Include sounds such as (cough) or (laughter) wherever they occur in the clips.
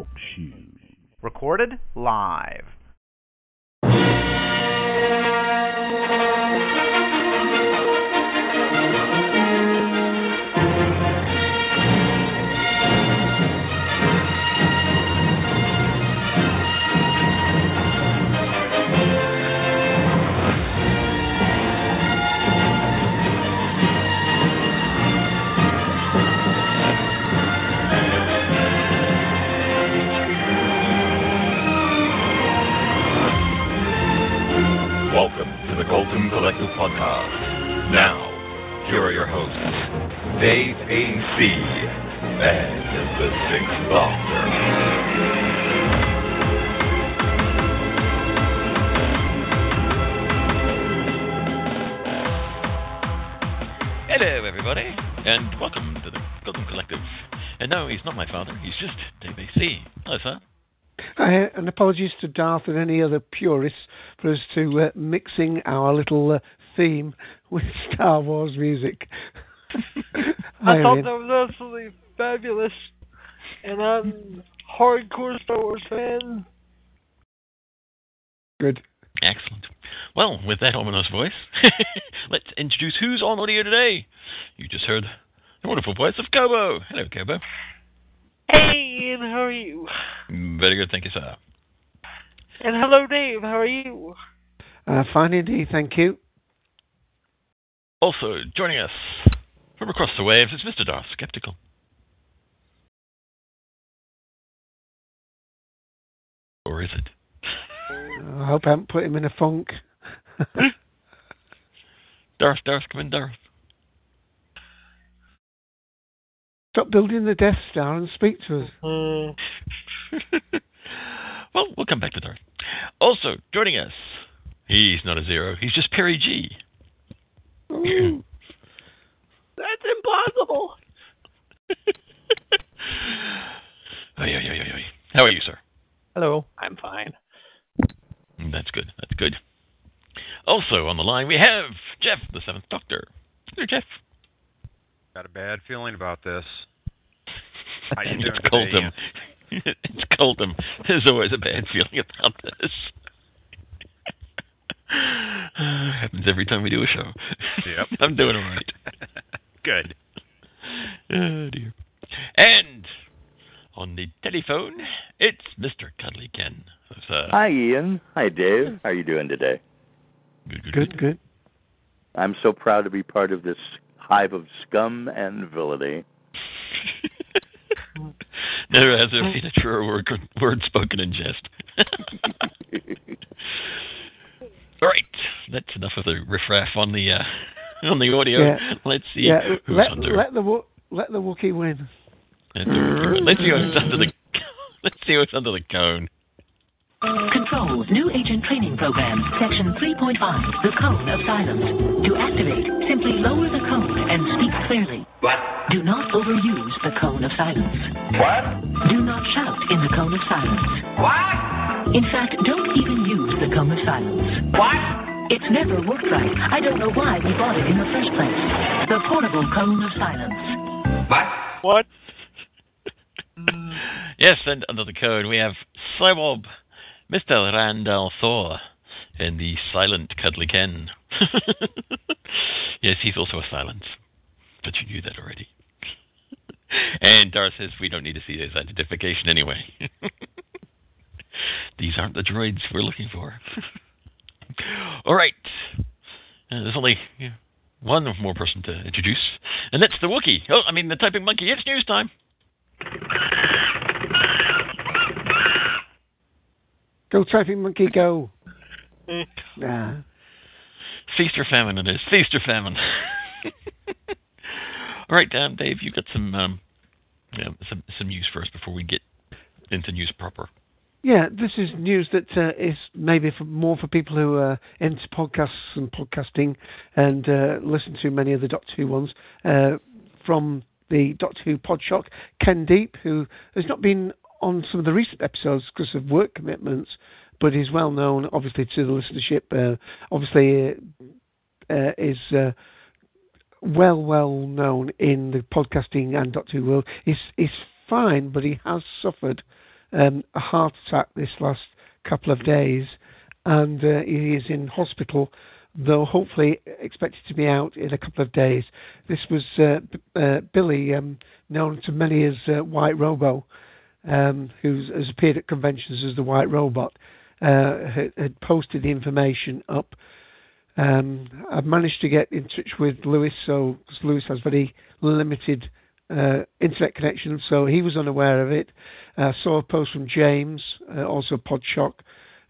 Talk. Recorded live. Podcast. Now, here are your hosts, Dave A.C. and the Sixth Doctor. Hello, everybody, and welcome to the Colton Collective. And no, he's not my father. He's just Dave AC. Hello, sir. Uh, and apologies to Darth and any other purists for us to uh, mixing our little uh, theme with Star Wars music. (laughs) I Hi, thought Ian. that was absolutely fabulous, and I'm a hardcore Star Wars fan. Good. Excellent. Well, with that ominous voice, (laughs) let's introduce who's on audio today. You just heard the wonderful voice of Kobo. Hello, Kobo. Hey, Ian, how are you? Very good, thank you, sir. And hello, Dave, how are you? Uh, fine indeed, thank you. Also joining us from across the waves is Mr. Darth Skeptical. Or is it? I hope I haven't put him in a funk. (laughs) Darth, Darth, come in, Darth. Stop building the Death Star and speak to us. Uh, (laughs) well, we'll come back to Darth. Also, joining us, he's not a zero, he's just Perry G. Ooh. (laughs) that's impossible. (laughs) Oy, oy, oy, oy, oy. How are you, sir? Hello, I'm fine. That's good, that's good. Also on the line, we have Jeff, the Seventh Doctor. Hello, Jeff. Got a bad feeling about this. (laughs) How you doing it's today, Colton. it's Colton. There's always a bad feeling about this. (sighs) happens every time we do a show. Yep. (laughs) I'm doing all right. (laughs) Good. (sighs) Oh dear. And on the telephone, it's Mr. Cuddly Ken. So, uh, Hi, Ian. Hi, Dave. How are you doing today? good, good, Good, good. I'm so proud to be part of this hive of scum and villainy. Never has (laughs) there been a truer word, word spoken in jest. All right, that's enough of the riffraff on the uh, (laughs) on the audio. Yeah. Let's see Yeah, who's let, under. let the Wo- let the Wookiee win. Let's see- let's see what's under the. Let's see what's (laughs) under the cone. Control, new agent training program, section 3.5, the cone of silence. To activate, simply lower the cone and speak clearly. What? Do not overuse the cone of silence. What? Do not shout in the cone of silence. What? In fact, don't even use the cone of silence. What? It's never worked right. I don't know why we bought it in the first place. The portable cone of silence. What? What? (laughs) Yes, and under the code we have Cybob, Mr. Randall Thor, and the silent Cuddly Ken. (laughs) yes, he's also a silence, but you knew that already. (laughs) and Darth says we don't need to see his identification anyway. These aren't the droids we're looking for. (laughs) All right. Uh, there's only yeah, one more person to introduce, and that's the Wookiee. Oh, I mean the typing monkey. It's news time. Go, typing Monkey, go. (laughs) Nah. Feast or famine it is. Feast or famine. (laughs) All right, um, Dave, you've got some um, yeah, some some news for us before we get into news proper. Yeah, this is news that uh, is maybe for, more for people who are into podcasts and podcasting and uh, listen to many of the Doctor Who ones. Uh, from the Doctor Who Podshock, Ken Deep, who has not been on some of the recent episodes because of work commitments, but is well known, obviously, to the listenership. Uh, obviously, uh, uh, is uh, well, well known in the podcasting and Doctor Who world. He's, he's fine, but he has suffered um, a heart attack this last couple of days, and uh, he is in hospital. Though hopefully expected to be out in a couple of days. This was uh, B- uh, Billy, um, known to many as uh, White Robo, um, who has appeared at conventions as the White Robot, uh, had, had posted the information up. Um, I've managed to get in touch with Lewis, so Lewis has very limited uh, internet connection, so he was unaware of it. Uh, saw a post from James, uh, also Podshock.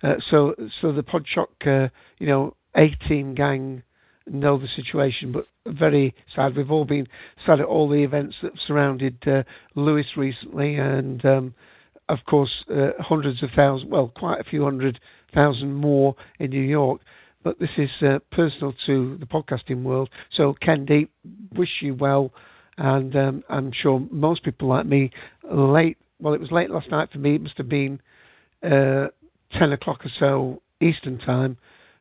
Uh, so, so the Podshock, uh, you know, A team gang know the situation, but very sad. We've all been sad at all the events that surrounded uh, Lewis recently, and um, of course, uh, hundreds of thousands, well, quite a few hundred thousand more in New York. But this is uh, personal to the podcasting world. So, Ken wish you well. And um, I'm sure most people like me, late, well, it was late last night for me. It must have been uh, 10 o'clock or so Eastern time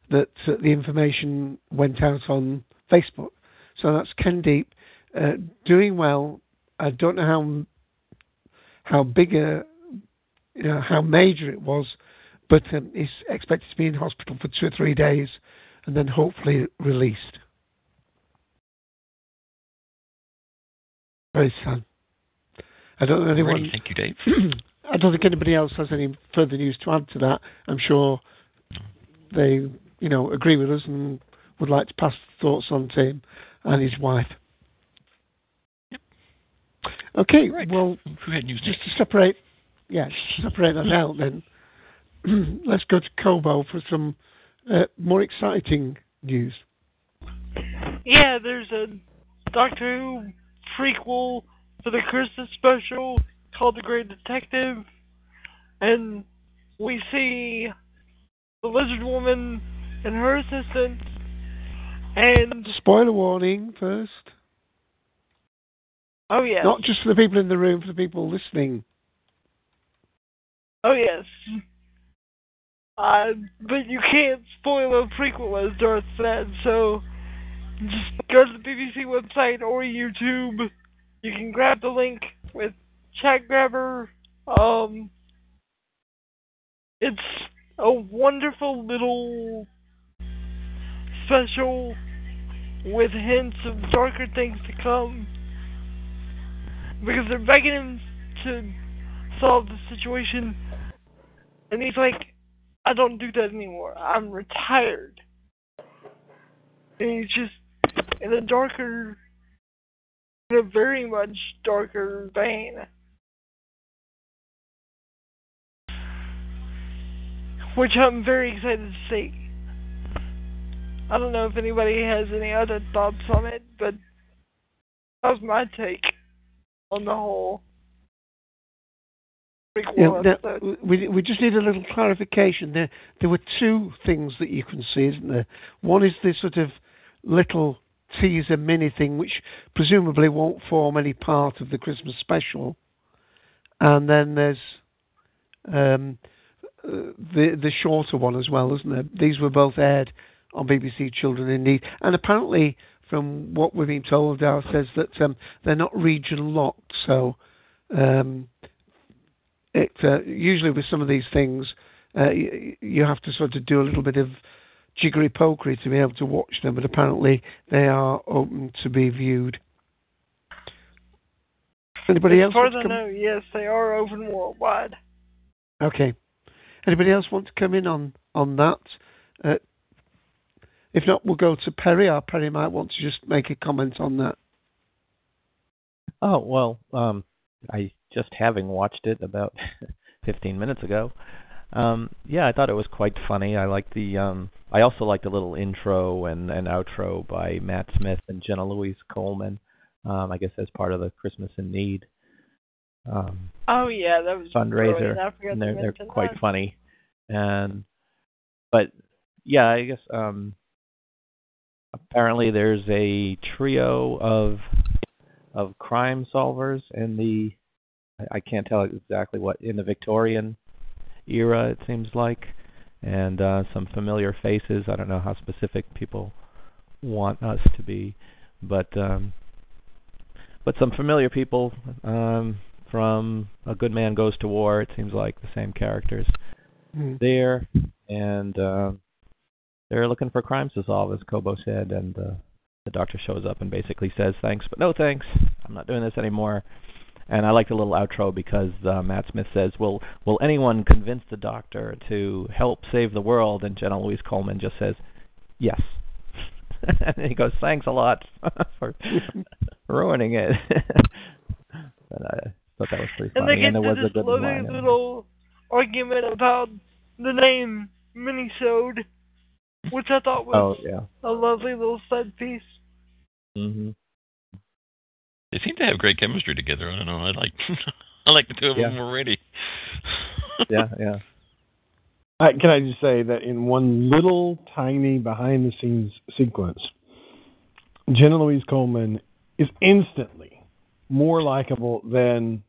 that uh, the information went out on Facebook. So that's Ken Deep uh, doing well. I don't know how how big a you know, how major it was, but um, he's expected to be in hospital for two or three days and then hopefully released. Very sad. I don't know anyone. Great, thank you, Dave. (clears throat) I don't think anybody else has any further news to add to that. I'm sure they, you know, agree with us and would like to pass thoughts on to him and his wife. Yep. Okay, Right. well, Who had news just next? to separate, yeah, to separate that out then, (clears throat) let's go to Kobo for some uh, more exciting news. Yeah, there's a Doctor Who prequel for the Christmas special called The Great Detective, and we see the Lizard Woman and her assistant, and Spoiler warning first. oh yes, Not just for the people in the room, for the people listening. oh yes. Uh, but you can't spoil a prequel, as Darth said, so just go to the BBC website or YouTube. You can grab the link with Chat Grabber. Um, it's a wonderful little special with hints of darker things to come. Because they're begging him to solve the situation, and he's like, I don't do that anymore. I'm retired. And he's just in a darker, in a very much darker vein. Which I'm very excited to see. I don't know if anybody has any other thoughts on it, but that was my take on the whole Yeah, now, we we just need a little clarification. There there were two things that you can see, isn't there? One is this sort of little teaser mini thing, which presumably won't form any part of the Christmas special, and then there's um, uh, the the shorter one as well, isn't there? These were both aired on BBC Children in Need, and apparently, from what we've been told, Dar says that um, they're not region locked, so. Um, it uh, usually with some of these things, uh, you, you have to sort of do a little bit of jiggery pokery to be able to watch them, but apparently they are open to be viewed. Anybody as else? far want as I come- know, yes, they are open worldwide. Okay. Anybody else want to come in on on that? Uh, if not, we'll go to Perry. Or Perry might want to just make a comment on that. Oh well, um, I just having watched it about (laughs) 15 minutes ago. Um, yeah, I thought it was quite funny. I like the. Um, I also liked the little intro and, and outro by Matt Smith and Jenna Louise Coleman. Um, I guess as part of the Christmas in Need um, Oh yeah, that was fundraiser. And they're they're quite that. funny. And but yeah, I guess um, apparently there's a trio of of crime solvers in the I can't tell exactly what in the Victorian era it seems like, and uh, some familiar faces. I don't know how specific people want us to be, but um, but some familiar people. Um, from A Good Man Goes to War. It seems like the same characters Mm. there, and uh, they're looking for crimes to solve, as Kobo said. And uh, the doctor shows up and basically says, "Thanks, but no thanks. I'm not doing this anymore." And I like the little outro because uh, Matt Smith says, "Will Will anyone convince the doctor to help save the world?" And Jenna Louise Coleman just says, "Yes." (laughs) and he goes, "Thanks a lot (laughs) for (laughs) ruining it." but I thought that was pretty And funny, and there to was a this good lovely line. in it. little argument about the name Minisode, which I thought was Oh yeah. a lovely little side piece. Mhm. They seem to have great chemistry together. I don't know. I like (laughs) I like the two of Yeah. them already. (laughs) Yeah, yeah. I, can I just say that in one little tiny behind the scenes sequence, Jenna Louise Coleman is instantly more likable than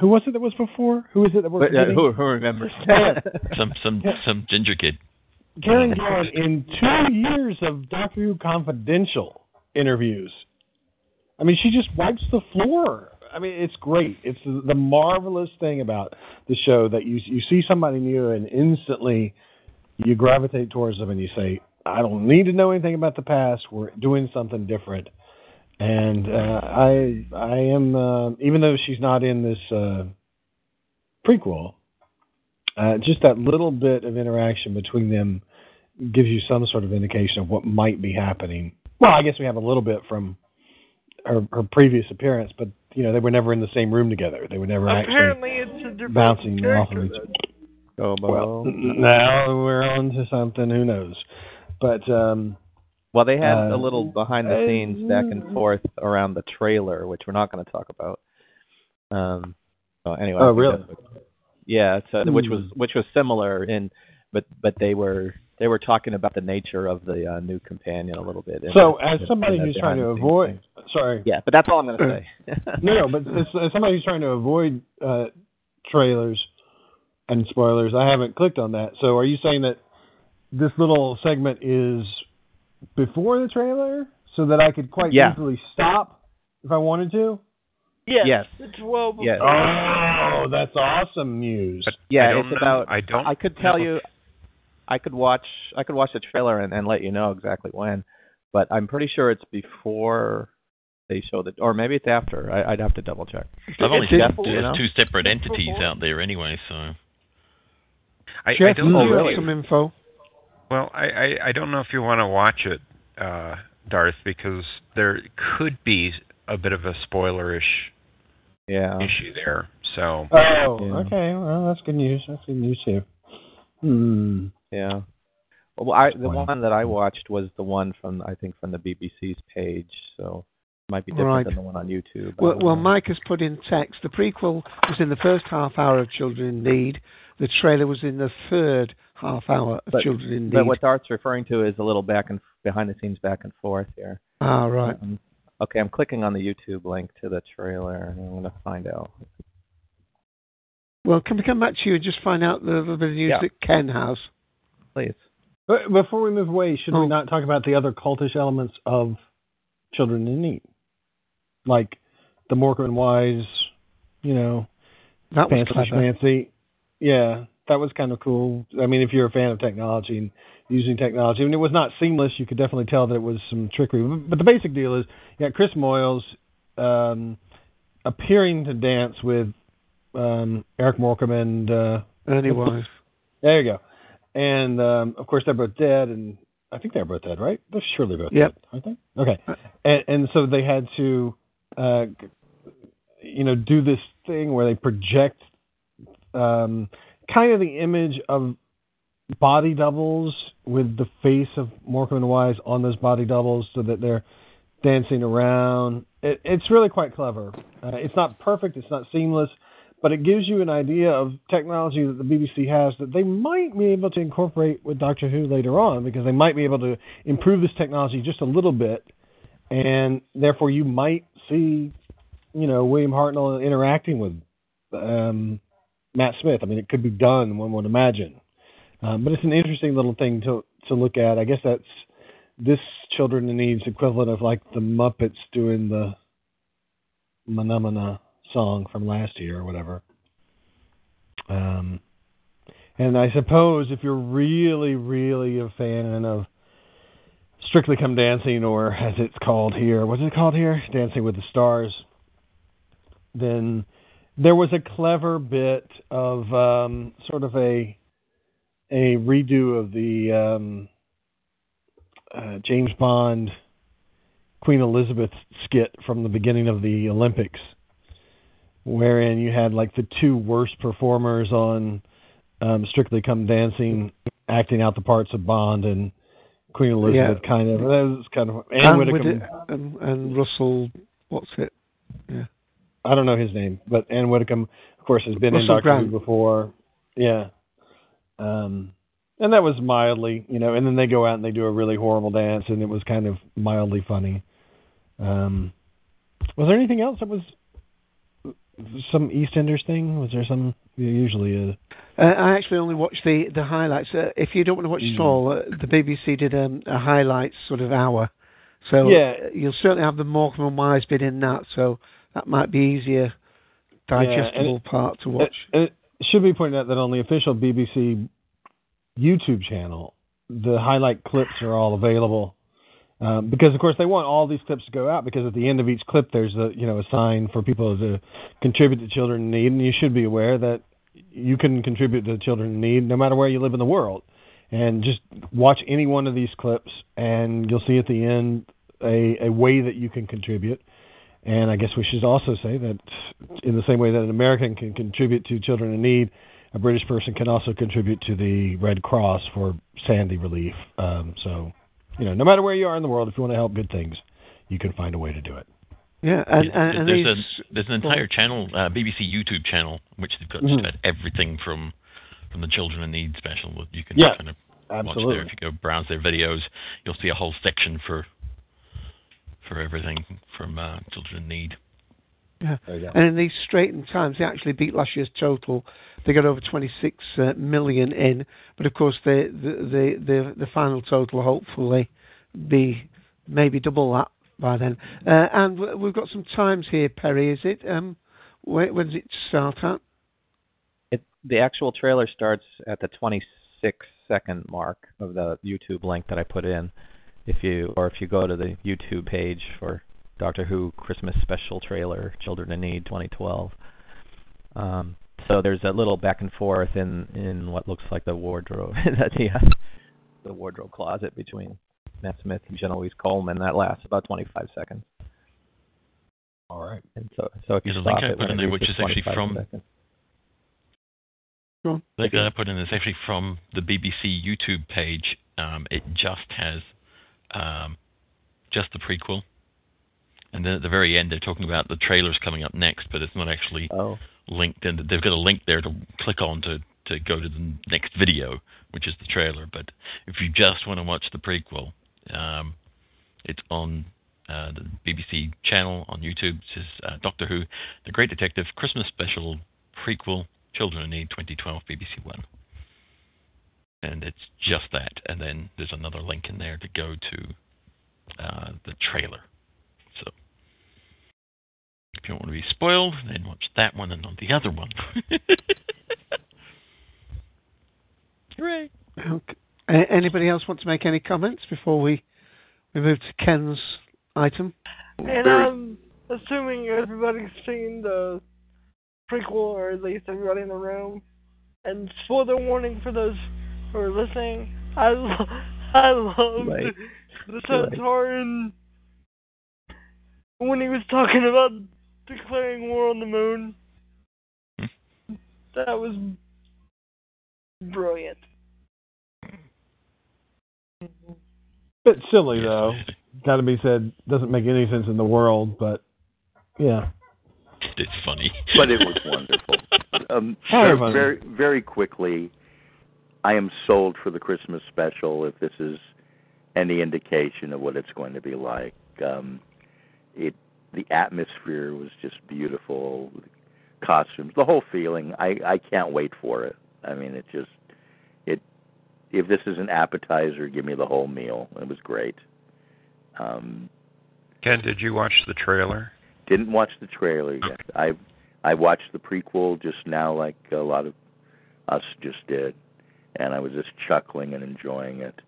who was it that was before? Who is it that we're But, uh, who, who remembers? (laughs) some some some ginger kid. Karen Gillan in two years of Doctor Who Confidential interviews. I mean, she just wipes the floor. I mean, it's great. It's the, marvelous thing about the show that you you see somebody new and instantly you gravitate towards them and you say, "I don't need to know anything about the past. We're doing something different." And uh, I I am uh, even though she's not in this uh, prequel, uh, just that little bit of interaction between them gives you some sort of indication of what might be happening. Well, I guess we have a little bit from her, her previous appearance, but you know they were never in the same room together. They were never Apparently, it's a different bouncing off of each then. Oh, well, n- now we're on to something. Who knows? But um, Well, they had Uh, a little behind the scenes back and forth around the trailer, which we're not going to talk about. Um. So anyway. Oh, really? Yeah. So which was Hmm. which was similar in, but but they were they were talking about the nature of the uh, new companion a little bit. so that- as somebody who's trying to avoid, thing. sorry, Yeah, but that's all I'm going to (clears throat) say. no, no, but as, as somebody who's trying to avoid uh, trailers and spoilers, I haven't clicked on that. So are you saying that this little segment is before the trailer, so that I could quite Yeah. easily stop if I wanted to? Yes, Yes. it's well. Yes. Oh, that's awesome news. But Yeah, it's know. about. I don't. I could tell know. you. I could watch. I could watch the trailer and, and let you know exactly when, but I'm pretty sure it's before they show the, or maybe it's after. I, I'd have to double check. I've only It's seen you know? there's two separate entities out there anyway, so I, I don't you know. have really? some info. Well, I, I I don't know if you want to watch it, uh, Darth, because there could be a bit of a spoilerish Yeah. issue there. So Oh, Yeah. okay. Well, that's good news. That's good news too. Hmm. Yeah. Well, I the one that I watched was the one from I think from the BBC's page, so it might be different Right. than the one on YouTube. Well, well. Mike has put in text. The prequel was in the first half hour of Children in Need. The trailer was in the third half hour of But- Children in Need. But what Darth's referring to is a little back and behind the scenes back and forth here. ah, right. Um, okay, I'm clicking on the YouTube link to the trailer, and I'm going to find out. Well, can we come back to you and just find out the little bit of news Yeah. that Ken has? Please. But before we move away, should Oh. we not talk about the other cultish elements of Children in Need, like the Morecambe Wise, you know, That fancy schmancy. Yeah, that was kind of cool. I mean, if you're a fan of technology and using technology, I mean, it was not seamless. You could definitely tell that it was some trickery. But the basic deal is, you got Chris Moyles um, appearing to dance with um, Eric Morecambe and uh, Ernie Wise. (laughs) there you go. And um, of course, they're both dead, and I think they're both dead, right? They're surely both Yep. dead, aren't they? Okay. And, and so they had to, uh, you know, do this thing where they project um, kind of the image of body doubles with the face of Morecambe and Wise on those body doubles, so that they're dancing around. It, it's really quite clever. Uh, it's not perfect. It's not seamless but it gives you an idea of technology that the BBC has that they might be able to incorporate with Doctor Who later on because they might be able to improve this technology just a little bit, and therefore you might see, you know, William Hartnell interacting with um, Matt Smith. I mean, it could be done. One would imagine, um, but it's an interesting little thing to to look at. I guess that's this Children in Needs equivalent of like the Muppets doing the phenomena song from last year or whatever. Um, and I suppose if you're really, really a fan of Strictly Come Dancing, or as it's called here, what's it called here? Dancing with the Stars, then there was a clever bit of um, sort of a a redo of the um, uh, James Bond Queen Elizabeth skit from the beginning of the Olympics, wherein you had like the two worst performers on um, Strictly Come Dancing acting out the parts of Bond and Queen Elizabeth, Yeah. kind of. That was kind of And, Anne with Widdecombe. it, and, and Russell, what's it? Yeah. I don't know his name, but Ann Widdecombe, of course, has been in Russell Doctor Grant. Who before. Yeah. Um, and that was mildly, you know, and then they go out and they do a really horrible dance, and it was kind of mildly funny. Um, was there anything else that was some EastEnders thing? Was there some? there Usually is. Uh, I actually only watched the the highlights. Uh, if you don't want to watch it Mm. all, uh, the BBC did um, a highlights sort of hour, so Yeah. uh, you'll certainly have the Morecambe and Wise bit in that. So that might be easier, digestible part to watch. It, it should be pointed out that on the official BBC YouTube channel, the highlight clips are all available. Um, because of course they want all these clips to go out because at the end of each clip there's a you know a sign for people to contribute to children in need. And you should be aware that you can contribute to children in need no matter where you live in the world. And just watch any one of these clips and you'll see at the end a, a way that you can contribute. And I guess we should also say that in the same way that an American can contribute to children in need, a British person can also contribute to the Red Cross for Sandy relief. Um, so, you know, no matter where you are in the world, if you want to help good things, you can find a way to do it. Yeah, and, and, and there's, these, a, there's an entire channel, uh, BBC YouTube channel, which they've got Mhm. just about everything from from the Children in Need special that you can Yeah, kind of watch there. If you go browse their videos, you'll see a whole section for for everything from uh, Children in Need. yeah. There you go. And in these straitened times, they actually beat last year's total. They got over 26 uh, million in, but of course the the the the, final total will hopefully be maybe double that by then. Uh, and we've got some times here, Perry. Is it? Um, where, when does it start at? It the actual trailer starts at the 26 second mark of the YouTube link that I put in. If you or if you go to the YouTube page for Doctor Who Christmas special trailer Children in Need 2012. Um, so there's a little back and forth in in what looks like the wardrobe (laughs) the uh, the wardrobe closet between Matt Smith and Jenna Louise Coleman that lasts about 25 seconds. All right. And so so if you There's a link stop I it put in there, which is actually from- seconds. Go. The link that I put in is actually from the BBC YouTube page. Um, it just has um, just the prequel, and then at the very end they're talking about the trailers coming up next, but it's not actually Oh. linked in. They've got a link there to click on to to go to the next video, which is the trailer. But if you just want to watch the prequel, um, it's on uh, the BBC channel on YouTube. It says uh, Doctor Who: The Great Detective Christmas Special Prequel, Children in Need, 2012, BBC One. And it's just that, and then there's another link in there to go to uh, the trailer. So if you don't want to be spoiled, then watch that one and not the other one. (laughs) Hooray! Okay. A- anybody else want to make any comments before we we move to Ken's item? And I'm assuming everybody's seen the prequel, or at least everybody in the room. And spoiler warning for those who are listening. I lo- (laughs) I love Right. the Right. Sontaran when he was talking about declaring war on the moon. That was brilliant. Bit silly though. Got to be said. Doesn't make any sense in the world, but yeah. It's funny. but it was wonderful. (laughs) Um, Very very, very, very quickly, I am sold for the Christmas special. If this is any indication of what it's going to be like, um, it the atmosphere was just beautiful, costumes, the whole feeling. I I can't wait for it. I mean, it just it. If this is an appetizer, give me the whole meal. It was great. Um, Ken, did you watch the trailer? didn't watch the trailer yet. I I watched the prequel just now, like a lot of us just did, and I was just chuckling and enjoying it.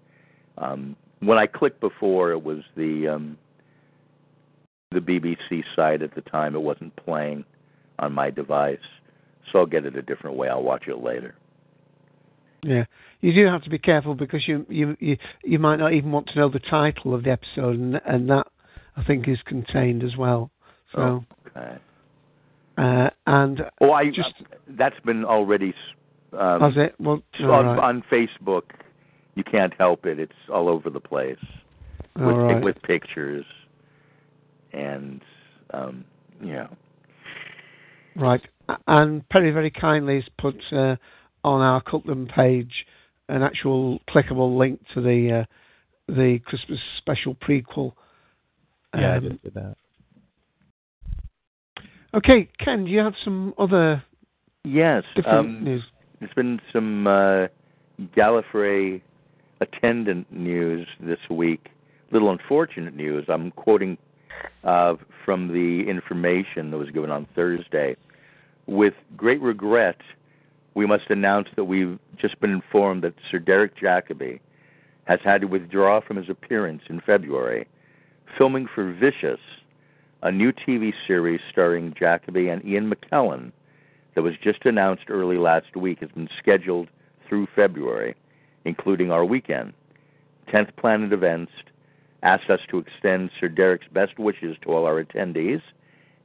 Um, when I clicked before, it was the um, the BBC site at the time. It wasn't playing on my device, so I'll get it a different way. I'll watch it later. Yeah, you do have to be careful because you you you, you might not even want to know the title of the episode, and, and that I think is contained as well. So. Okay. Uh, and oh, I just that's been already. Um, has it? Well, on, right. on Facebook, you can't help it. It's all over the place with right. with pictures, and um, you know. Right. And Perry very kindly has put uh, on our Cutland page an actual clickable link to the uh, the Christmas special prequel. Yeah, I Um, just did that. Okay, Ken, do you have some other Yes. different Um, news? there's been some uh, Gallifrey attendant news this week. Little unfortunate news. I'm quoting uh, from the information that was given on Thursday. With great regret, we must announce that we've just been informed that Sir Derek Jacobi has had to withdraw from his appearance in February. Filming for Vicious, a new TV series starring Jacobi and Ian McKellen that was just announced early last week has been scheduled through February, including our weekend. 10th Planet Events asked us to extend Sir Derek's best wishes to all our attendees,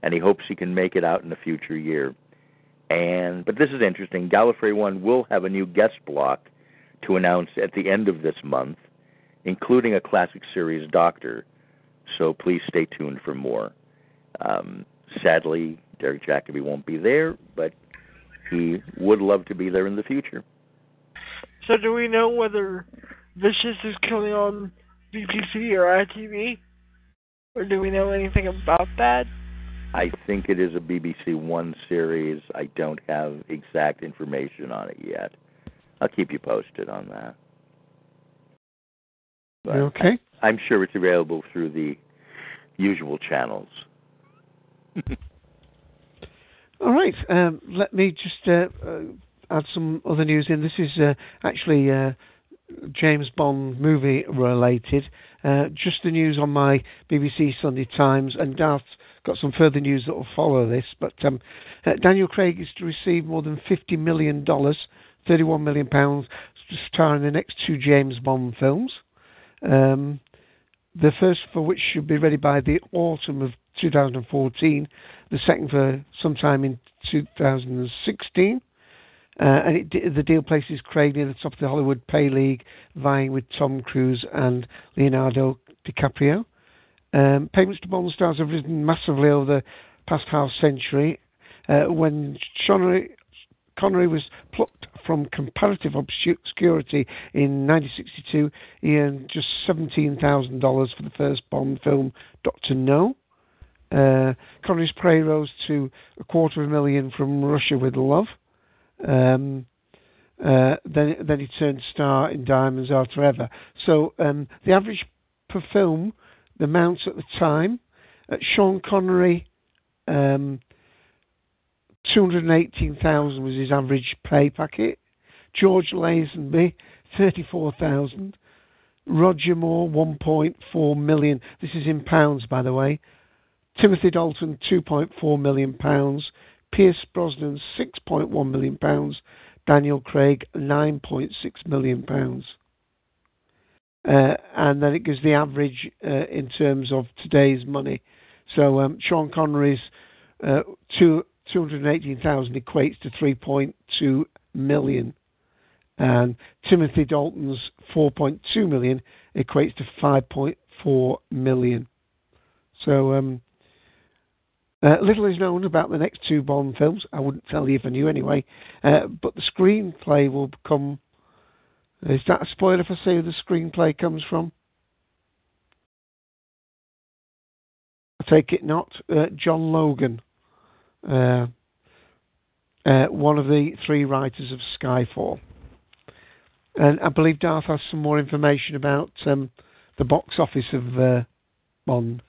and he hopes he can make it out in a future year. And but this is interesting. Gallifrey One will have a new guest block to announce at the end of this month, including a classic series Doctor. So please stay tuned for more. Um, sadly, Derek Jacobi won't be there, but he would love to be there in the future. So do we know whether Vicious is coming on BBC or ITV? Or do we know anything about that? I think it is a BBC One series. I don't have exact information on it yet. I'll keep you posted on that. But okay. I'm sure it's available through the usual channels. (laughs) All right. Um, let me just uh, uh, add some other news in. This is uh, actually uh, James Bond movie related. Uh, just the news on my BBC Sunday Times, and Darth's got some further news that will follow this. But um, uh, Daniel Craig is to receive more than fifty million dollars, thirty-one million pounds, to star in the next two James Bond films. Um, the first for which should be ready by the autumn of 2014, the second for sometime in 2016. Uh, and it, the deal places Craig near the top of the Hollywood pay league, vying with Tom Cruise and Leonardo DiCaprio. Um, payments to Bond stars have risen massively over the past half century. Uh, when Connery, Connery was plucked from comparative obscurity in 1962, he earned just $17,000 for the first Bond film, Doctor No. Uh, Connery's pay rose to a quarter of a million from Russia with Love. Um, uh, then, then he turned star in Diamonds Are Forever. So um, the average per film, the amounts at the time, uh, Sean Connery, um, two hundred and eighteen thousand was his average pay packet. George Lazenby, thirty-four thousand. Roger Moore, one point four million. This is in pounds, by the way. Timothy Dalton, two point four million pounds. Pierce Brosnan, six point one million pounds. Daniel Craig, nine point six million pounds. Uh, and then it gives the average uh, in terms of today's money. So um, Sean Connery's uh, two, 218,000 equates to 3.2 million. And Timothy Dalton's 4.2 million equates to 5.4 million. So um, uh, little is known about the next two Bond films. I wouldn't tell you if I knew anyway. Uh, but the screenplay will become. Is that a spoiler if I say who the screenplay comes from? I take it not. Uh, John Logan, uh, uh, one of the three writers of Skyfall. And I believe Darth has some more information about um, the box office of uh, Bond.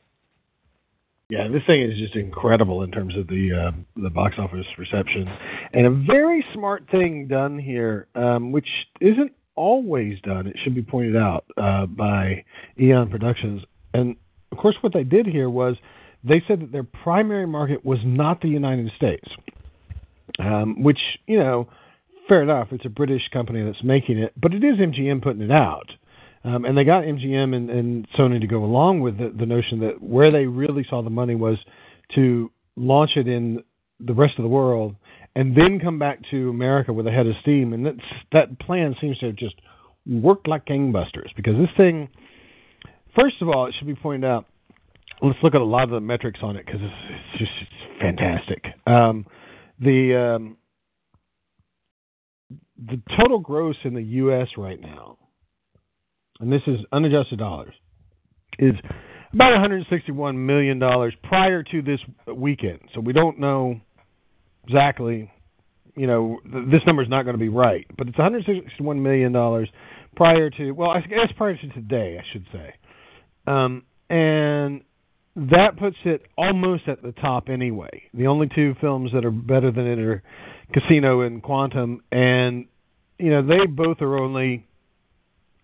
Yeah, this thing is just incredible in terms of the uh, the box office reception, and a very smart thing done here, um, which isn't always done. It should be pointed out uh, by Eon Productions, and of course, what they did here was they said that their primary market was not the United States, um, which you know, fair enough. It's a British company that's making it, but it is MGM putting it out. Um, and they got MGM and, and Sony to go along with the, the notion that where they really saw the money was to launch it in the rest of the world and then come back to America with a head of steam. And that's, that plan seems to have just worked like gangbusters because this thing, first of all, it should be pointed out. Let's look at a lot of the metrics on it because it's, it's just it's fantastic. Um, the um, the total gross in the U.S. right now and this is unadjusted dollars, is about 161 million dollars prior to this weekend. So we don't know exactly. You know, th- this number is not going to be right, but it's 161 million dollars prior to. Well, I guess prior to today, I should say. Um, and that puts it almost at the top anyway. The only two films that are better than it are Casino and Quantum, and you know they both are only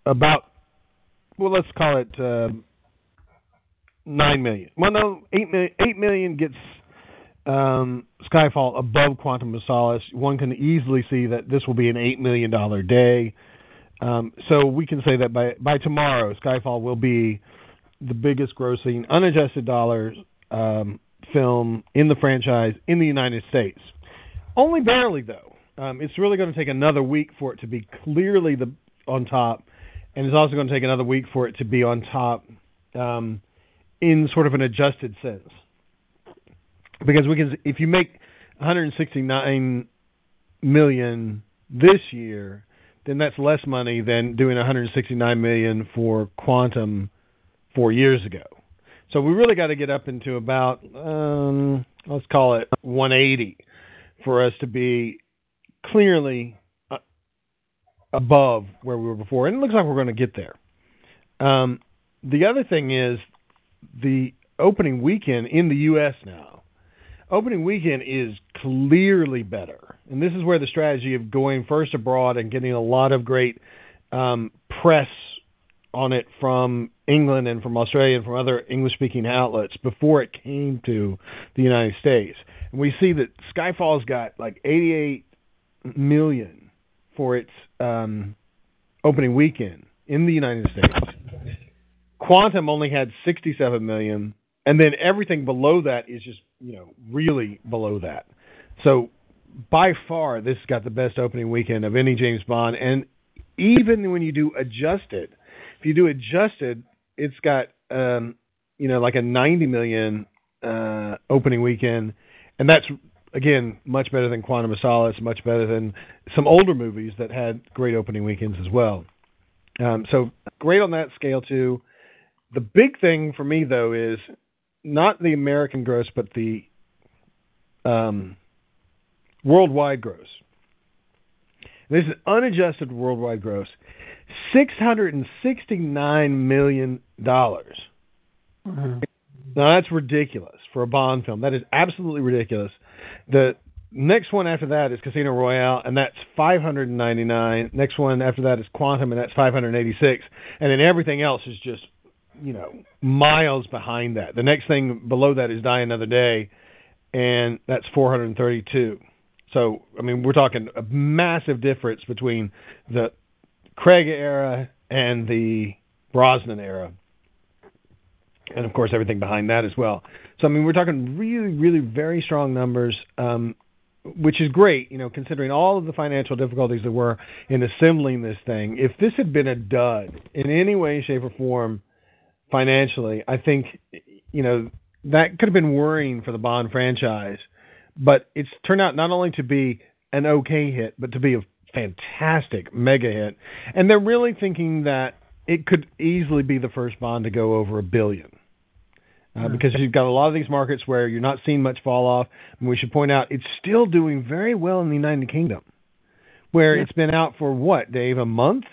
about well, let's call it uh, nine million. Well, no, eight million. Eight million gets um, Skyfall above Quantum of Solace. One can easily see that this will be an eight million dollar day. Um, so we can say that by by tomorrow, Skyfall will be the biggest grossing unadjusted dollars um, film in the franchise in the United States. Only barely though. Um, it's really going to take another week for it to be clearly the on top and it's also going to take another week for it to be on top um, in sort of an adjusted sense. Because we can, if you make 169 million this year, then that's less money than doing 169 million for Quantum four years ago. So we really got to get up into about um, let's call it 180 for us to be clearly above where we were before, and it looks like we're going to get there. Um, the other thing is the opening weekend in the U.S. now. Opening weekend is clearly better, and this is where the strategy of going first abroad and getting a lot of great um, press on it from England and from Australia and from other English-speaking outlets before it came to the United States. And we see that Skyfall's got like 88 million for its um, opening weekend in the United States. Quantum only had 67 million, and then everything below that is just you know really below that. So by far, this has got the best opening weekend of any James Bond, and even when you do adjusted, if you do adjusted, it's got um, you know like a 90 million uh, opening weekend, and that's again, much better than Quantum of Solace, much better than some older movies that had great opening weekends as well. Um, so great on that scale too. The big thing for me though is not the American gross, but the um, worldwide gross. This is unadjusted worldwide gross, six hundred and sixty-nine million dollars. Mm-hmm. Now that's ridiculous for a Bond film. That is absolutely ridiculous. The next one after that is Casino Royale, and that's 599. Next one after that is Quantum, and that's 586. And then everything else is just, you know, miles behind that. The next thing below that is Die Another Day, and that's 432. So, I mean, we're talking a massive difference between the Craig era and the Brosnan era. And of course, everything behind that as well. So I mean, we're talking really, really very strong numbers, um, which is great. You know, considering all of the financial difficulties that were in assembling this thing. If this had been a dud in any way, shape, or form, financially, I think you know that could have been worrying for the Bond franchise. But it's turned out not only to be an okay hit, but to be a fantastic mega hit. And they're really thinking that it could easily be the first Bond to go over a billion uh, because you've got a lot of these markets where you're not seeing much fall off. And we should point out it's still doing very well in the United Kingdom, where yeah. it's been out for what, Dave, a month?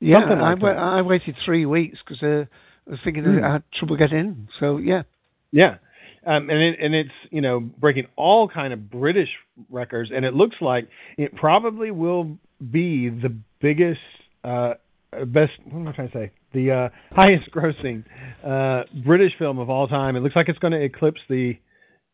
Yeah, like I, I, waited three weeks because uh, I was thinking mm. I had trouble getting in. So yeah, yeah, um, and it, and it's you know breaking all kind of British records, and it looks like it probably will be the biggest, uh, best. What am I trying to say? The uh, (laughs) highest grossing uh, British film of all time. It looks like it's going to eclipse the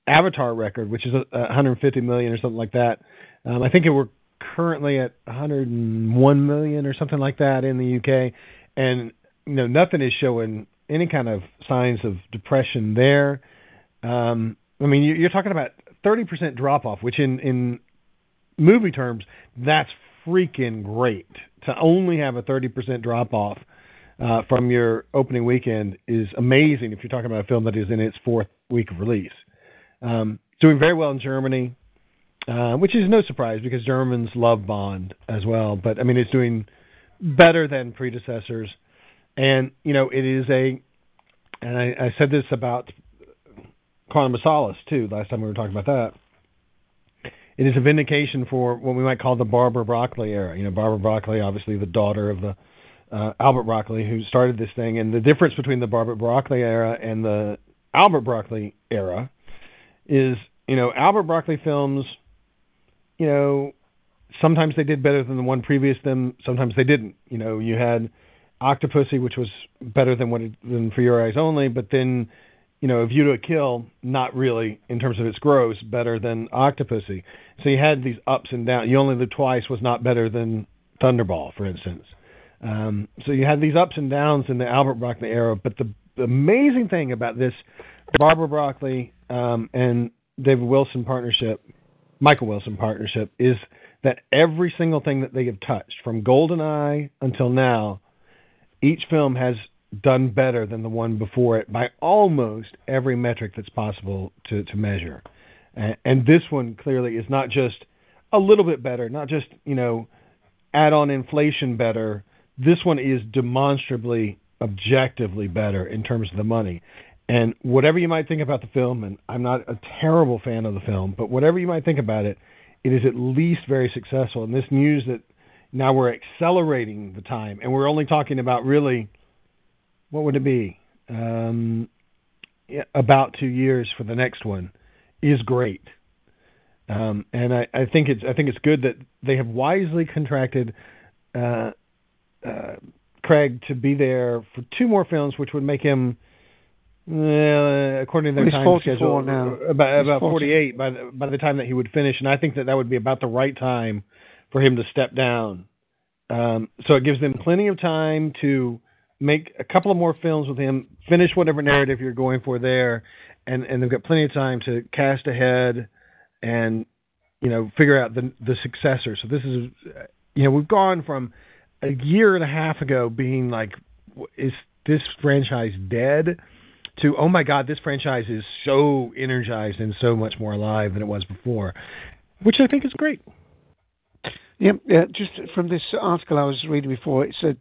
Avatar record, which is a, a 150 million or something like that. Um, I think it, we're currently at 101 million or something like that in the UK, and you know nothing is showing any kind of signs of depression there. Um, I mean, you're talking about 30% drop off, which in in movie terms, that's freaking great. To only have a 30% drop off uh, from your opening weekend is amazing. If you're talking about a film that is in its fourth week of release, um, doing very well in Germany, uh, which is no surprise because Germans love Bond as well. But I mean, it's doing better than predecessors, and you know, it is a. And I, I said this about Quantum of Solace too. Last time we were talking about that. It is a vindication for what we might call the Barbara Broccoli era. You know, Barbara Broccoli, obviously the daughter of the uh, Albert Broccoli, who started this thing, and the difference between the Barbara Broccoli era and the Albert Broccoli era is, you know, Albert Broccoli films, you know, sometimes they did better than the one previous them, sometimes they didn't. You know, you had Octopussy, which was better than what it, than For Your Eyes Only, but then you know, A View to a Kill, not really in terms of its gross, better than Octopussy. So you had these ups and downs. You Only Live Twice was not better than Thunderball, for instance. Um, so you had these ups and downs in the Albert Broccoli era. But the, amazing thing about this Barbara Broccoli um, and David Wilson partnership, Michael Wilson partnership, is that every single thing that they have touched, from GoldenEye until now, each film has done better than the one before it by almost every metric that's possible to, to measure. And, and this one clearly is not just a little bit better, not just, you know, add on inflation better. This one is demonstrably, objectively better in terms of the money. And whatever you might think about the film, and I'm not a terrible fan of the film, but whatever you might think about it, it is at least very successful. And this news that now we're accelerating the time, and we're only talking about really what would it be? Um, about two years for the next one is great. Um, and I, I, think it's I think it's good that they have wisely contracted uh, uh, Craig to be there for two more films, which would make him, uh, according to their time schedule, now. about, about 48 by the, by the time that he would finish. And I think that that would be about the right time for him to step down. Um, so it gives them plenty of time to make a couple of more films with him, finish whatever narrative you're going for there, and and they've got plenty of time to cast ahead and you know figure out the the successor. So this is you know we've gone from a year and a half ago being like is this franchise dead to oh my god this franchise is so energized and so much more alive than it was before, which I think is great. Yeah, yeah. Just from this article I was reading before, it said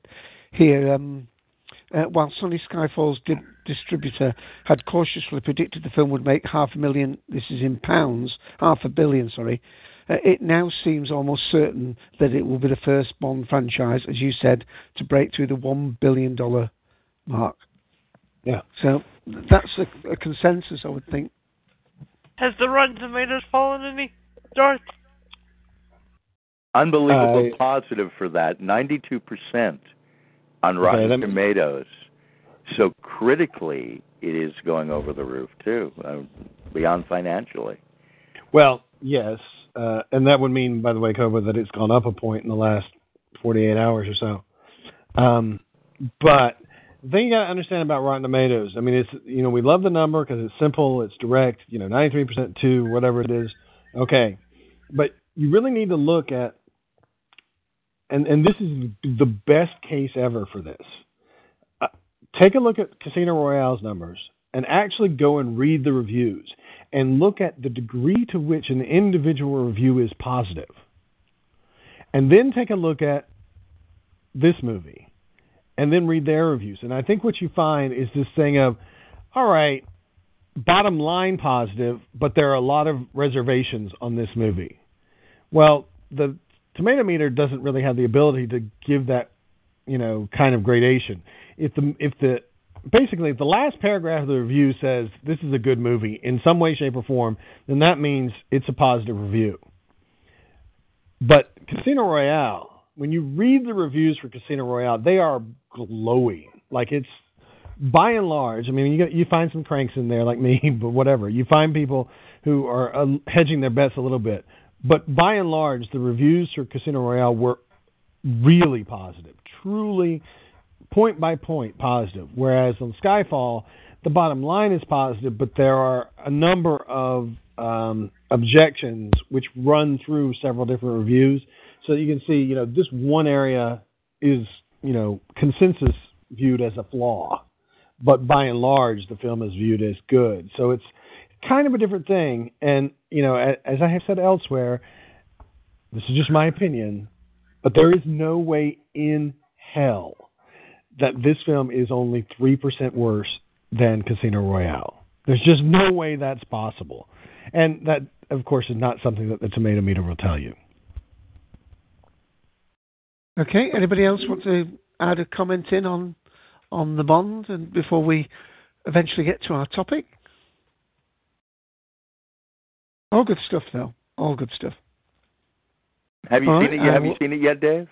here um, uh, while Sony Skyfall's di- distributor had cautiously predicted the film would make half a million, this is in pounds, half a billion, sorry, uh, it now seems almost certain that it will be the first Bond franchise, as you said, to break through the $1 billion mark. Yeah. So that's a, a consensus, I would think. Has the Rotten Tomatoes fallen any, Darth? Unbelievable Uh, positive for that. 92% on Rotten me- Tomatoes. So critically, it is going over the roof too, uh, beyond financially. Well, yes, uh, and that would mean, by the way, Kobo, that it's gone up a point in the last 48 hours or so. Um, but the thing you got to understand about Rotten Tomatoes, I mean, it's you know we love the number because it's simple, it's direct, you know, 93% to whatever it is. Okay, but you really need to look at, and and this is the best case ever for this. Uh, take a look at Casino Royale's numbers and actually go and read the reviews and look at the degree to which an individual review is positive. And then take a look at this movie and then read their reviews. And I think what you find is this thing of, all right, bottom line positive, but there are a lot of reservations on this movie. Well, the tomato meter doesn't really have the ability to give that, you know, kind of gradation. If the if the basically, if the last paragraph of the review says this is a good movie in some way, shape, or form, then that means it's a positive review. But Casino Royale, when you read the reviews for Casino Royale, they are glowing. Like it's by and large. I mean, you you find some cranks in there like me, (laughs) but whatever. You find people who are uh, hedging their bets a little bit. But by and large, the reviews for Casino Royale were really positive, truly point by point positive. Whereas on Skyfall, the bottom line is positive, but there are a number of um, objections which run through several different reviews. So you can see, you know, this one area is, you know, consensus viewed as a flaw, but by and large, the film is viewed as good. So it's kind of a different thing. And, you know, as I have said elsewhere, this is just my opinion, but there is no way in hell that this film is only 3% worse than Casino Royale. There's just no way that's possible. And that, of course, is not something that the tomato meter will tell you. Okay. Anybody else want to add a comment in on on the Bond, and before we eventually get to our topic? All good stuff, though. All good stuff. Have you All seen right, it? Yet? I Have you seen it yet, Dave?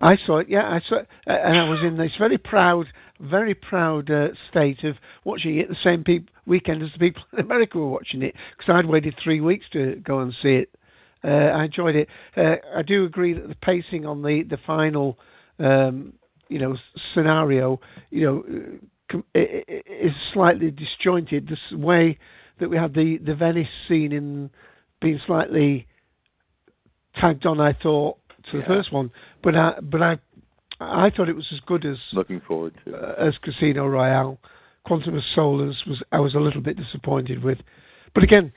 I saw it, yeah, I saw it, uh, and I was in this very proud, very proud uh, state of watching it the same peop- weekend as the people in America were watching it, because I'd waited three weeks to go and see it. Uh, I enjoyed it. Uh, I do agree that the pacing on the the final, um, you know, scenario, you know, uh, com- is slightly disjointed. The s- way that we had the the Venice scene in being slightly tagged on, I thought, to the first one, but I but I I thought it was as good as Looking forward to. uh, as Casino Royale. Quantum of Solace was I was a little bit disappointed with, but again,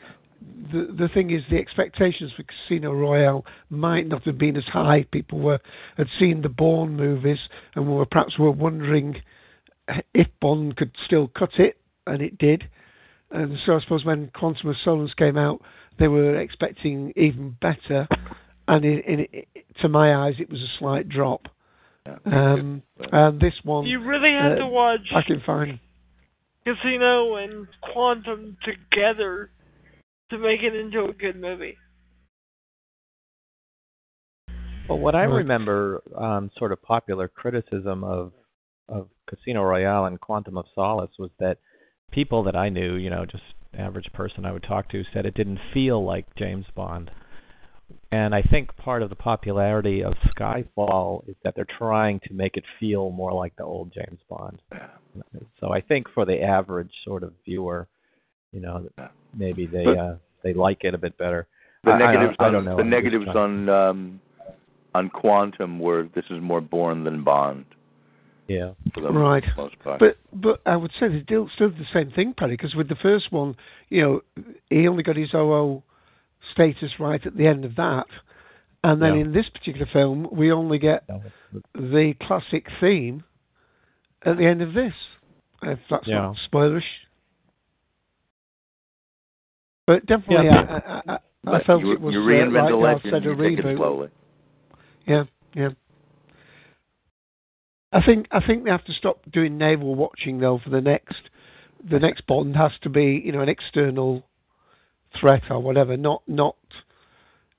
the the thing is the expectations for Casino Royale might not have been as high. People were had seen the Bourne movies and were perhaps were wondering if Bond could still cut it, and it did. And so I suppose when Quantum of Solace came out, they were expecting even better, and in, in, to my eyes, it was a slight drop. Um, and this one, You really had uh, to watch I can find. Casino and Quantum together to make it into a good movie. Well, what I remember, um, sort of popular criticism of of Casino Royale and Quantum of Solace was that people that I knew, you know, just average person I would talk to, said it didn't feel like James Bond. And I think part of the popularity of Skyfall is that they're trying to make it feel more like the old James Bond. So I think for the average sort of viewer, you know, maybe they But- uh, they like it a bit better. The I- I don't- negatives I on don't know. the I'm negatives on um, on Quantum were this is more Bourne than Bond Yeah. for Right. most part. But but I would say they still still did the same thing, Paddy, because with the first one, you know, he only got his OO status right at the end of that, and then Yeah. in this particular film, we only get the classic theme at the end of this. If that's Yeah. not spoilerish. But definitely, Yeah. I, I, I, I felt you, it was you uh, reinvent right the now legend. said a You take it reboot. slowly. Yeah, yeah. I think I think they have to stop doing navel watching though for the next the next Bond has to be you know an external threat or whatever, not not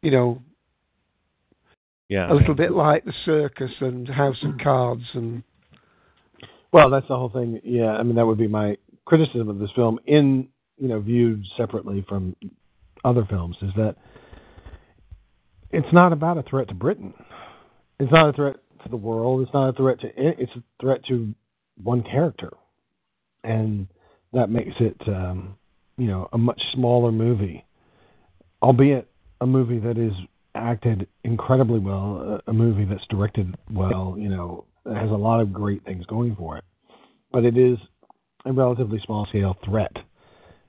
you know Yeah. a little bit like the circus and House of Cards and Well, that's the whole thing. Yeah, I mean that would be my criticism of this film in you know viewed separately from other films is that it's not about a threat to Britain. It's not a threat to the world. It's not a threat to. It. It's a threat to one character, and that makes it um, you know a much smaller movie, albeit a movie that is acted incredibly well, a, movie that's directed well. You know, has a lot of great things going for it, but it is a relatively small scale threat,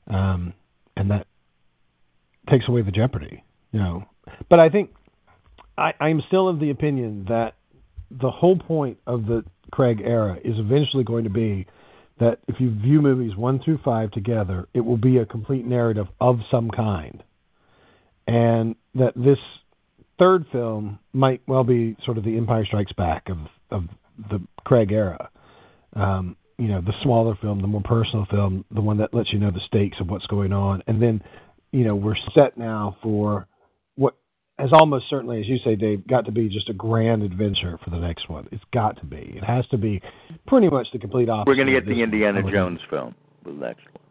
um, and that takes away the jeopardy. You know, but I think I, I'm still of the opinion that the whole point of the Craig era is eventually going to be that if you view movies one through five together, it will be a complete narrative of some kind, and that this third film might well be sort of the Empire Strikes Back of of the Craig era. Um, you know the smaller film, the more personal film, the one that lets you know the stakes of what's going on, and then you know we're set now for has almost certainly, as you say, Dave, got to be just a grand adventure for the next one. It's got to be. It has to be pretty much the complete opposite. We're going to get the Indiana one. Jones film, the next one.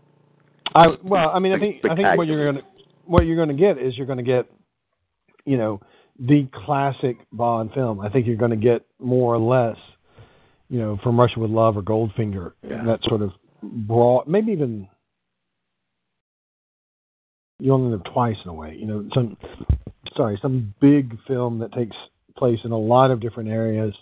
I well, I mean, I think I think what you're going to what you're going to get is you're going to get, you know, the classic Bond film. I think you're going to get more or less, you know, from Russia with Love or Goldfinger, Yeah. that sort of broad, maybe even. You only live twice in a way, you know. Some, sorry, some big film that takes place in a lot of different areas,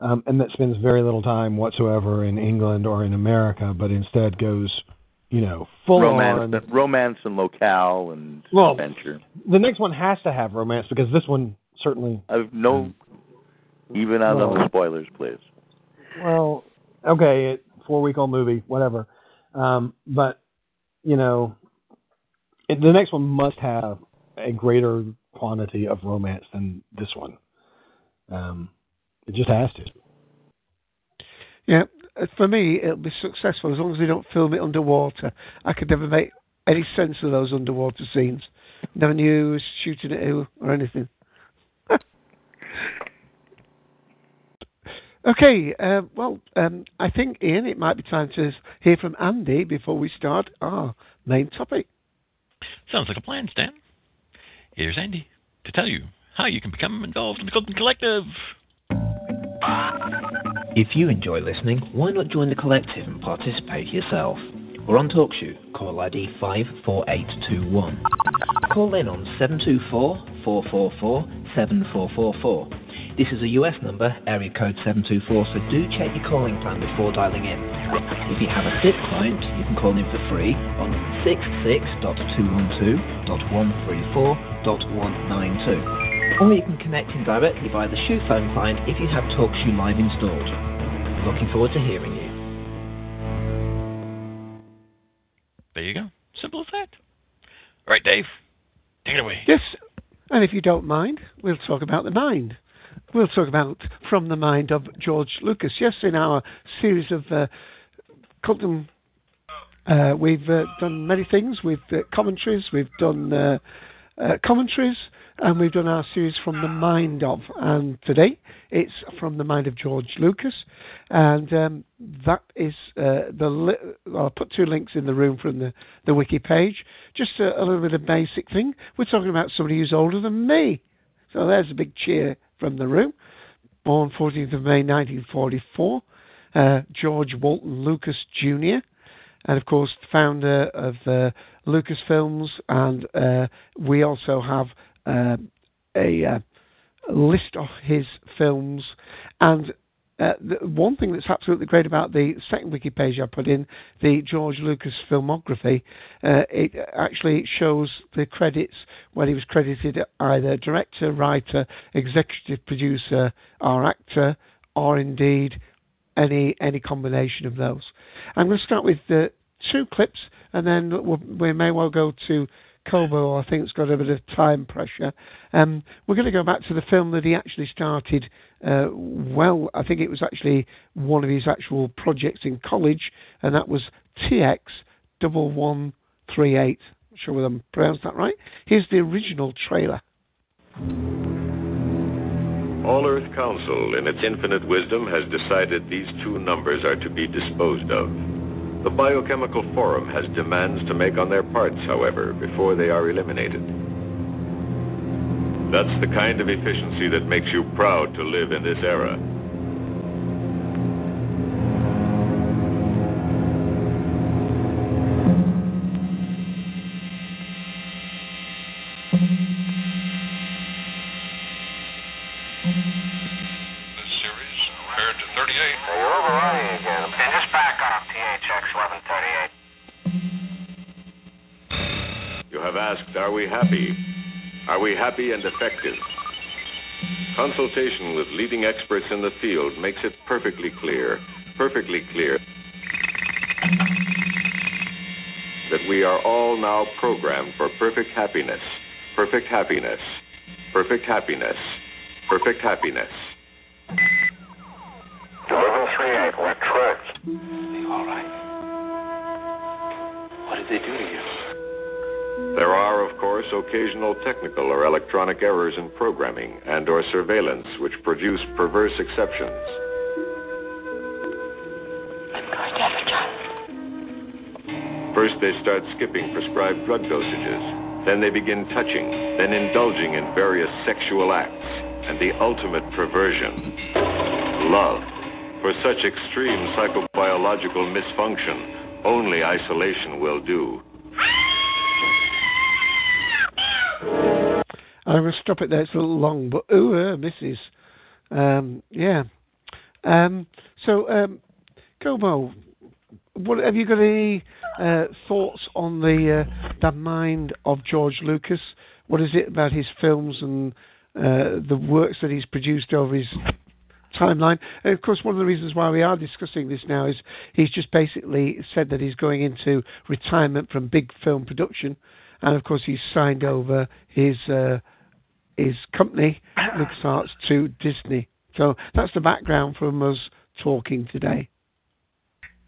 um, and that spends very little time whatsoever in England or in America, but instead goes, you know, full romance, on. romance and locale and Well, adventure. The next one has to have romance because this one certainly. I've no, even out on the spoilers, please. Well, okay, it, four week old movie, whatever. Um, but you know, it, the next one must have a greater quantity of romance than this one. Um, it just has to. Yeah, for me, it'll be successful as long as they don't film it underwater. I could never make any sense of those underwater scenes. Never knew who was shooting at who or anything. (laughs) okay, uh, well, um, I think, Ian, it might be time to hear from Andy before we start our main topic. Sounds like a plan, Stan. Here's Andy to tell you how you can become involved in the Golden Collective. If you enjoy listening, why not join the collective and participate yourself? We're on TalkShoe, call ID 54821. Call in on 724-444-7444. This is a US number, area code 724, so do check your calling plan before dialing in. If you have a SIP client, you can call in for free on 66.212.134.192. Or you can connect in directly via the Shoe phone client if you have TalkShoe Live installed. Looking forward to hearing you. There you go. Simple as that. All right, Dave. Take it away. Yes, and if you don't mind, we'll talk about the mind. We'll talk about From the Mind of George Lucas. Yes, in our series of uh, Colton, uh, we've uh, done many things. We've uh, commentaries, we've done uh, commentaries, and we've done our series From the Mind of. And today it's From the Mind of George Lucas, and um, that is uh, the. Li- well, I'll put two links in the room from the, the wiki page. Just a, a little bit of basic thing. We're talking about somebody who's older than me. So there's a big cheer from the room. Born 14th of May 1944, uh, George Walton Lucas Jr., and of course, the founder of uh, Lucasfilms. And uh, we also have uh, a, uh, list of his films. And uh, the one thing that's absolutely great about the second wiki page I put in, the George Lucas filmography, uh, it actually shows the credits when he was credited either director, writer, executive producer, or actor, or indeed any any combination of those. I'm going to start with uh, two clips, and then we may well go to Kobo. I think it's got a bit of time pressure. Um, we're going to go back to the film that he actually started. Uh, well, I think it was actually one of his actual projects in college, and that was TX double one three eight. Sure whether I'm pronounced that right. Here's the original trailer. All Earth Council, in its infinite wisdom, has decided these two numbers are to be disposed of. The Biochemical Forum has demands to make on their parts, however, before they are eliminated. That's the kind of efficiency that makes you proud to live in this era. happy and effective. Consultation with leading experts in the field makes it perfectly clear, perfectly clear, that we are all now programmed for perfect happiness, perfect happiness, perfect happiness, perfect happiness. Delivery eight. we're. All right. What did they do to you? There are, of course, occasional technical or electronic errors in programming and or surveillance which produce perverse exceptions. I'm going to have a child. First, they start skipping prescribed drug dosages. Then they begin touching, then indulging in various sexual acts, and the ultimate perversion love. For such extreme psychobiological misfunction, only isolation will do. Going to stop it there. It's a little long, but ooh, uh, Mrs. Um, yeah. Um, so, um, what have you got any uh, thoughts on the uh, the mind of George Lucas? What is it about his films and uh, the works that he's produced over his timeline? And of course, one of the reasons why we are discussing this now is he's just basically said that he's going into retirement from big film production, and of course, he's signed over his uh, his company (coughs) LucasArts to Disney. So that's the background from us talking today.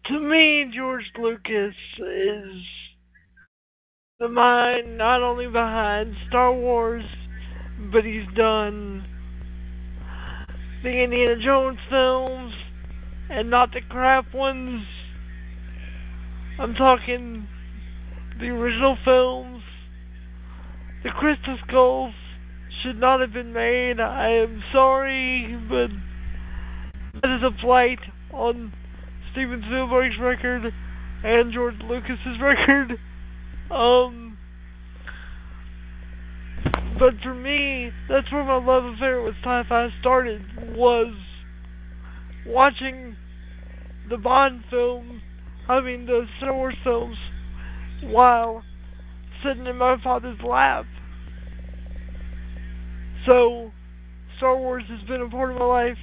To me, George Lucas is the mind not only behind Star Wars, but he's done the Indiana Jones films and not the crap ones. I'm talking the original films. The Crystal Skulls should not have been made. I am sorry, but that is a blight on Steven Spielberg's record and George Lucas's record. Um, but for me, that's where my love affair with sci-fi started. Was watching the Bond films, I mean the Star Wars films, while sitting in my father's lap. So, Star Wars has been a part of my life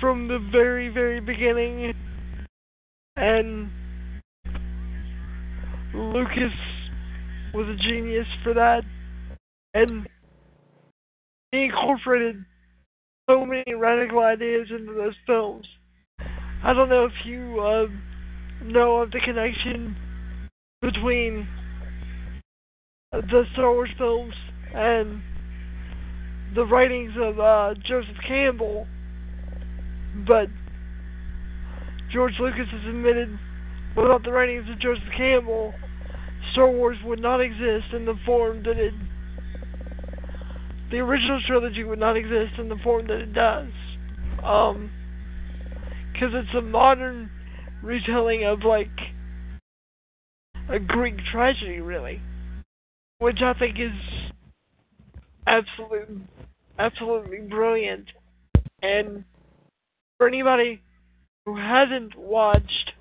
from the very, very beginning. And Lucas was a genius for that. And he incorporated so many radical ideas into those films. I don't know if you uh, know of the connection between the Star Wars films and the writings of uh, Joseph Campbell, but George Lucas has admitted without the writings of Joseph Campbell, Star Wars would not exist in the form that it. The original trilogy would not exist in the form that it does. Um, because it's a modern retelling of, like, a Greek tragedy, really. Which I think is absolute, absolutely brilliant. And for anybody who hasn't watched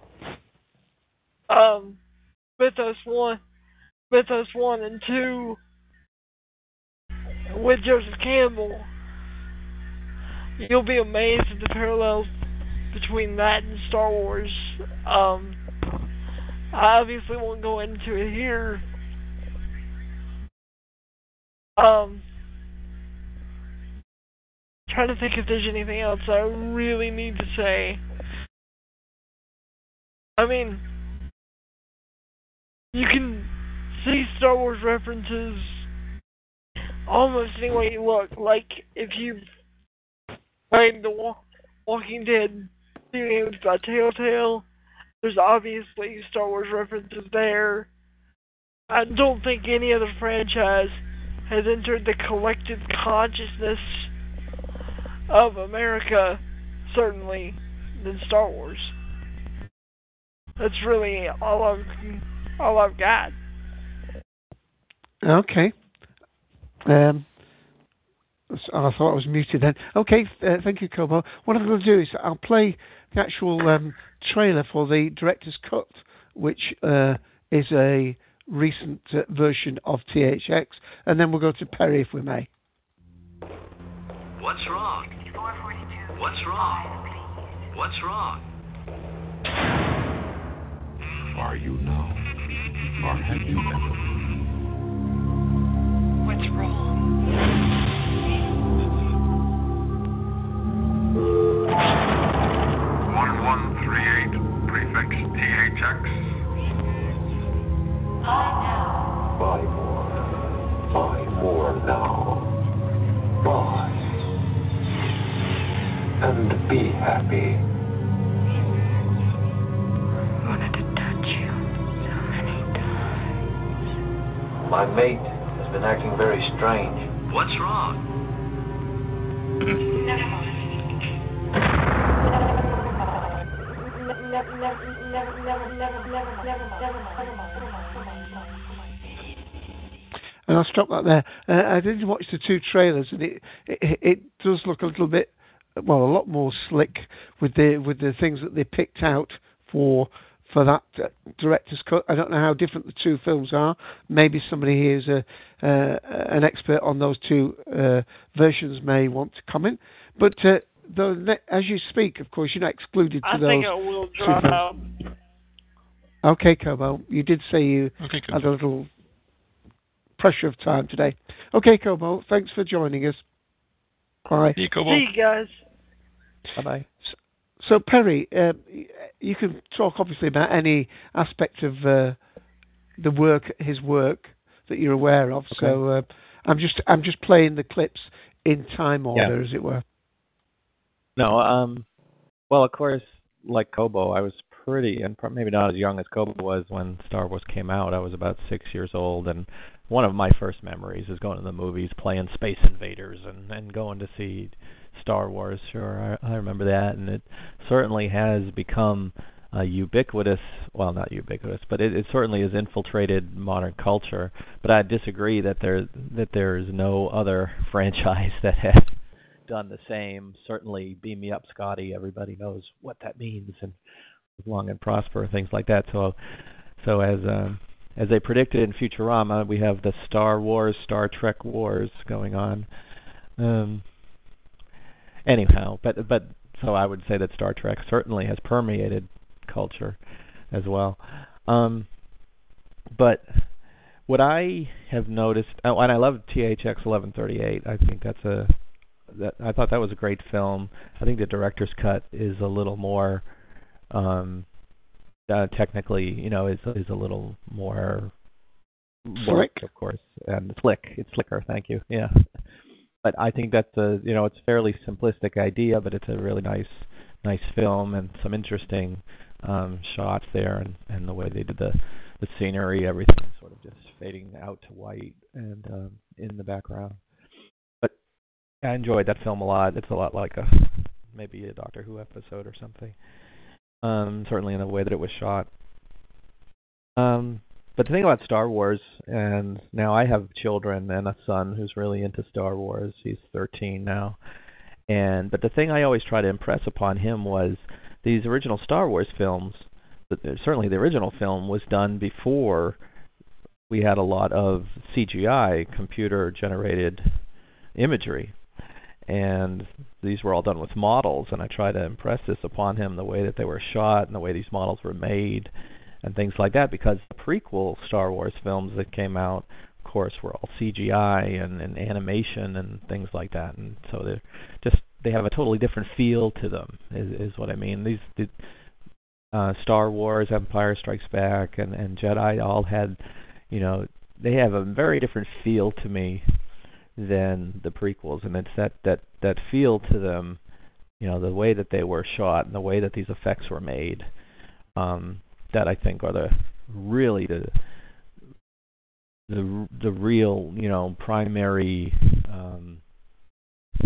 um, Mythos one, Mythos one and two with Joseph Campbell, you'll be amazed at the parallels between that and Star Wars. Um, I obviously won't go into it here. Um, trying to think if there's anything else I really need to say. I mean, you can see Star Wars references almost any way you look. Like, if you played the Walking Dead games by Telltale, there's obviously Star Wars references there. I don't think any other franchise has entered the collective consciousness of America, certainly, than Star Wars. That's really all I've all I've got. Okay. Um, I thought I was muted then. Okay, uh, thank you, Kobo. What I'm going to do is I'll play the actual um, trailer for the director's cut, which uh, is a recent uh, version of THX, and then we'll go to Perry if we may. What's wrong? What's wrong? What's wrong? Are you now? Or have you ever been? What's wrong? One one three eight, prefix THX. learn oh, to be happy. Wanted to touch you so many times. My mate has been acting very strange. What's wrong? And I'll stop that there. Uh, I did watch the two trailers, and it, it it does look a little bit, well, a lot more slick with the with the things that they picked out for for that uh, director's cut. I don't know how different the two films are. Maybe somebody here is a uh, an expert on those two uh, versions may want to comment. But uh, the, as you speak, of course, you're not excluded to I those. I think it will two drop out. Okay, Kobo, you did say you Okay, had a little pressure of time today. Okay, Kobo, thanks for joining us. Bye. See you, Kobo. See you guys. Bye bye. So Perry, uh, you can talk obviously about any aspect of uh, the work, his work that you're aware of. So uh, I'm just I'm just playing the clips in time order, as it were. No, um, well, of course, like Kobo, I was pretty, and maybe not as young as Kobo was when Star Wars came out. I was about six years old, and one of my first memories is going to the movies, playing Space Invaders, and and going to see Star Wars. Sure, I, I remember that, and it certainly has become uh, ubiquitous. Well, not ubiquitous, but it, it certainly has infiltrated modern culture. But I disagree that there that there is no other (laughs) franchise that has done the same. Certainly, beam me up, Scotty. Everybody knows what that means, and long and prosper, things like that. So, so as um, as they predicted in Futurama, we have the Star Wars, Star Trek wars going on. Um, anyhow, but but so I would say that Star Trek certainly has permeated culture as well. Um, but what I have noticed, oh, and I love THX 1138. I think that's a that I thought that was a great film. I think the director's cut is a little more um uh, technically, you know, is is a little more work, Slick. of course, and slick. It's slicker. Thank you. Yeah, but I think that's a you know it's a fairly simplistic idea, but it's a really nice nice film and some interesting um shots there, and and the way they did the the scenery, everything sort of just fading out to white and um in the background. But I enjoyed that film a lot. It's a lot like a maybe a Doctor Who episode or something. Um, certainly in the way that it was shot. Um, but the thing about Star Wars, and now I have children and a son who's really into Star Wars. He's 13 now, and but the thing I always try to impress upon him was these original Star Wars films. Certainly the original film was done before we had a lot of CGI, computer generated imagery and these were all done with models and I try to impress this upon him the way that they were shot and the way these models were made and things like that because the prequel Star Wars films that came out of course were all CGI and, and animation and things like that. And so they're just they have a totally different feel to them is is what I mean. These the, uh Star Wars Empire Strikes Back and and Jedi all had you know they have a very different feel to me than the prequels, and it's that that that feel to them, you know, the way that they were shot and the way that these effects were made, um, that I think are the really the the the real you know primary um,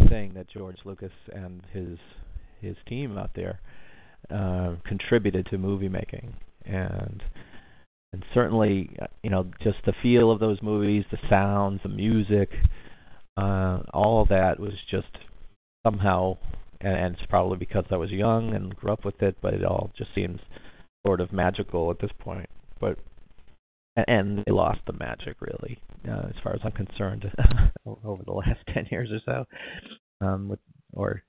thing that George Lucas and his his team out there uh, contributed to movie making. And and certainly you know just the feel of those movies, the sounds, the music, uh, all of that was just somehow, and, and it's probably because I was young and grew up with it, but it all just seems sort of magical at this point. But and, they lost the magic really, uh, as far as I'm concerned, (laughs) over the last (laughs) ten years or so, um, with, or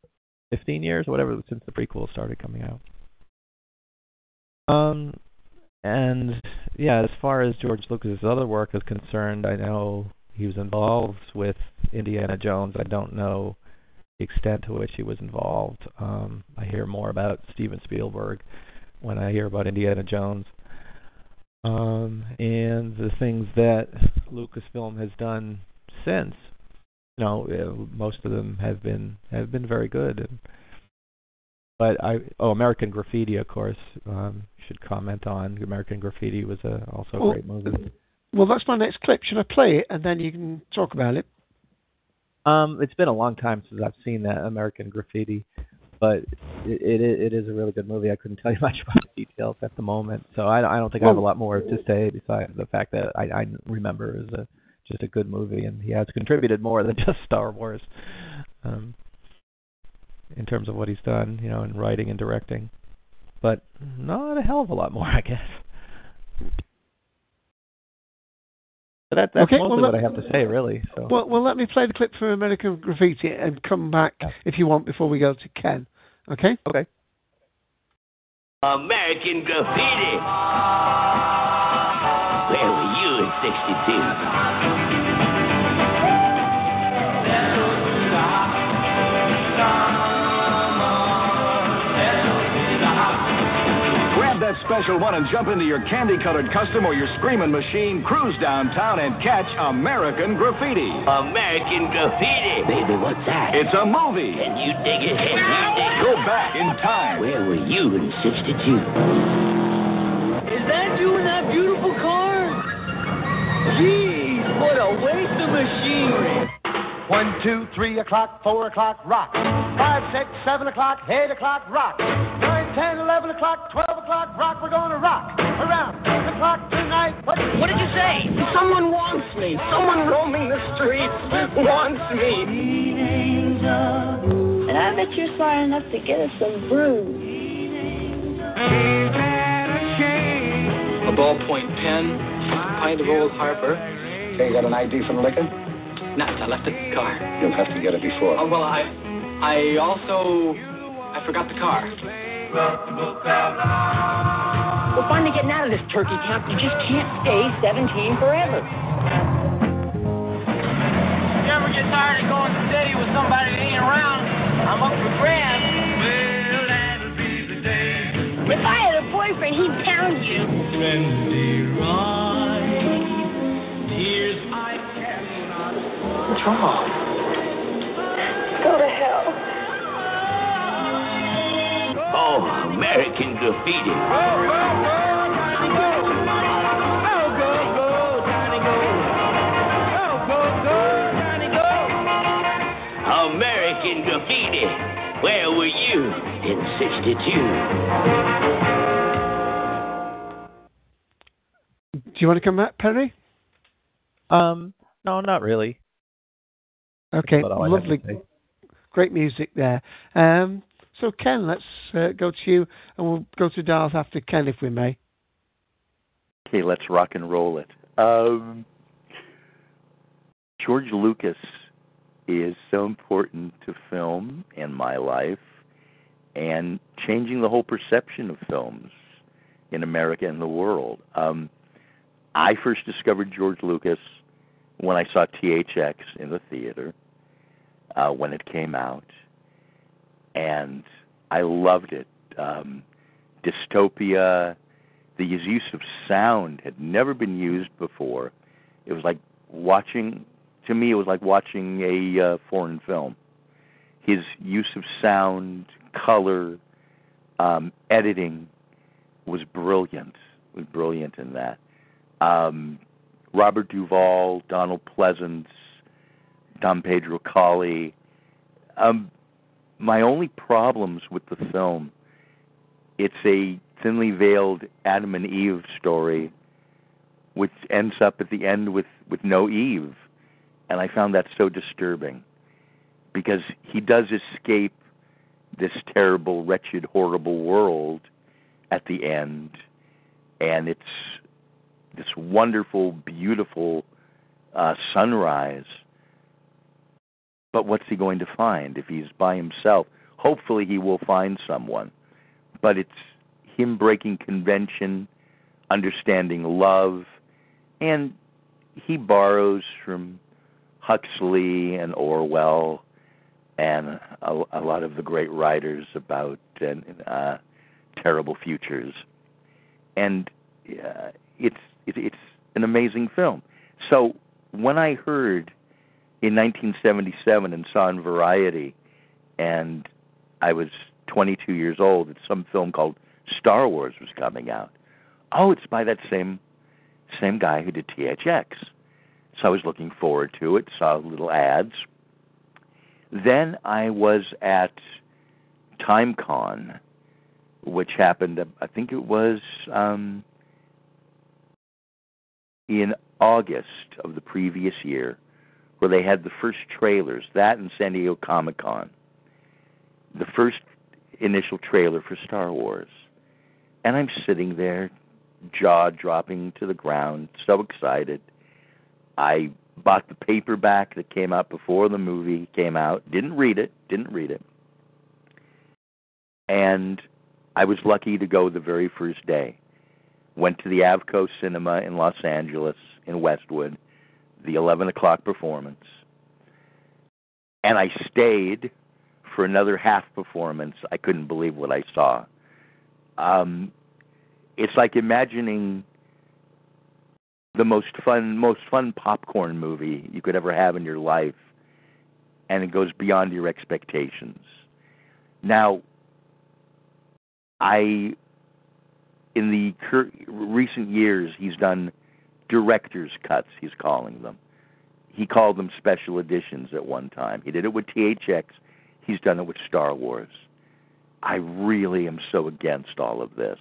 15 years whatever since the prequel started coming out. Um, and yeah, as far as George Lucas's other work is concerned, I know he was involved with Indiana Jones. I don't know the extent to which he was involved. Um, I hear more about Steven Spielberg when I hear about Indiana Jones. Um, and the things that Lucasfilm has done since, you know, uh, most of them have been have been very good. And but I oh American Graffiti, of course, um, should comment on. American Graffiti was a, also a Well, great movie. Well, that's my next clip. Should I play it and then you can talk about it? Um, it's been a long time since I've seen that American Graffiti, but it, it it is a really good movie. I couldn't tell you (laughs) much about the details at the moment, so I, I don't think I have a lot more to say besides the fact that I, I remember it as a just a good movie, and he has contributed more than (laughs) just Star Wars, um, in terms of what he's done, you know, in writing and directing, but not a hell of a lot more, I guess. But that, that's Okay, mostly well, what let- I have to say, really. So. Well, well, let me play the clip from American Graffiti and come back if you want before we go to Ken. Okay? Okay. American Graffiti. Where were you in 62? Special one and jump into your candy colored custom or your screaming machine, cruise downtown and catch American Graffiti. American Graffiti. Baby, what's that? It's a movie. Can you dig it? Can you dig it? Go back in time. Where were you in 62? Is that you in that beautiful car? Geez, what a waste of machinery. One, two, three o'clock, four o'clock, rock. Five, six, seven o'clock, eight o'clock, rock. Nine, ten, eleven o'clock, twelve o'clock, rock. We're gonna rock around ten o'clock tonight. What, What did you say? Someone wants me. Someone roaming the streets wants me. And I bet you're smart enough to get us some brews. A ballpoint pen, a pint of Old Harper. Okay, you got an ID for the liquor? Nah, I left it in the car. You'll have to get it before. Oh, well, I, I also, I forgot the car. We're finally getting out of this turkey camp. You just can't stay 17 forever. You ever get tired of going steady with somebody that ain't around? I'm up for grabs. Well, that'll be the day. If I had a boyfriend, he'd pound you. What's wrong? Go to hell. Oh, American Graffiti. American Graffiti. Where were you in 62? Do you want to come back, Perry? Um, no, not really. Okay, That's all I have to lovely. Great music there. Um, so, Ken, let's uh, go to you, and we'll go to Darth after Ken, if we may. Okay, let's rock and roll it. Um, George Lucas is so important to film in my life and changing the whole perception of films in America and the world. Um, I first discovered George Lucas when I saw THX in the theater uh, when it came out, and I loved it. Um, dystopia, the use of sound had never been used before. It was like watching, to me, it was like watching a uh, foreign film. His use of sound, color, um, editing was brilliant. Was brilliant in that. Um, Robert Duvall, Donald Pleasence, Don Pedro Colley. Um, my only problems with the film, it's a thinly veiled Adam and Eve story, which ends up at the end with with no Eve, and I found that so disturbing, because he does escape this terrible, wretched, horrible world at the end, and it's this wonderful, beautiful uh, sunrise. But what's he going to find if he's by himself? Hopefully, he will find someone. But it's him breaking convention, understanding love, and he borrows from Huxley and Orwell and a, a lot of the great writers about uh, terrible futures. And uh, it's it, it's an amazing film. So when I heard in 1977 and saw in Variety, and I was 22 years old that some film called Star Wars was coming out. Oh, it's by that same same guy who did THX. So I was looking forward to it, saw little ads. Then I was at TimeCon, which happened, I think it was um, in August of the previous year, where they had the first trailers, that and San Diego Comic Con. The first initial trailer for Star Wars. And I'm sitting there, jaw dropping to the ground, so excited. I bought the paperback that came out before the movie came out. Didn't read it, didn't read it. And I was lucky to go the very first day. Went to the Avco Cinema in Los Angeles, in Westwood, the 11 o'clock performance. And I stayed for another half performance. I couldn't believe what I saw. Um, it's like imagining the most fun, most fun popcorn movie you could ever have in your life, and it goes beyond your expectations. Now, I, in the cur- recent years, he's done director's cuts. He's calling them. He called them special editions at one time. He did it with THX. He's done it with Star Wars. I really am so against all of this.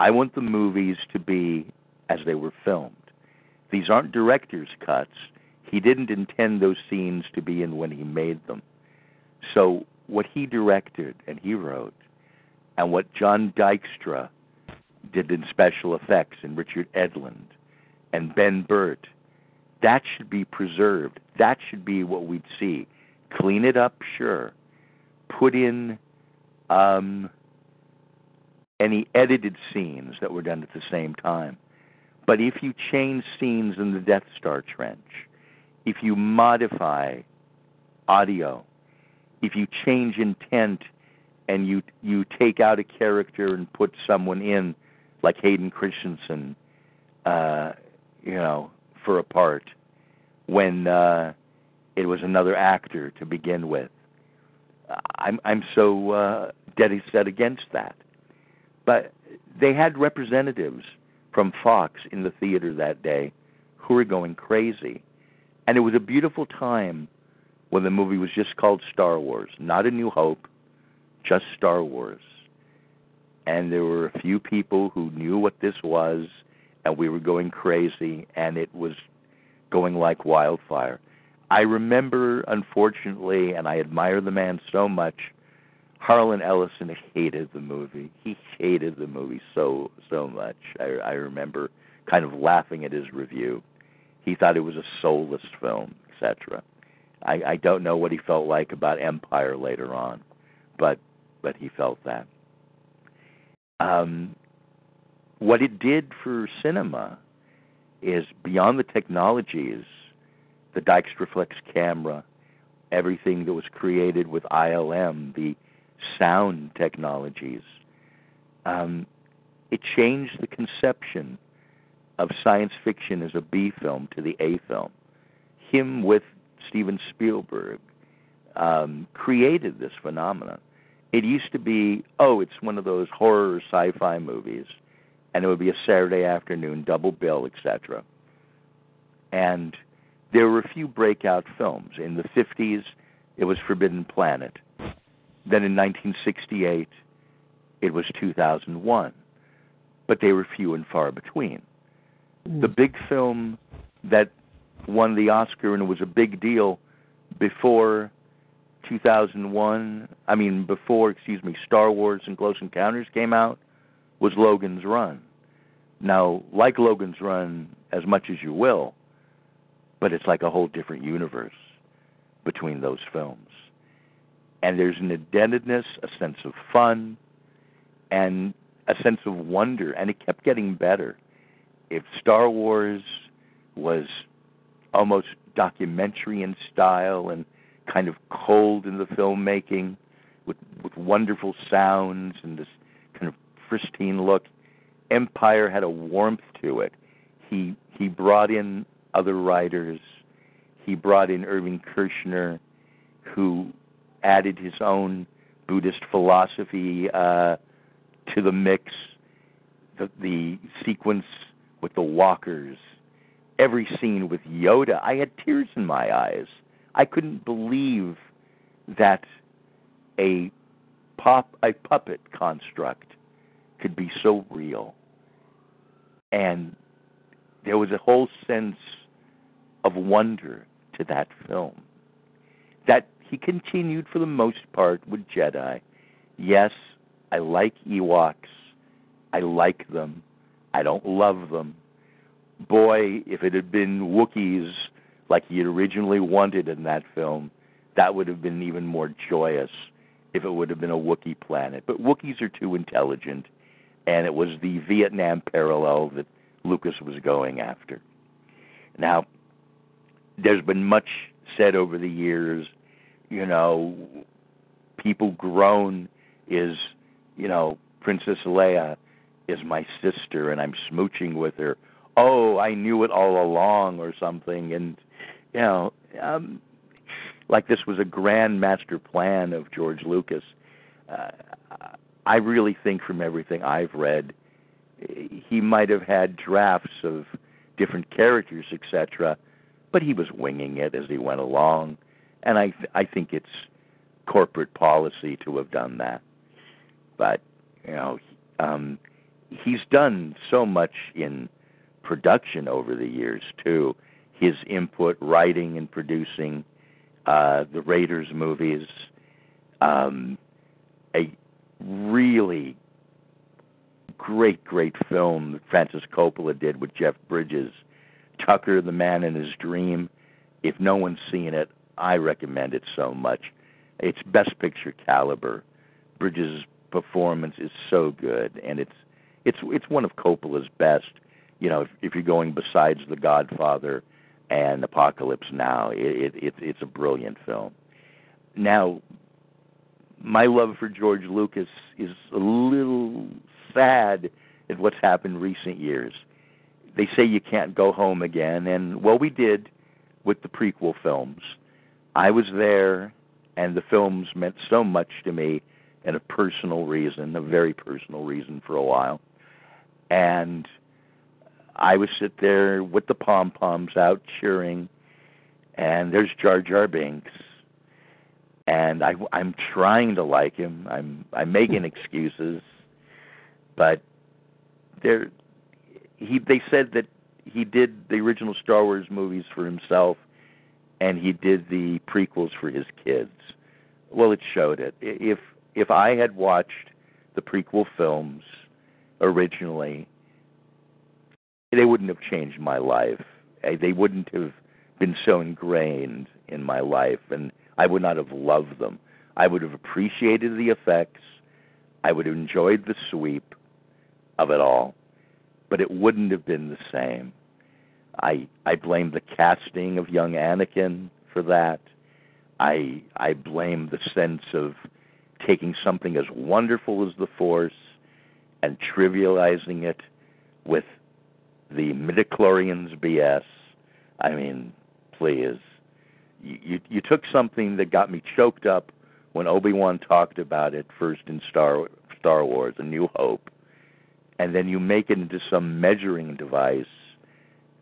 I want the movies to be as they were filmed. These aren't director's cuts. He didn't intend those scenes to be in when he made them. So, what he directed and he wrote, and what John Dykstra did in special effects, and Richard Edlund, and Ben Burtt, that should be preserved. That should be what we'd see. Clean it up, sure. Put in um, any edited scenes that were done at the same time. But if you change scenes in the Death Star trench, if you modify audio, if you change intent and you you take out a character and put someone in, like Hayden Christensen, uh, you know, for a part, when uh, it was another actor to begin with. I'm I'm so uh, dead set against that. But they had representatives from Fox in the theater that day who were going crazy. And it was a beautiful time when the movie was just called Star Wars, not A New Hope, just Star Wars. And there were a few people who knew what this was, and we were going crazy, and it was going like wildfire. I remember, unfortunately, and I admire the man so much, Harlan Ellison hated the movie. He hated the movie so so much. I, I remember kind of laughing at his review. He thought it was a soulless film, etc. I, I don't know what he felt like about Empire later on, but but he felt that. Um, what it did for cinema is beyond the technologies, the Dykstraflex camera, everything that was created with ILM, the sound technologies. Um, it changed the conception of science fiction as a B film to the A film. Him with Steven Spielberg um, created this phenomenon. It used to be, oh, it's one of those horror sci-fi movies, and it would be a Saturday afternoon double bill, etc. And there were a few breakout films. In the 50s, it was Forbidden Planet. Then in 1968, it was 2001. But they were few and far between. Mm. The big film that won the Oscar and it was a big deal before 2001, I mean, before, excuse me, Star Wars and Close Encounters came out, was Logan's Run. Now, like Logan's Run as much as you will, but it's like a whole different universe between those films and there's an indebtedness, a sense of fun, and a sense of wonder, and it kept getting better. If Star Wars was almost documentary in style and kind of cold in the filmmaking, with with wonderful sounds and this pristine look, Empire had a warmth to it. He he brought in other writers. He brought in Irving Kershner, who added his own Buddhist philosophy uh, to the mix, the, the sequence with the walkers, every scene with Yoda, I had tears in my eyes. I couldn't believe that a pop a puppet construct could be so real. And there was a whole sense of wonder to that film. That he continued for the most part with Jedi. Yes, I like Ewoks. I like them. I don't love them. Boy, if it had been Wookiees like he originally wanted in that film, that would have been even more joyous if it would have been a Wookiee planet. But Wookiees are too intelligent, and it was the Vietnam parallel that Lucas was going after. Now, there's been much said over the years, you know, people groan is, you know, Princess Leia is my sister and I'm smooching with her. Oh, I knew it all along or something and you know, um like this was a grand master plan of George Lucas. Uh, I really think from everything I've read, he might have had drafts of different characters, etc., but he was winging it as he went along, and I th- I think it's corporate policy to have done that. But you know, um, he's done so much in production over the years too. His input, writing and producing uh, the Raiders movies, um, a really great, great film that Francis Coppola did with Jeff Bridges, Tucker, the Man in His Dream. If no one's seen it, I recommend it so much. It's Best Picture caliber. Bridges' performance is so good, and it's it's it's one of Coppola's best. You know, if, if you're going besides The Godfather and Apocalypse Now, it, it, it it's a brilliant film. Now, my love for George Lucas is a little sad at what's happened recent years. They say you can't go home again, and well, we did with the prequel films. I was there, and the films meant so much to me, and a personal reason, a very personal reason for a while. And I would sit there with the pom poms out cheering, and there's Jar Jar Binks, and I, I'm trying to like him. I'm I'm making hmm. excuses, but there, he they said that he did the original Star Wars movies for himself, and he did the prequels for his kids. Well, it showed it. If if I had watched the prequel films originally, they wouldn't have changed my life. They wouldn't have been so ingrained in my life, and I would not have loved them. I would have appreciated the effects. I would have enjoyed the sweep of it all, but it wouldn't have been the same. I I blame the casting of young Anakin for that. I I blame the sense of taking something as wonderful as the Force and trivializing it with the midichlorians BS. I mean, please. You, you took something that got me choked up when Obi-Wan talked about it first in Star Star Wars A New Hope and then you make it into some measuring device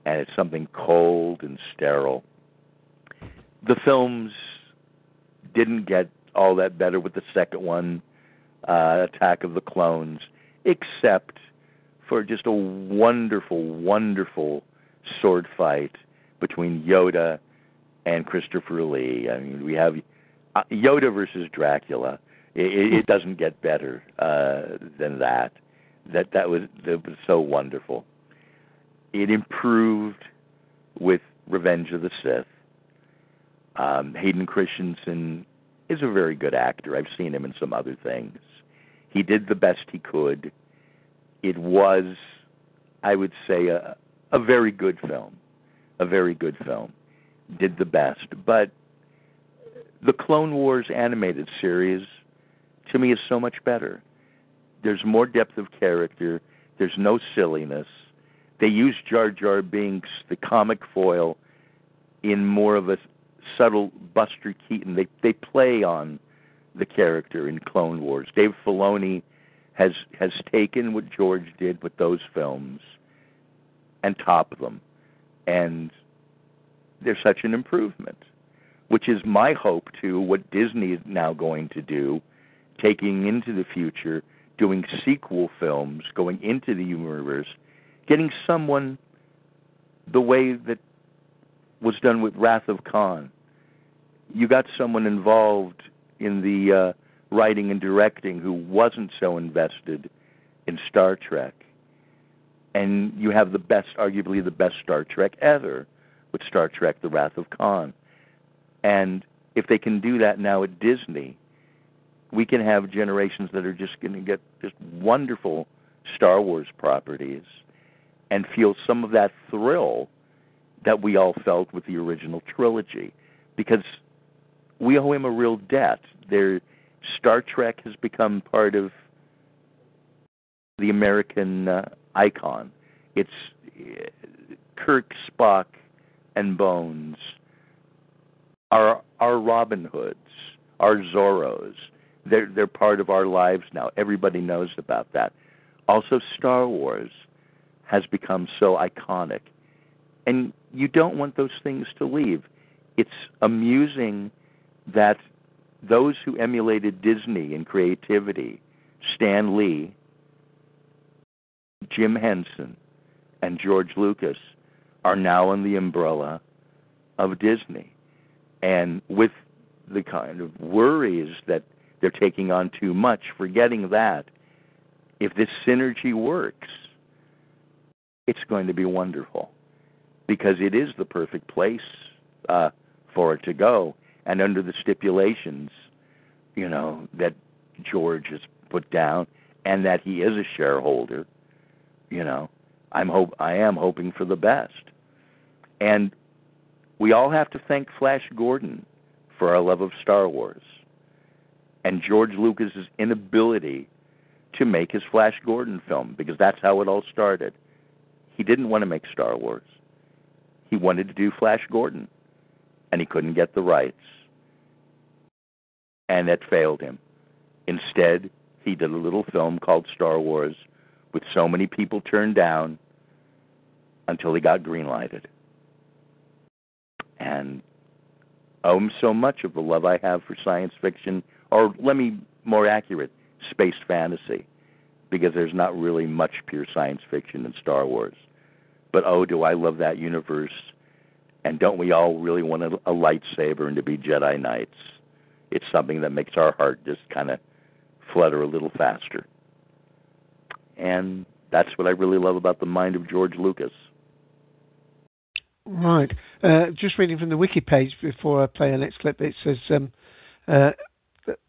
and it's something cold and sterile. The films didn't get all that better with the second one, uh, Attack of the Clones, except for just a wonderful, wonderful sword fight between Yoda and Christopher Lee. I mean, we have uh, Yoda versus Dracula. It, it doesn't get better uh, than that. That that was that was so wonderful. It improved with Revenge of the Sith. Um, Hayden Christensen is a very good actor. I've seen him in some other things. He did the best he could. It was, I would say, a, a very good film. A very good film. Did the best. But the Clone Wars animated series, to me, is so much better. There's more depth of character. There's no silliness. They use Jar Jar Binks, the comic foil, in more of a subtle Buster Keaton. They they play on the character in Clone Wars. Dave Filoni has has taken what George did with those films and topped them, and they're such an improvement. Which is my hope to what Disney is now going to do, taking into the future, doing sequel films, going into the universe, getting someone the way that was done with Wrath of Khan. You got someone involved in the uh, writing and directing who wasn't so invested in Star Trek. And you have the best, arguably the best Star Trek ever with Star Trek The Wrath of Khan. And if they can do that now at Disney, we can have generations that are just going to get just wonderful Star Wars properties and feel some of that thrill that we all felt with the original trilogy because we owe him a real debt. There Star Trek has become part of the American uh, icon. It's uh, Kirk, Spock, and Bones. Our our Robin Hoods, our Zorros. They're they're part of our lives now. Everybody knows about that. Also, Star Wars has become so iconic, and you don't want those things to leave. It's amusing that those who emulated Disney in creativity, Stan Lee, Jim Henson, and George Lucas, are now in the umbrella of Disney. And with the kind of worries that they're taking on too much, forgetting that, if this synergy works, it's going to be wonderful because it is the perfect place uh, for it to go and under the stipulations, you know, that George has put down, and that he is a shareholder, you know, I'm hope I am hoping for the best. And we all have to thank Flash Gordon for our love of Star Wars and George Lucas's inability to make his Flash Gordon film because that's how it all started. He didn't want to make Star Wars. He wanted to do Flash Gordon and he couldn't get the rights and that failed him. Instead, he did a little film called Star Wars with so many people turned down until he got greenlighted. And him so much of the love I have for science fiction, or let me more accurate, space fantasy, because there's not really much pure science fiction in Star Wars. But oh, do I love that universe, and don't we all really want a, a lightsaber and to be Jedi Knights? it's something that makes our heart just kind of flutter a little faster. And that's what I really love about the mind of George Lucas. Right. Uh, just reading from the wiki page before I play the next clip, it says, um, uh,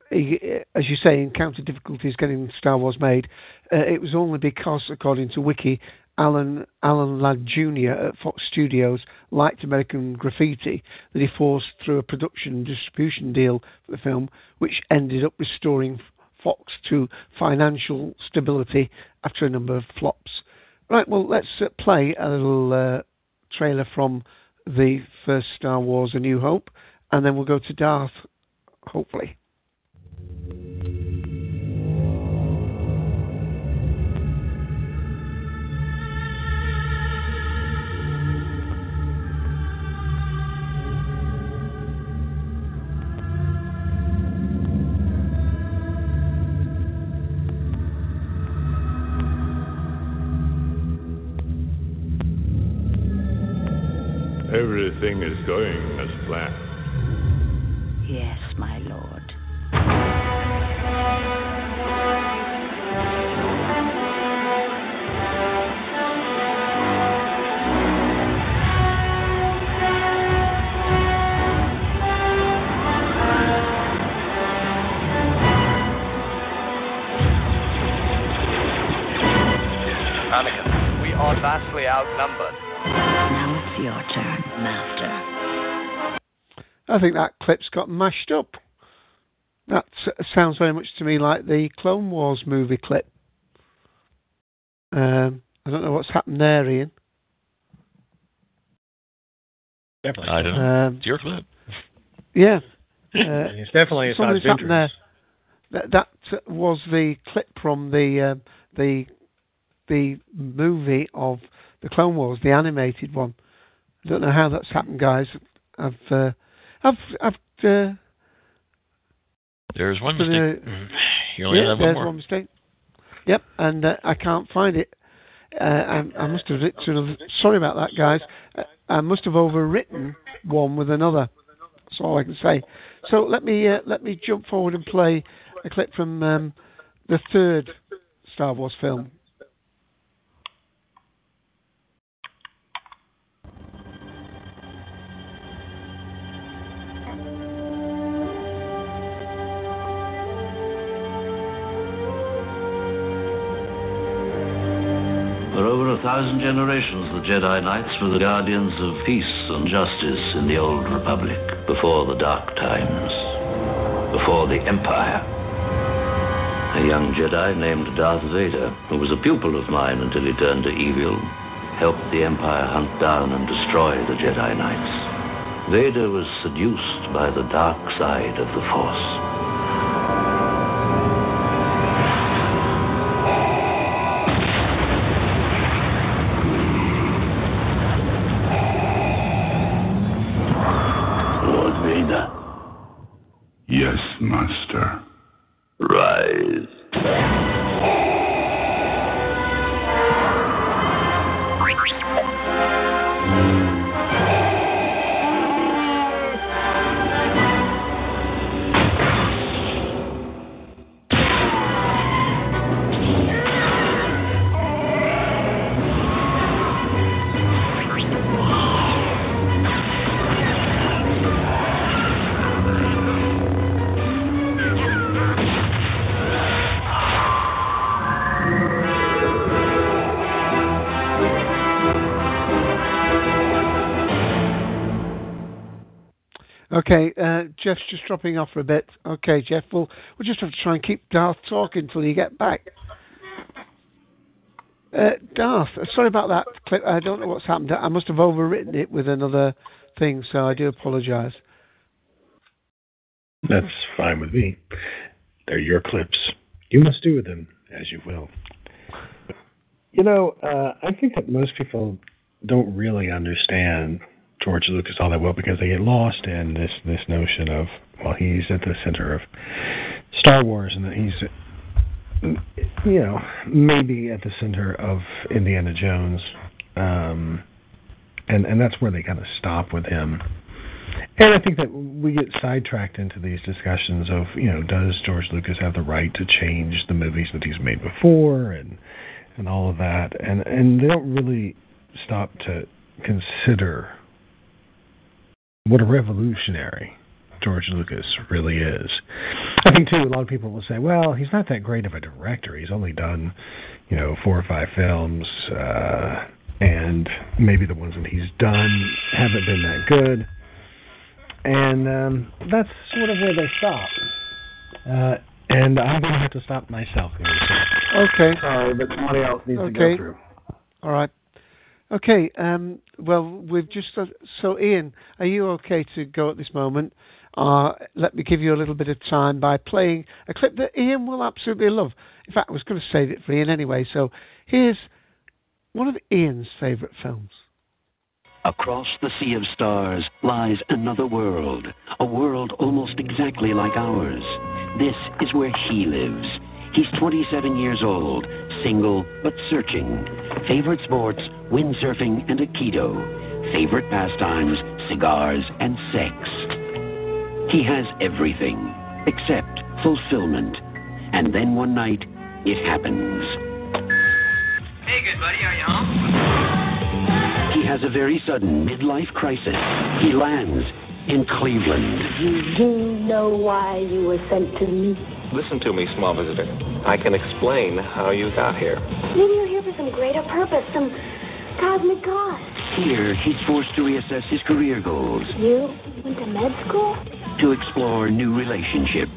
as you say, encountered difficulties getting Star Wars made. Uh, it was only because, according to Wiki, Alan Alan Ladd Jr. at Fox Studios liked American Graffiti that he forced through a production and distribution deal for the film, which ended up restoring Fox to financial stability after a number of flops. Right, well, let's uh, play a little uh, trailer from the first Star Wars A New Hope, and then we'll go to Darth, hopefully. I think that clip's got mashed up. That sounds very much to me like the Clone Wars movie clip. Um, I don't know what's happened there, Ian. Definitely. I don't know. Um, it's your clip. Yeah. (laughs) Uh, it's definitely a something's happened there. that, that was the clip from the uh, the the movie of the Clone Wars, the animated one. I don't know how that's happened, guys. I've uh, I've I've uh, There's one mistake. uh. You only yeah, have one there's more. one mistake. Yep, and uh, I can't find it. Uh, I, I must have written. Sorry about that, guys. Uh, I must have overwritten one with another. That's all I can say. So let me uh, let me jump forward and play a clip from um, the third Star Wars film. Thousand generations, the Jedi Knights were the guardians of peace and justice in the Old Republic, before the Dark Times, before the Empire. A young Jedi named Darth Vader, who was a pupil of mine until he turned to evil, helped the Empire hunt down and destroy the Jedi Knights. Vader was seduced by the dark side of the Force. Okay, uh, Jeff's just dropping off for a bit. Okay, Jeff, we'll we'll just have to try and keep Darth talking until you get back. Uh, Darth, uh, sorry about that clip. I don't know what's happened. I must have overwritten it with another thing, so I do apologise. That's fine with me. They're your clips. You must do with them as you will. You know, uh, I think that most people don't really understand George Lucas all that well because they get lost in this this notion of well, he's at the center of Star Wars and that he's you know maybe at the center of Indiana Jones, um, and and that's where they kind of stop with him. And I think that we get sidetracked into these discussions of, you know, does George Lucas have the right to change the movies that he's made before and and all of that. And and they don't really stop to consider what a revolutionary George Lucas really is. I think too a lot of people will say, well, he's not that great of a director. He's only done, you know, four or five films, uh and maybe the ones that he's done haven't been that good and um, that's sort of where they stop. Uh, and I'm going to have to stop myself. Here. Okay. Sorry, but somebody else needs to go through. All right. Okay. Um, well, we've just so Ian, are you okay to go at this moment? Uh, let me give you a little bit of time by playing a clip that Ian will absolutely love. In fact, I was going to save it for Ian anyway. So here's one of Ian's favourite films. Across the sea of stars lies another world, a world almost exactly like ours. This is where he lives. He's 27 years old, single but searching. Favorite sports, windsurfing and Aikido. Favorite pastimes, cigars and sex. He has everything except fulfillment. And then one night, it happens. Hey, good buddy, are you home? He has a very sudden midlife crisis. He lands in Cleveland. You do know why you were sent to me. Listen to me, small visitor. I can explain how you got here. Maybe you're here for some greater purpose, some cosmic cause. Here, he's forced to reassess his career goals, You went to med school? to explore new relationships,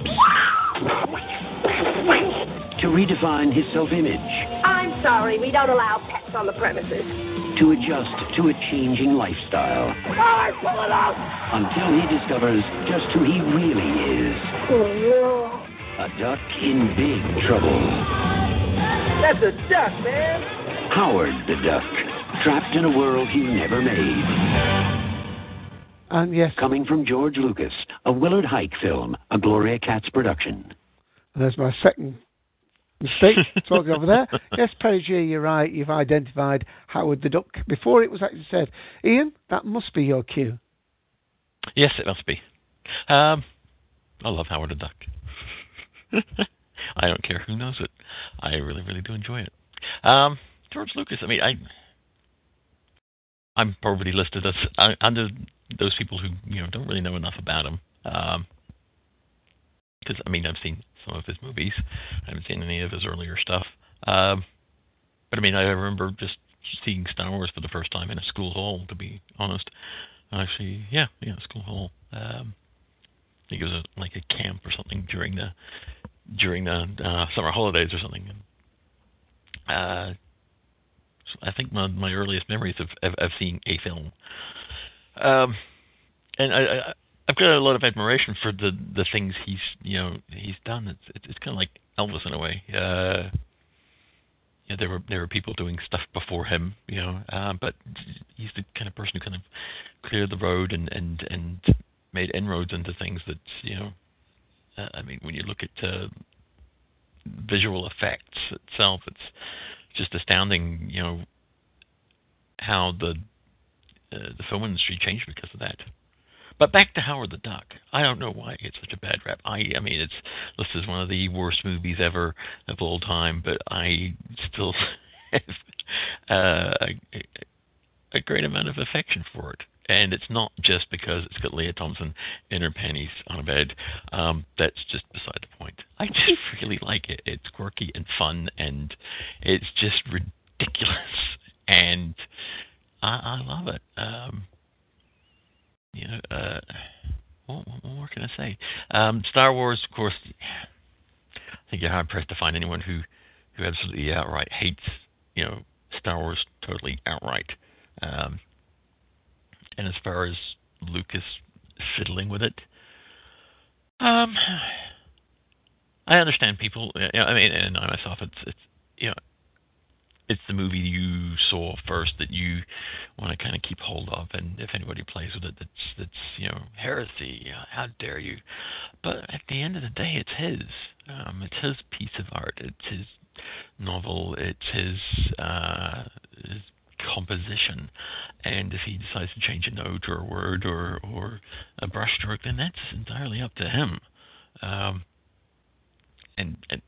to redefine his self image, I'm sorry, we don't allow pets on the premises. to adjust to a changing lifestyle, oh, Alright, pull it out! until he discovers just who he really is. Oh, A duck in big trouble. That's a duck, man. Howard the Duck, trapped in a world he never made. And yes, Coming from George Lucas, a Willard Huyck film, a Gloria Katz production. And there's my second mistake (laughs) talking over there. Yes, Perry you're right. You've identified Howard the Duck before it was actually said. Ian, that must be your cue. Yes, it must be. Um, I love Howard the Duck. (laughs) I don't care who knows it. I really, really do enjoy it. Um, George Lucas. I mean, I, I'm probably listed as uh, under those people who you know don't really know enough about him. Um, because I mean, I've seen some of his movies. I haven't seen any of his earlier stuff. Um, but I mean, I remember just seeing Star Wars for the first time in a school hall. To be honest, actually, yeah, yeah, school hall. Um, I think it was a, like a camp or something during the during the uh, summer holidays or something. Uh, I think my my earliest memories of of, of seeing a film. Um, and I, I I've got a lot of admiration for the the things he's you know he's done. It's it's, it's kind of like Elvis in a way. Uh, you know, there were there were people doing stuff before him, you know, uh, but he's the kind of person who kind of cleared the road and and and made inroads into things that you know. I mean, when you look at uh, visual effects itself, it's just astounding, you know, how the uh, the film industry changed because of that. But back to Howard the Duck. I don't know why it gets such a bad rap. I I mean it's listed as one of the worst movies ever of all time, but I still (laughs) have uh, a, a great amount of affection for it. And it's not just because it's got Lea Thompson in her panties on a bed. Um, that's just beside the point. I just really like it. It's quirky and fun, and it's just ridiculous, (laughs) and I, I love it. Um, you know, uh, what, what more can I say? Um, Star Wars, of course. I think you're hard pressed to find anyone who who absolutely outright hates, you know, Star Wars totally outright. Um, and as far as Lucas fiddling with it, um, I understand people. You know, I mean, and I myself, it's it's you know, it's the movie you saw first that you want to kind of keep hold of, and if anybody plays with it, that's that's you know heresy. How dare you? But at the end of the day, it's his. Um, it's his piece of art. It's his novel. It's his, uh, his composition. And if he decides to change a note or a word or or a brushstroke, then that's entirely up to him. Um, and, and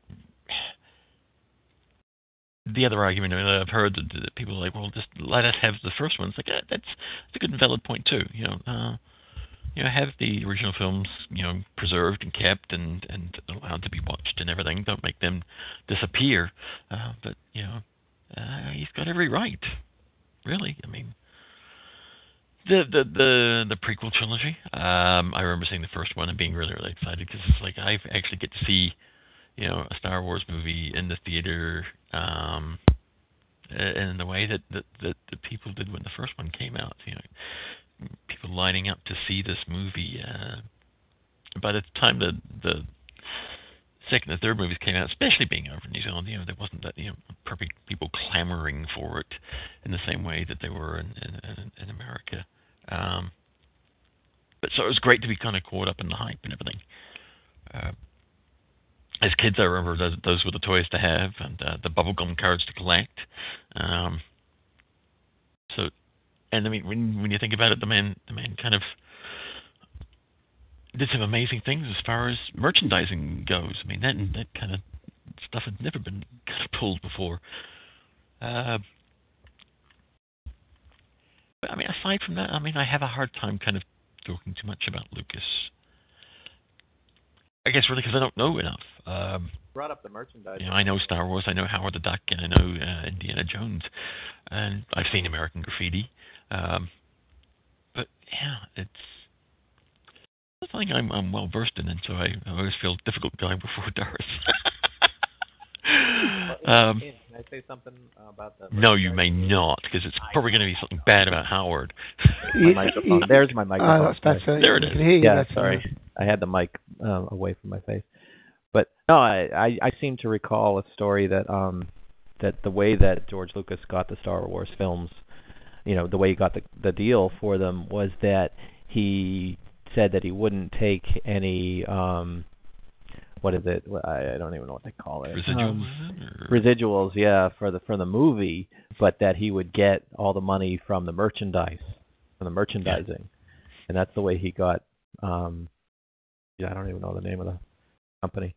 the other argument that I've heard that, that people are like, well, just let us have the first one. It's like that's that's a good and valid point too. You know, uh, you know, have the original films, you know, preserved and kept and and allowed to be watched and everything. Don't make them disappear. Uh, but you know, uh, he's got every right. Really, I mean, the the the the prequel trilogy. Um, I remember seeing the first one and being really really excited because it's like I actually get to see, you know, a Star Wars movie in the theater. Um, in the way that, that that the people did when the first one came out, you know, people lining up to see this movie. Uh, by the time the the second and third movies came out, especially being over in New Zealand, you know, there wasn't that you know probably people clamoring for it in the same way that they were in in, in America. Um, but so it was great to be kind of caught up in the hype and everything. Uh, as kids, I remember those, those were the toys to have and uh, the bubblegum cards to collect. Um, so, and I mean, when when you think about it, the man the man kind of did some amazing things as far as merchandising goes. I mean, that that kind of stuff had never been kind of pulled before. Uh, but I mean, aside from that, I mean, I have a hard time kind of talking too much about Lucas. I guess really because I don't know enough. Um, Brought up the merchandise. you know, I know Star Wars, I know Howard the Duck, and I know uh, Indiana Jones, and I've seen American Graffiti. Um, but yeah, it's something I'm, I'm well versed in, and so I, I always feel difficult going before (laughs) Doris. um, Can I say something about the? no, you may not, because it's probably going to be something bad about Howard. (laughs) My microphone. There's my microphone. Oh, that's better. There it You is. can hear you Yeah, sorry. I had the mic uh, away from my face. But no, I, I I seem to recall a story that um that the way that George Lucas got the Star Wars films, you know, the way he got the the deal for them was that he said that he wouldn't take any um what is it? I, I don't even know what they call it. Residuals. Um, residuals, yeah, for the for the movie, but that he would get all the money from the merchandise, from the merchandising, and that's the way he got. um Yeah, I don't even know the name of the company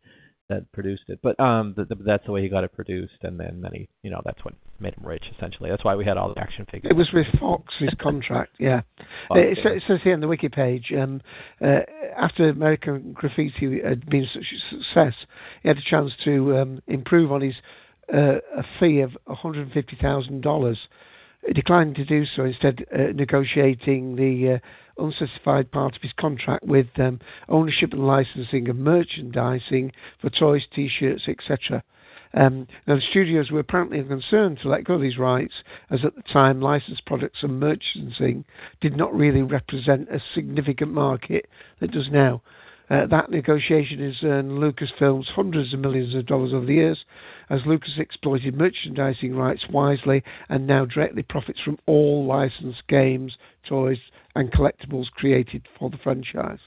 that produced it, but um, the, the, that's the way he got it produced, and then then he, you know, that's what made him rich essentially. That's why we had all the action figures. It was with Fox's contract, (laughs) yeah. Fox, it, yeah. it says here on the wiki page, um, uh, after American Graffiti had been such a success, he had a chance to um, improve on his uh, a fee of $150,000. He declined to do so, instead uh, negotiating the uh, unspecified part of his contract with um, ownership and licensing of merchandising for toys, T-shirts, etc. Um, now, the studios were apparently concerned to let go of these rights, as at the time, licensed products and merchandising did not really represent a significant market that does now. Uh, that negotiation has earned Lucasfilms hundreds of millions of dollars over the years, as Lucas exploited merchandising rights wisely and now directly profits from all licensed games, toys, and collectibles created for the franchise.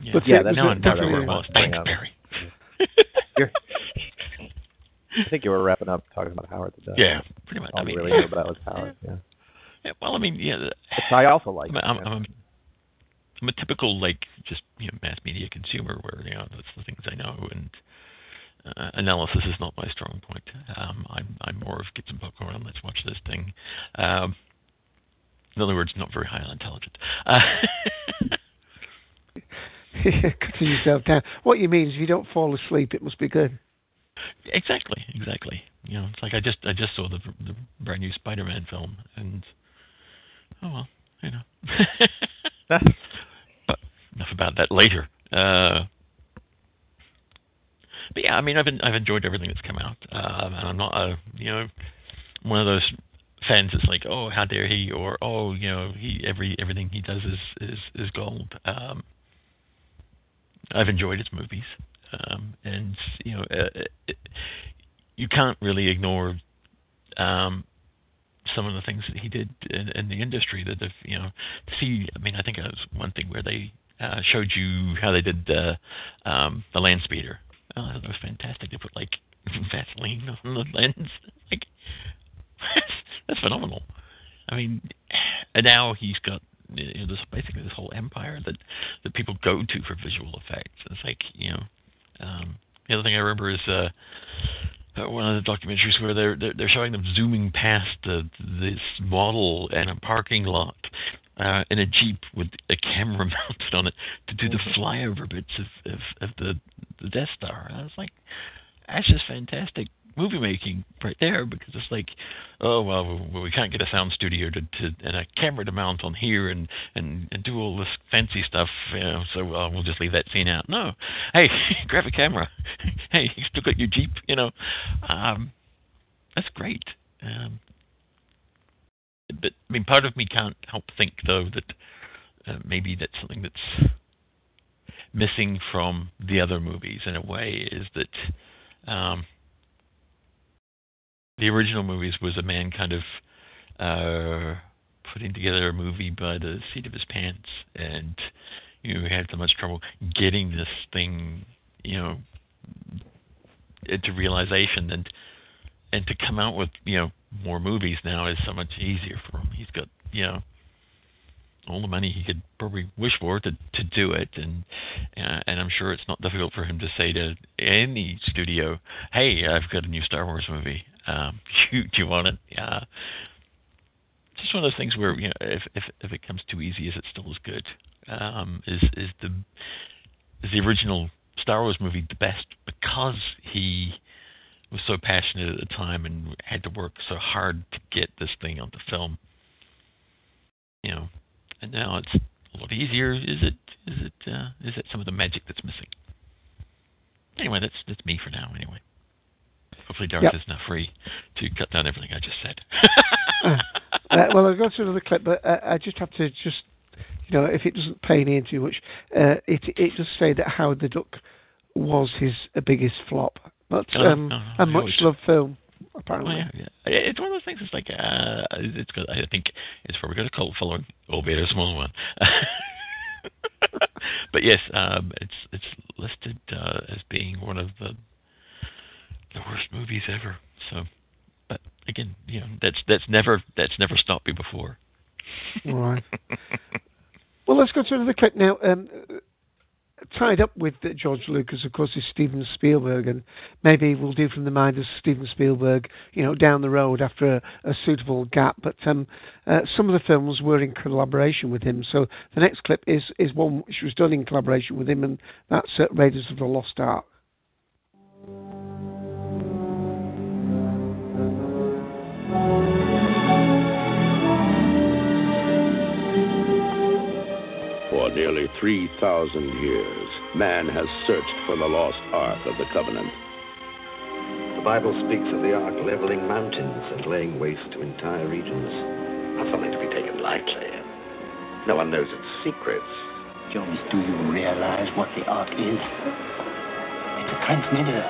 Yeah, But yeah, it that's was not part of definitely- what I Thanks. Barry. (laughs) I think you were wrapping up talking about Howard the Duck. Yeah, pretty much. All I mean, really yeah. knew about was Howard. Yeah. Yeah, well, I mean, yeah. the- I also like. I'm, a- I'm. I'm, a, I'm a typical like just you know mass media consumer where you know that's the things I know and uh, analysis is not my strong point. Um, I'm I'm more of get some popcorn, and let's watch this thing. Um, in other words, not very highly intelligent. (laughs) Uh, Cutting yourself down. What you mean is, if you don't fall asleep, it must be good. exactly, exactly. You know, it's like I just I just saw the the brand new Spider-Man film, and oh well, you know. but enough about that later. Uh, but yeah, I mean, I've been, I've enjoyed everything that's come out, um, and I'm not, uh, you know, one of those fans that's like, oh, how dare he, or oh, you know, he every everything he does is is is gold. Um, I've enjoyed his movies, um, and you know, uh, it, you can't really ignore um, some of the things that he did in, in the industry that have, you know, to see. I mean, I think it was one thing where they uh, showed you how they did the um, the land speeder. Oh, that was fantastic. They put like (laughs) Vaseline on the lens. (laughs) Like that's phenomenal. I mean, and now he's got you know, this basically this whole empire that that people go to for visual effects. It's like you know, um, the other thing I remember is uh, uh, one of the documentaries where they're they're, they're showing them zooming past the, this model in a parking lot. Uh, in a jeep with a camera (laughs) mounted on it to do the flyover bits of, of, of the the Death Star. I was like, that's just fantastic movie making right there because it's like, oh well, we, we can't get a sound studio to, to and a camera to mount on here and and and do all this fancy stuff, you know, so uh, we'll just leave that scene out. No, hey, (laughs) grab a camera. (laughs) hey, you still got your Jeep, you know. Um, that's great. Um, but I mean, part of me can't help think though that uh, maybe that's something that's missing from the other movies in a way is that um, the original movies was a man kind of uh, putting together a movie by the seat of his pants, and you know, had so much trouble getting this thing, you know, into realization, and and to come out with you know more movies now is so much easier for him. He's got you know all the money he could probably wish for to to do it, and uh, and I'm sure it's not difficult for him to say to any studio, "Hey, I've got a new Star Wars movie. Um, (laughs) you, do you want it?" Yeah. It's just one of those things where you know if if if it comes too easy, is it still as good? Um, is is the is the original Star Wars movie the best because he was so passionate at the time and had to work so hard to get this thing onto film? You know, and now it's a lot easier. Is it? Is it? Uh, is it some of the magic that's missing? Anyway, that's that's me for now. Anyway, hopefully Darth Yep. is now free to cut down everything I just said. uh, well, I'll go to another clip, but uh, I just have to just you know, if it doesn't pain Ian too much, uh, it it does say that Howard the Duck was his uh, biggest flop, but Oh, um, no, no, a much loved film Oh, apparently. yeah, yeah. It's one of those things. It's like uh, it's got. I think it's probably got a cult following, albeit a small one. (laughs) but yes, um, it's it's listed uh, as being one of the the worst movies ever. So, but again, you know, that's that's never that's never stopped me before. Right. Well, let's go to another clip now. Um, tied up with George Lucas, of course, is Steven Spielberg, and maybe we'll do from the mind of Steven Spielberg, you know, down the road after a, a suitable gap. But um, uh, some of the films were in collaboration with him. So the next clip is is one which was done in collaboration with him, and that's uh, Raiders of the Lost Ark. Nearly 3,000 years, man has searched for the lost Ark of the Covenant. The Bible speaks of the ark leveling mountains and laying waste to entire regions. Not something to be taken lightly. No one knows its secrets. Jones, do you realize what the Ark is? It's a transmitter.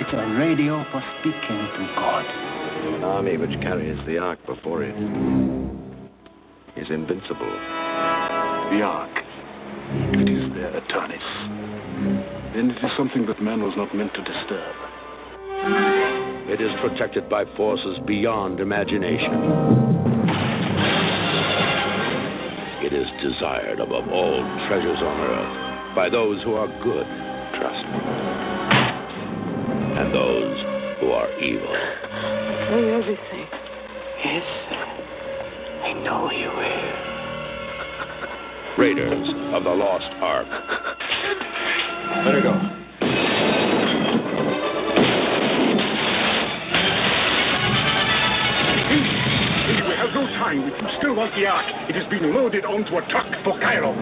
It's a radio for speaking to God. An army which carries the ark before it is invincible. The Ark. If it is there Atanis, then it is something that man was not meant to disturb. It is protected by forces beyond imagination. It is desired above all treasures on earth by those who are good, trust me, and those who are evil. Say everything. Yes, sir. I know you will. Raiders of the Lost Ark. Let her go. We have no time. If you still want the Ark, it has been loaded onto a truck for Cairo.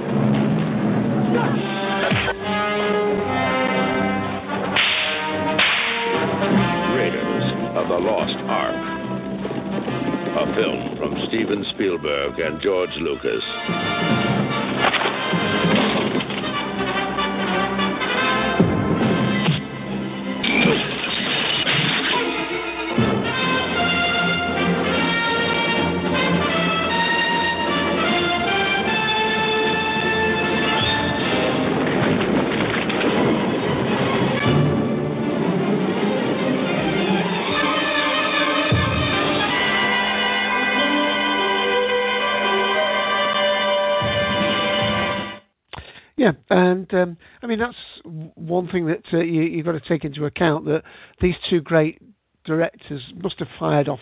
Raiders of the Lost Ark. A film from Steven Spielberg and George Lucas. And um, I mean that's one thing that uh, you, you've got to take into account that these two great directors must have fired off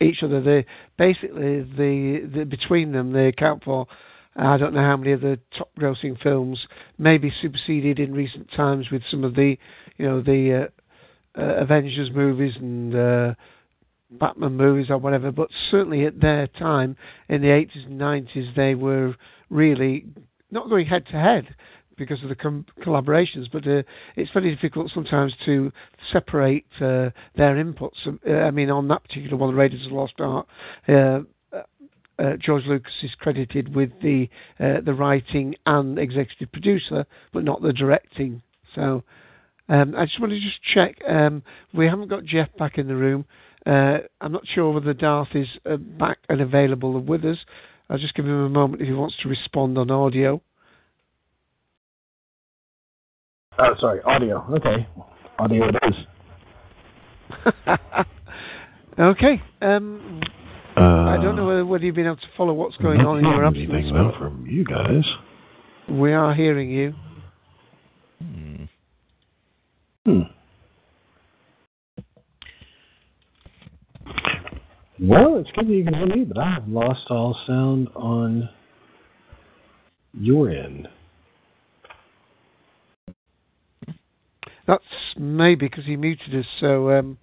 each other. They basically the, the between them they account for I don't know how many of the top grossing films, maybe superseded in recent times with some of the you know the uh, uh, Avengers movies and. Uh, Batman movies or whatever, but certainly at their time in the 80s and 90s, they were really not going head to head because of the com- collaborations, but uh, it's very difficult sometimes to separate uh, their inputs. Uh, I mean, on that particular one, Raiders of the Lost Ark, uh, uh, George Lucas is credited with the uh, the writing and executive producer, but not the directing. So um, I just want to just check. Um, we haven't got Jeff back in the room. Uh, I'm not sure whether Darth is uh, back and available with us. I'll just give him a moment if he wants to respond on audio. Oh, sorry, audio. Okay, audio it is. (laughs) okay. Um, I don't know whether, whether you've been able to follow what's going on in your absence. anything from you guys. We are hearing you. Hmm. Well, it's good that you can hear me, but I have lost all sound on your end. That's maybe because he muted us. So um,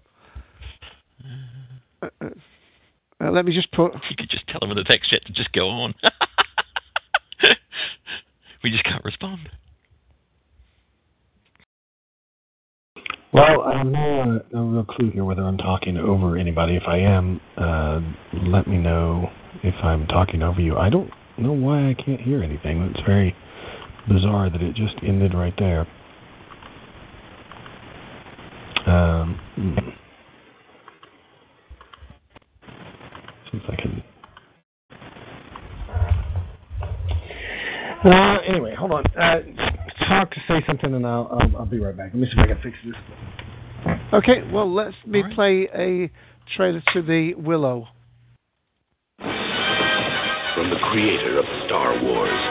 uh, uh, uh, let me just put. You could just tell him in the text chat to just go on. (laughs) we just can't respond. Well, I have no, uh, no real clue here whether I'm talking over anybody. If I am, uh, let me know if I'm talking over you. I don't don't know why I can't hear anything. It's very bizarre that it just ended right there. Um, see if I can. Uh, anyway, hold on. Uh, talk to say something, and I'll, I'll I'll be right back. Let me see if I can fix this. Okay, well, let's me play a trailer to the Willow. From the creator of Star Wars,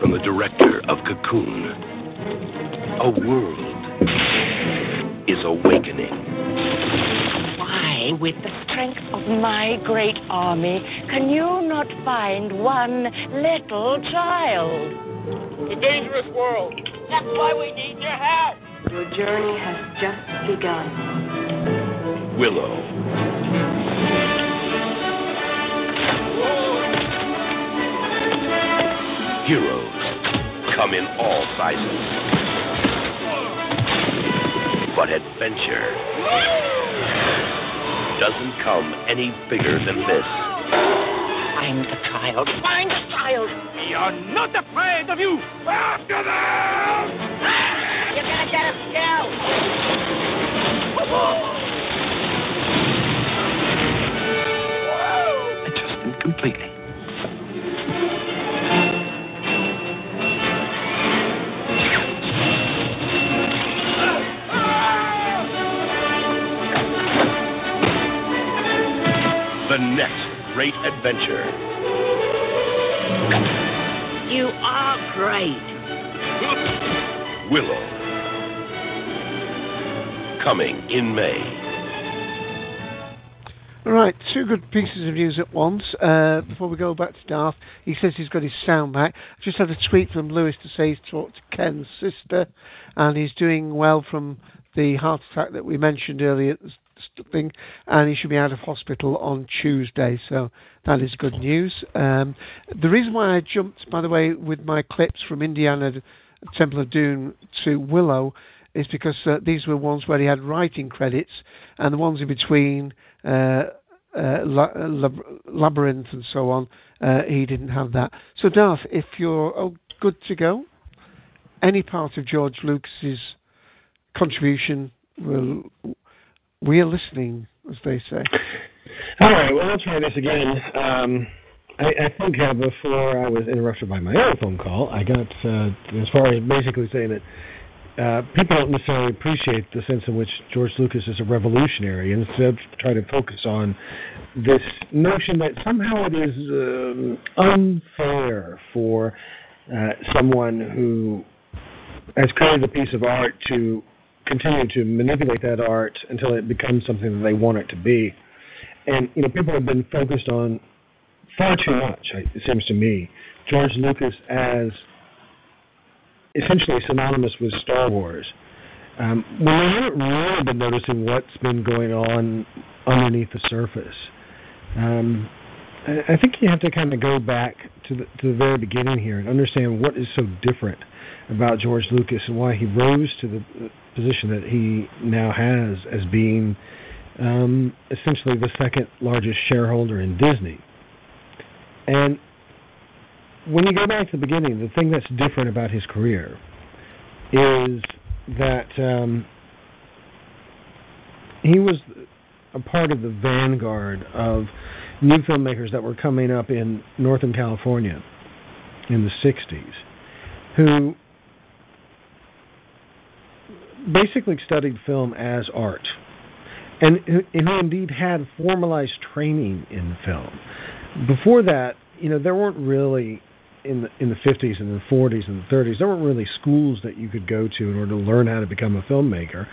from the director of Cocoon, a world is awakening. Why, with the strength of my great army, can you not find one little child? It's a dangerous world. That's why we need your help. Your journey has just begun. Willow. Heroes come in all sizes. But adventure doesn't come any bigger than this. Find the child. Find the child. We are not afraid of you. After them! You're gonna get us killed. The next great adventure. You are great. Willow. Coming in May. All right, two good pieces of news at once. Uh, before we go back to Darth, he says he's got his sound back. I just had a tweet from Lewis to say he's talked to Ken's sister, and he's doing well from the heart attack that we mentioned earlier. St- Thing, and he should be out of hospital on Tuesday. So that is good news. Um, the reason why I jumped, by the way, with my clips from Indiana, Temple of Doom to Willow, is because uh, these were ones where he had writing credits, and the ones in between uh, uh, uh, Lab- Labyrinth and so on, uh, he didn't have that. So, Darth, if you're oh, good to go, any part of George Lucas's contribution, will, we are listening, as they say. All right, well, I'll try this again. Um, I, I think uh, before I was interrupted by my own phone call, I got uh, as far as basically saying that uh, people don't necessarily appreciate the sense in which George Lucas is a revolutionary, and instead try to focus on this notion that somehow it is um, unfair for uh, someone who has created a piece of art to continue to manipulate that art until it becomes something that they want it to be. And you know, people have been focused on far too much. It seems to me, George Lucas as essentially synonymous with Star Wars. Um, they haven't really been noticing what's been going on underneath the surface. Um, I, think you have to kind of go back to the to the very beginning here and understand what is so different about George Lucas and why he rose to the position that he now has as being um, essentially the second largest shareholder in Disney. And when you go back to the beginning, the thing that's different about his career is that um, he was a part of the vanguard of new filmmakers that were coming up in Northern California in the 60s who basically studied film as art and who indeed had formalized training in film. Before that, you know, there weren't really in the in the 50s and the 40s and the 30s, there weren't really schools that you could go to in order to learn how to become a filmmaker.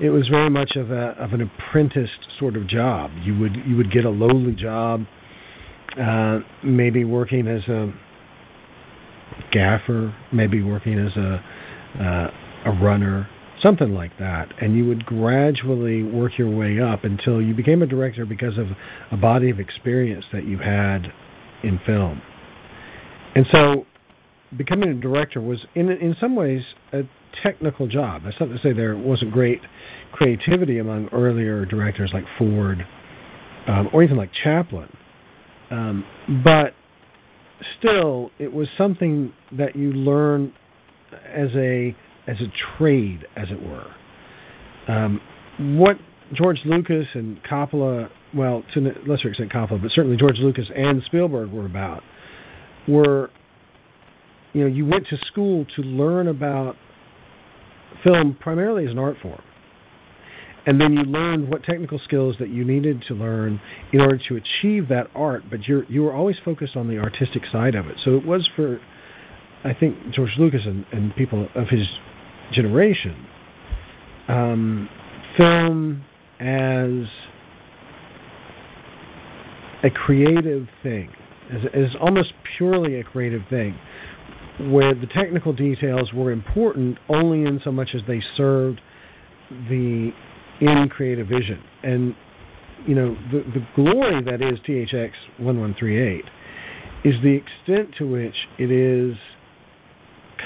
It was very much of a of an apprenticed sort of job. You would you would get a lowly job, uh, maybe working as a gaffer, maybe working as a uh, a runner, something like that, and you would gradually work your way up until you became a director because of a body of experience that you had in film. And so, becoming a director was, in in some ways, a technical job. That's not to say there wasn't great creativity among earlier directors like Ford um, or even like Chaplin, um, but still, it was something that you learn as a as a trade, as it were. Um, what George Lucas and Coppola, well, to a lesser extent Coppola, but certainly George Lucas and Spielberg were about, were, you know, you went to school to learn about film primarily as an art form. And then you learned what technical skills that you needed to learn in order to achieve that art, but you're you were always focused on the artistic side of it. So it was for I think George Lucas and, and people of his generation, um, film as a creative thing, as, as almost purely a creative thing, where the technical details were important only in so much as they served the in creative vision. And you know, the the glory that is THX one one three eight is the extent to which it is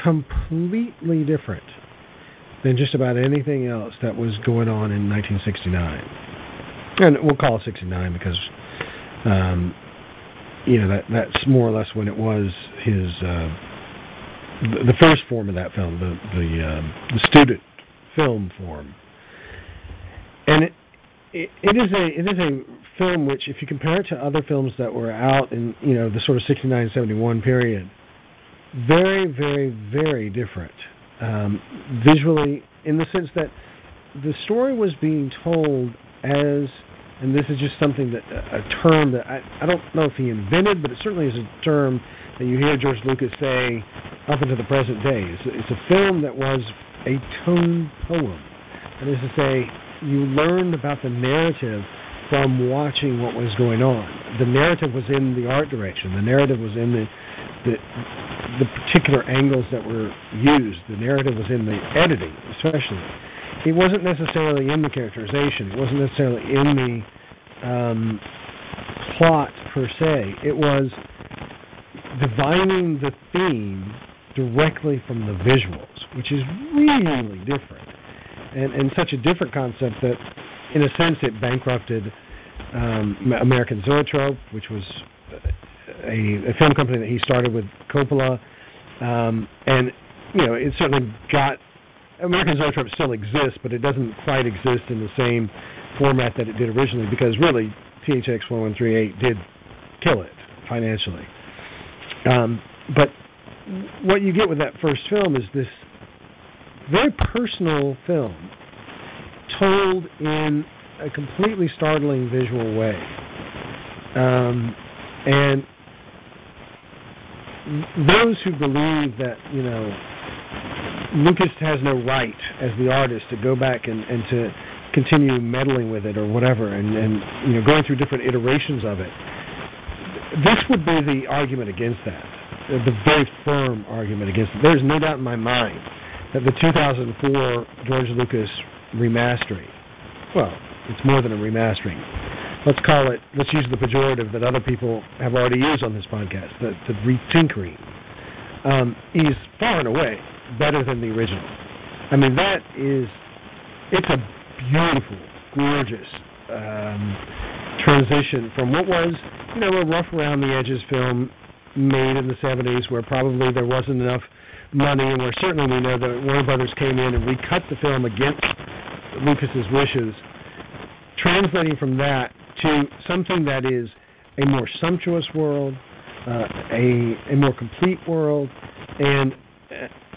completely different than just about anything else that was going on in 1969. And we'll call it 69 because, um, you know, that that's more or less when it was his uh, the, the first form of that film, the the, um, the student film form. And it, it it is a it is a film which, if you compare it to other films that were out in you know the sort of 69 71 period, very very very different um, visually in the sense that the story was being told as, and this is just something that a term that I, I don't know if he invented, but it certainly is a term that you hear George Lucas say up into the present day. It's, it's a film that was a tone poem. That is to say, you learned about the narrative from watching what was going on. The narrative was in the art direction. The narrative was in the the the particular angles that were used. The narrative was in the editing, especially. It wasn't necessarily in the characterization. It wasn't necessarily in the um, plot per se. It was divining the theme directly from the visuals, which is really different, and and such a different concept that, in a sense, it bankrupted um, American Zoetrope, which was a, a film company that he started with Coppola, um, and you know it certainly got American Zoetrope still exists, but it doesn't quite exist in the same format that it did originally because really THX 1138 did kill it financially. Um, but what you get with that first film is this very personal film told in a completely startling visual way. Um, and those who believe that you know Lucas has no right as the artist to go back and, and to continue meddling with it or whatever, and, and you know going through different iterations of it. This would be the argument against that, the very firm argument against it. There's no doubt in my mind that the 2004 George Lucas remastering, well, it's more than a remastering let's call it, let's use the pejorative that other people have already used on this podcast, the, the retinkering, um, is far and away better than the original. I mean, that is, it's a beautiful, gorgeous um, transition from what was, you know, a rough around the edges film made in the 70s where probably there wasn't enough money and where certainly we know that Warner Brothers came in and recut the film against Lucas's wishes. Translating from that to something that is a more sumptuous world, uh, a a more complete world, and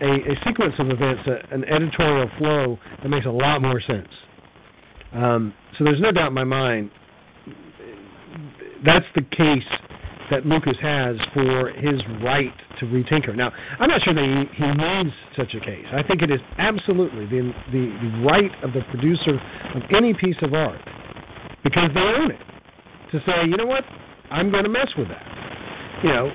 a, a sequence of events, a, an editorial flow that makes a lot more sense. Um, so there's no doubt in my mind that's the case that Lucas has for his right to retinker. Now, I'm not sure that he, he needs such a case. I think it is absolutely the, the, the right of the producer of any piece of art because they own it. To say, you know what, I'm going to mess with that. You know,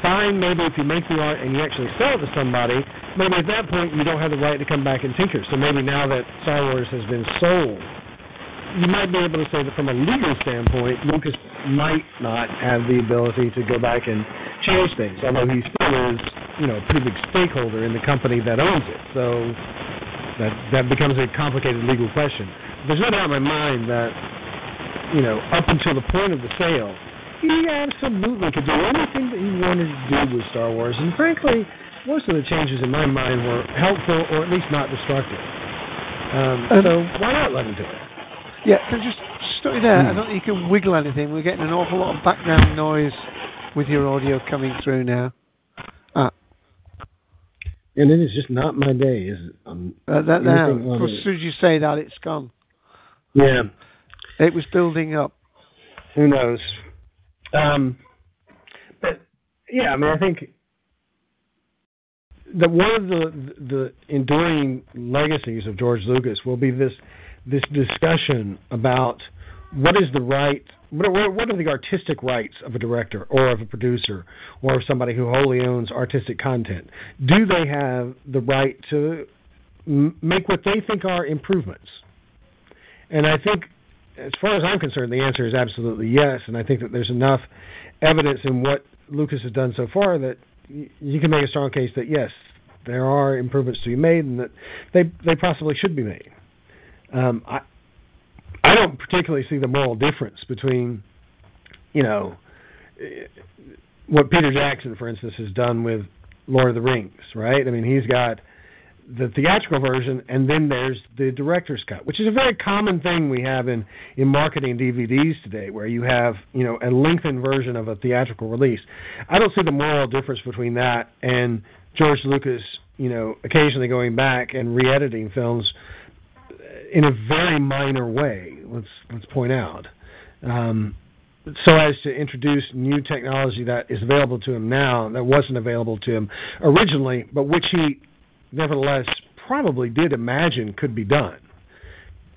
fine, maybe if you make the art and you actually sell it to somebody, maybe at that point you don't have the right to come back and tinker. So maybe now that Star Wars has been sold, you might be able to say that from a legal standpoint, Lucas might not have the ability to go back and change things, although he still is, you know, a pretty big stakeholder in the company that owns it. So that that becomes a complicated legal question. There's no doubt in my mind that you know, up until the point of the sale, he absolutely could do anything that he wanted to do with Star Wars, and frankly, most of the changes in my mind were helpful or at least not destructive. Um, Um, so why not let him do it? Yeah, can I just stop you there? I Hmm. don't think you can wiggle anything. We're getting an awful lot of background noise with your audio coming through now. Ah, And it is just not my day, is it? Um, uh, that now. Of course, as soon as you say that, it's gone. Yeah. It was building up. Who knows? Um, but yeah, I mean, I think that one of the the enduring legacies of George Lucas will be this this discussion about what is the right what are, what are the artistic rights of a director or of a producer or of somebody who wholly owns artistic content? Do they have the right to m- make what they think are improvements? And I think, as far as I'm concerned, the answer is absolutely yes. And I think that there's enough evidence in what Lucas has done so far that y- you can make a strong case that yes, there are improvements to be made, and that they they possibly should be made. Um, I I don't particularly see the moral difference between, you know, eh, what Peter Jackson, for instance, has done with Lord of the Rings, right? I mean, he's got the theatrical version, and then there's the director's cut, which is a very common thing we have in in marketing DVDs today, where you have you know a lengthened version of a theatrical release. I don't see the moral difference between that and George Lucas, you know, occasionally going back and re-editing films in a very minor way. Let's let's point out. Um, so as to introduce new technology that is available to him now that wasn't available to him originally, but which he nevertheless probably did imagine could be done.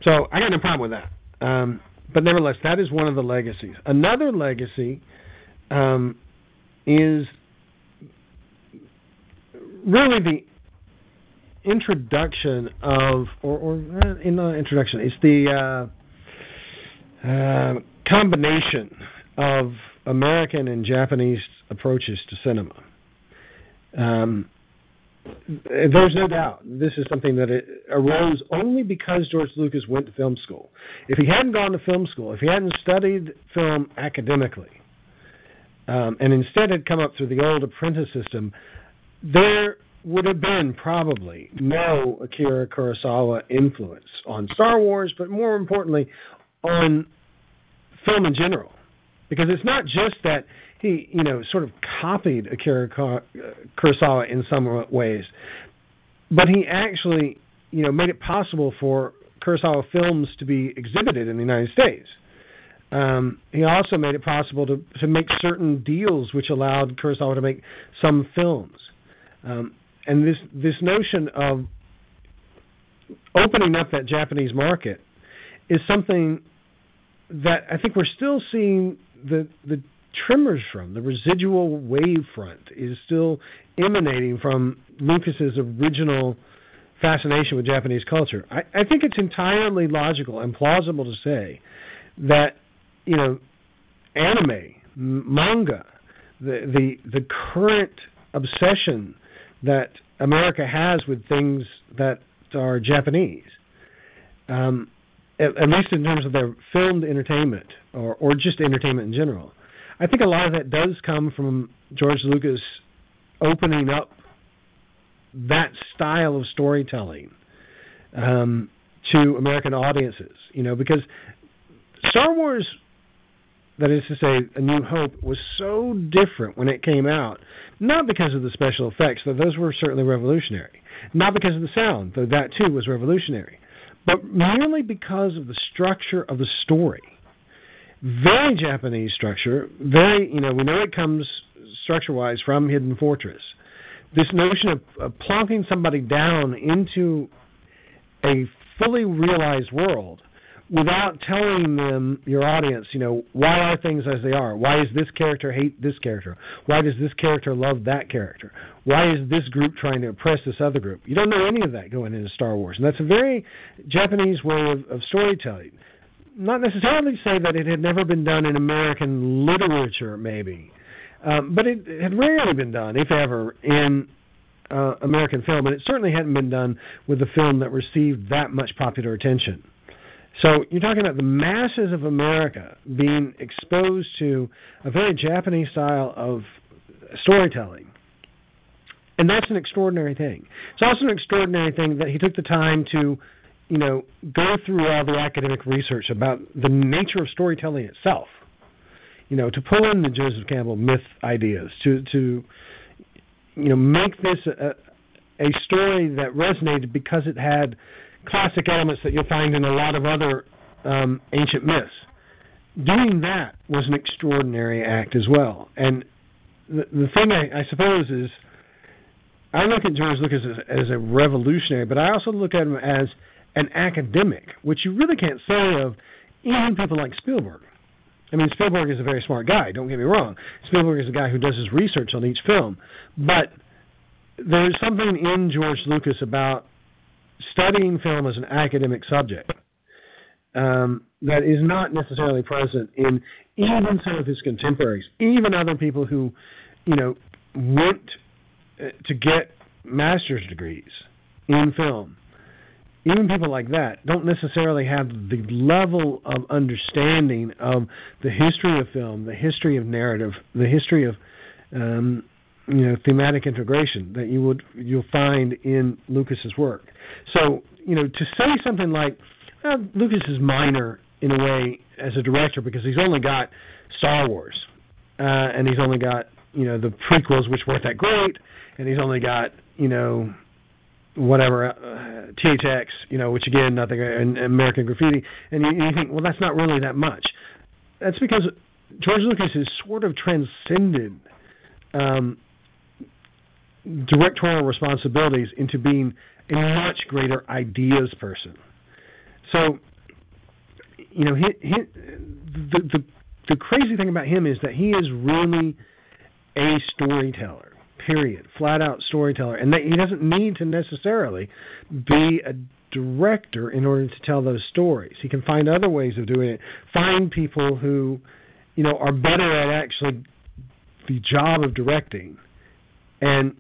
So I got no problem with that. Um, but nevertheless, that is one of the legacies. Another legacy um, is really the introduction of, or, or uh, in the introduction, it's the uh, uh, combination of American and Japanese approaches to cinema. Um, there's no doubt this is something that arose only because George Lucas went to film school. If he hadn't gone to film school, if he hadn't studied film academically, um, and instead had come up through the old apprentice system, there would have been probably no Akira Kurosawa influence on Star Wars, but more importantly, on film in general. Because it's not just that he, you know, sort of copied Akira Kurosawa in some ways, but he actually, you know, made it possible for Kurosawa films to be exhibited in the United States. Um, he also made it possible to to make certain deals which allowed Kurosawa to make some films. Um, and this this notion of opening up that Japanese market is something that I think we're still seeing the the tremors from. The residual wave front is still emanating from Lucas's original fascination with Japanese culture. I, I think it's entirely logical and plausible to say that you know anime, manga, the the the current obsession that America has with things that are Japanese, um, at, at least in terms of their filmed entertainment or or just entertainment in general. I think a lot of that does come from George Lucas opening up that style of storytelling um, to American audiences. You know, because Star Wars, that is to say, A New Hope, was so different when it came out. Not because of the special effects, though those were certainly revolutionary. Not because of the sound, though that too was revolutionary. But merely because of the structure of the story very Japanese structure. Very, you know, we know it comes structure-wise from Hidden Fortress. This notion of, of plonking somebody down into a fully realized world without telling them, your audience, you know, why are things as they are? Why does this character hate this character? Why does this character love that character? Why is this group trying to oppress this other group? You don't know any of that going into Star Wars, and that's a very Japanese way of, of storytelling not necessarily say that it had never been done in American literature, maybe, um, but it had rarely been done, if ever, in uh, American film, and it certainly hadn't been done with a film that received that much popular attention. So you're talking about the masses of America being exposed to a very Japanese style of storytelling. And that's an extraordinary thing. It's also an extraordinary thing that he took the time to, you know, go through all the academic research about the nature of storytelling itself. You know, to pull in the Joseph Campbell myth ideas, to to you know make this a, a story that resonated because it had classic elements that you'll find in a lot of other um, ancient myths. Doing that was an extraordinary act as well. And the, the thing I, I suppose is, I look at George Lucas as, as a revolutionary, but I also look at him as an academic, which you really can't say of even people like Spielberg. I mean, Spielberg is a very smart guy. Don't get me wrong. Spielberg is a guy who does his research on each film, but there's something in George Lucas about studying film as an academic subject um, that is not necessarily present in even some of his contemporaries, even other people who, you know, went uh, to get master's degrees in film. Even people like that don't necessarily have the level of understanding of the history of film, the history of narrative, the history of um, you know thematic integration that you would you'll find in Lucas's work. So you know to say something like Lucas is minor in a way as a director because he's only got Star Wars, uh, and he's only got you know the prequels which weren't that great, and he's only got you know whatever uh, THX, you know, which again nothing, and American Graffiti, and you, you think, well, that's not really that much. That's because George Lucas has sort of transcended um, directorial responsibilities into being a much greater ideas person. So, you know, he, he, the, the the crazy thing about him is that he is really a storyteller. Period. Flat out storyteller, and that he doesn't need to necessarily be a director in order to tell those stories. He can find other ways of doing it. Find people who, you know, are better at actually the job of directing, and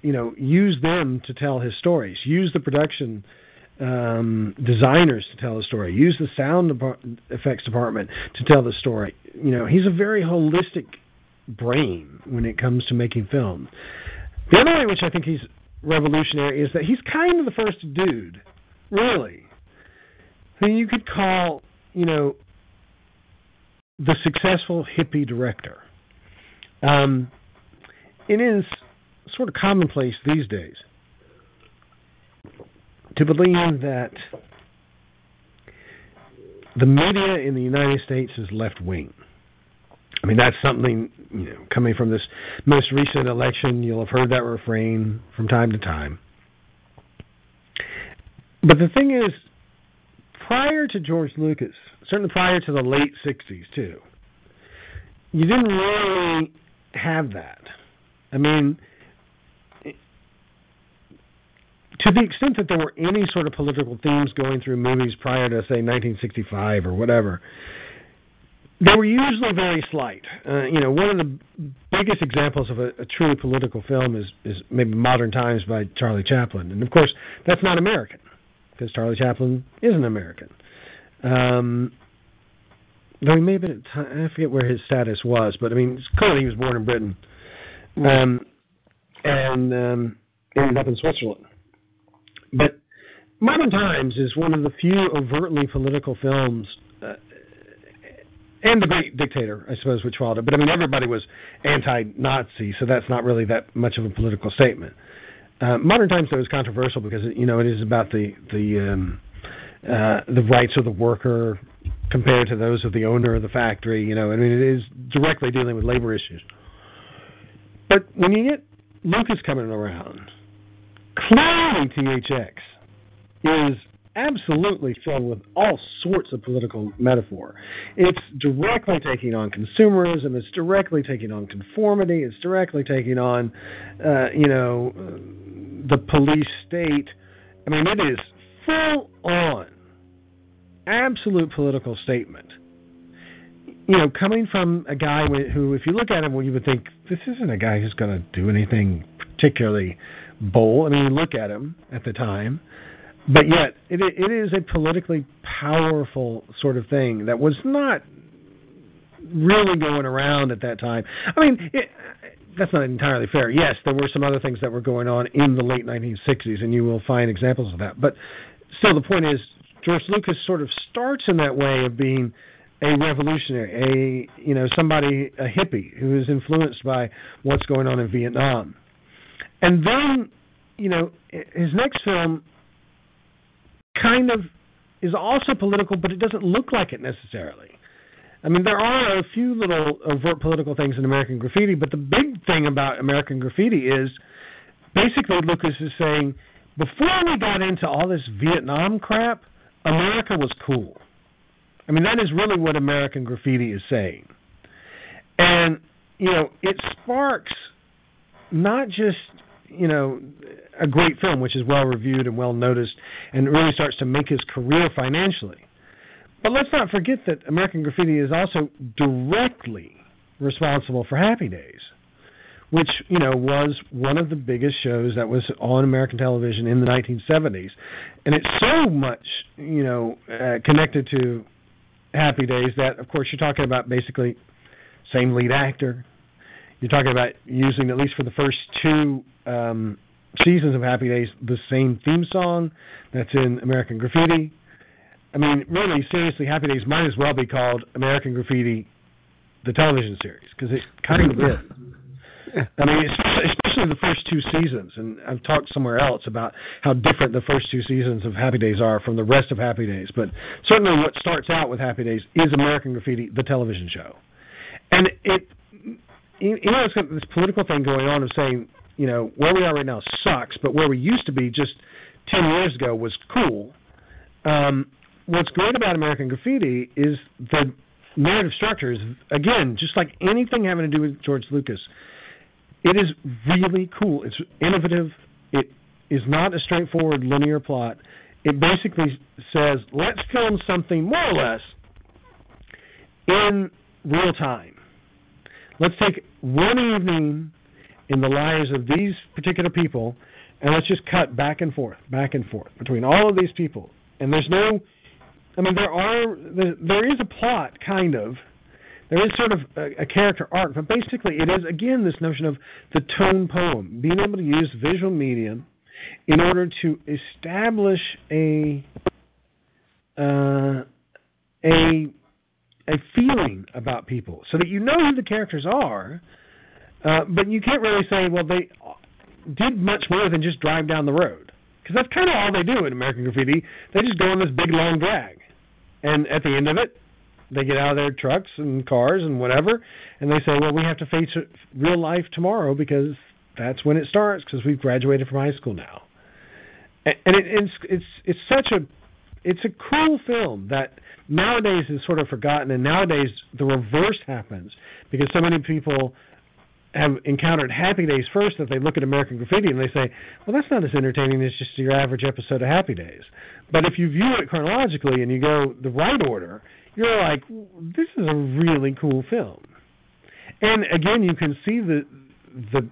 you know, use them to tell his stories. Use the production um, designers to tell the story. Use the sound effects department to tell the story. You know, he's a very holistic brain when it comes to making film. The other way, which I think he's revolutionary, is that he's kind of the first dude, really, who you could call, you know, the successful hippie director. Um, it is sort of commonplace these days to believe that the media in the United States is left wing. I mean, that's something, you know, coming from this most recent election, you'll have heard that refrain from time to time. But the thing is, prior to George Lucas, certainly prior to the late 60s, too, you didn't really have that. I mean, to the extent that there were any sort of political themes going through movies prior to, say, 1965 or whatever, they were usually very slight. Uh, you know, one of the biggest examples of a, a truly political film is, is maybe Modern Times by Charlie Chaplin, and of course, that's not American because Charlie Chaplin isn't American. Um, though he may have been, at I forget where his status was, but I mean, clearly he was born in Britain, um, and um, ended up in Switzerland. But Modern Times is one of the few overtly political films, uh, and The Great Dictator, I suppose, which followed it. But I mean, everybody was anti-Nazi, so that's not really that much of a political statement. Uh, Modern Times, though, is controversial because you know it is about the the um, uh, the rights of the worker compared to those of the owner of the factory. You know, I mean, it is directly dealing with labor issues. But when you get Lucas coming around, Clearly, THX is absolutely filled with all sorts of political metaphor. It's directly taking on consumerism. It's directly taking on conformity. It's directly taking on, uh, you know, the police state. I mean, it is full on, absolute political statement. You know, coming from a guy who, if you look at him, well, you would think this isn't a guy who's going to do anything particularly bold. I mean, look at him at the time, but yet it it is a politically powerful sort of thing that was not really going around at that time. I mean, it, that's not entirely fair. Yes, there were some other things that were going on in the late 1960s, and you will find examples of that. But still, the point is, George Lucas sort of starts in that way of being a revolutionary, a you know somebody, a hippie who is influenced by what's going on in Vietnam, and then you know his next film kind of is also political, but it doesn't look like it necessarily. I mean, there are a few little overt political things in American Graffiti, but the big thing about American Graffiti is basically Lucas is saying before we got into all this Vietnam crap, America was cool. I mean, that is really what American Graffiti is saying. And, you know, it sparks not just, you know, a great film, which is well reviewed and well noticed, and really starts to make his career financially. But let's not forget that American Graffiti is also directly responsible for Happy Days, which you know was one of the biggest shows that was on American television in the 1970s, and it's so much you know uh, connected to Happy Days that, of course, you're talking about basically same lead actor. You're talking about using at least for the first two um, seasons of Happy Days the same theme song that's in American Graffiti. I mean, really, seriously, Happy Days might as well be called American Graffiti, the television series, because it kind of is. (laughs) I mean, especially the first two seasons, and I've talked somewhere else about how different the first two seasons of Happy Days are from the rest of Happy Days. But certainly, what starts out with Happy Days is American Graffiti, the television show, and it, you know, it's got this political thing going on of saying, you know, where we are right now sucks, but where we used to be just ten years ago was cool. Um, what's great about American Graffiti is the narrative structure is again just like anything having to do with George Lucas. It is really cool. It's innovative. It is not a straightforward linear plot. It basically says let's film something more or less in real time. Let's take one evening in the lives of these particular people and let's just cut back and forth, back and forth between all of these people. And there's no I mean, there are there, is a plot, kind of. There is sort of a, a character arc, but basically, it is again this notion of the tone poem, being able to use visual medium in order to establish a uh, a a feeling about people, so that you know who the characters are, uh, but you can't really say, well, they did much more than just drive down the road, because that's kind of all they do in American Graffiti. They just go on this big long drag. And at the end of it, they get out of their trucks and cars and whatever, and they say, "Well, we have to face real life tomorrow because that's when it starts because we've graduated from high school now." And it, it's it's it's such a it's a cool film that nowadays is sort of forgotten, and nowadays the reverse happens because so many people have encountered Happy Days first that they look at American Graffiti and they say, well, that's not as entertaining as just your average episode of Happy Days. But if you view it chronologically and you go the right order, you're like, this is a really cool film. And again, you can see the the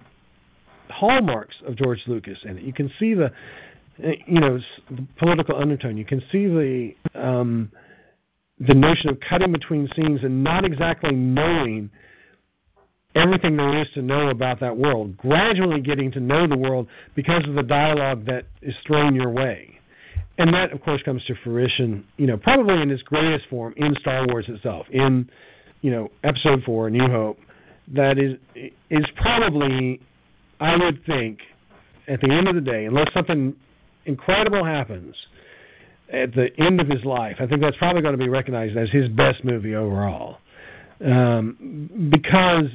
hallmarks of George Lucas in it. You can see the you know the political undertone. You can see the um, the notion of cutting between scenes and not exactly knowing everything there is to know about that world, gradually getting to know the world because of the dialogue that is thrown your way. And that, of course, comes to fruition, you know, probably in its greatest form in Star Wars itself, in, you know, Episode Four, New Hope. That is is probably, I would think, at the end of the day, unless something incredible happens at the end of his life, I think that's probably going to be recognized as his best movie overall, um, because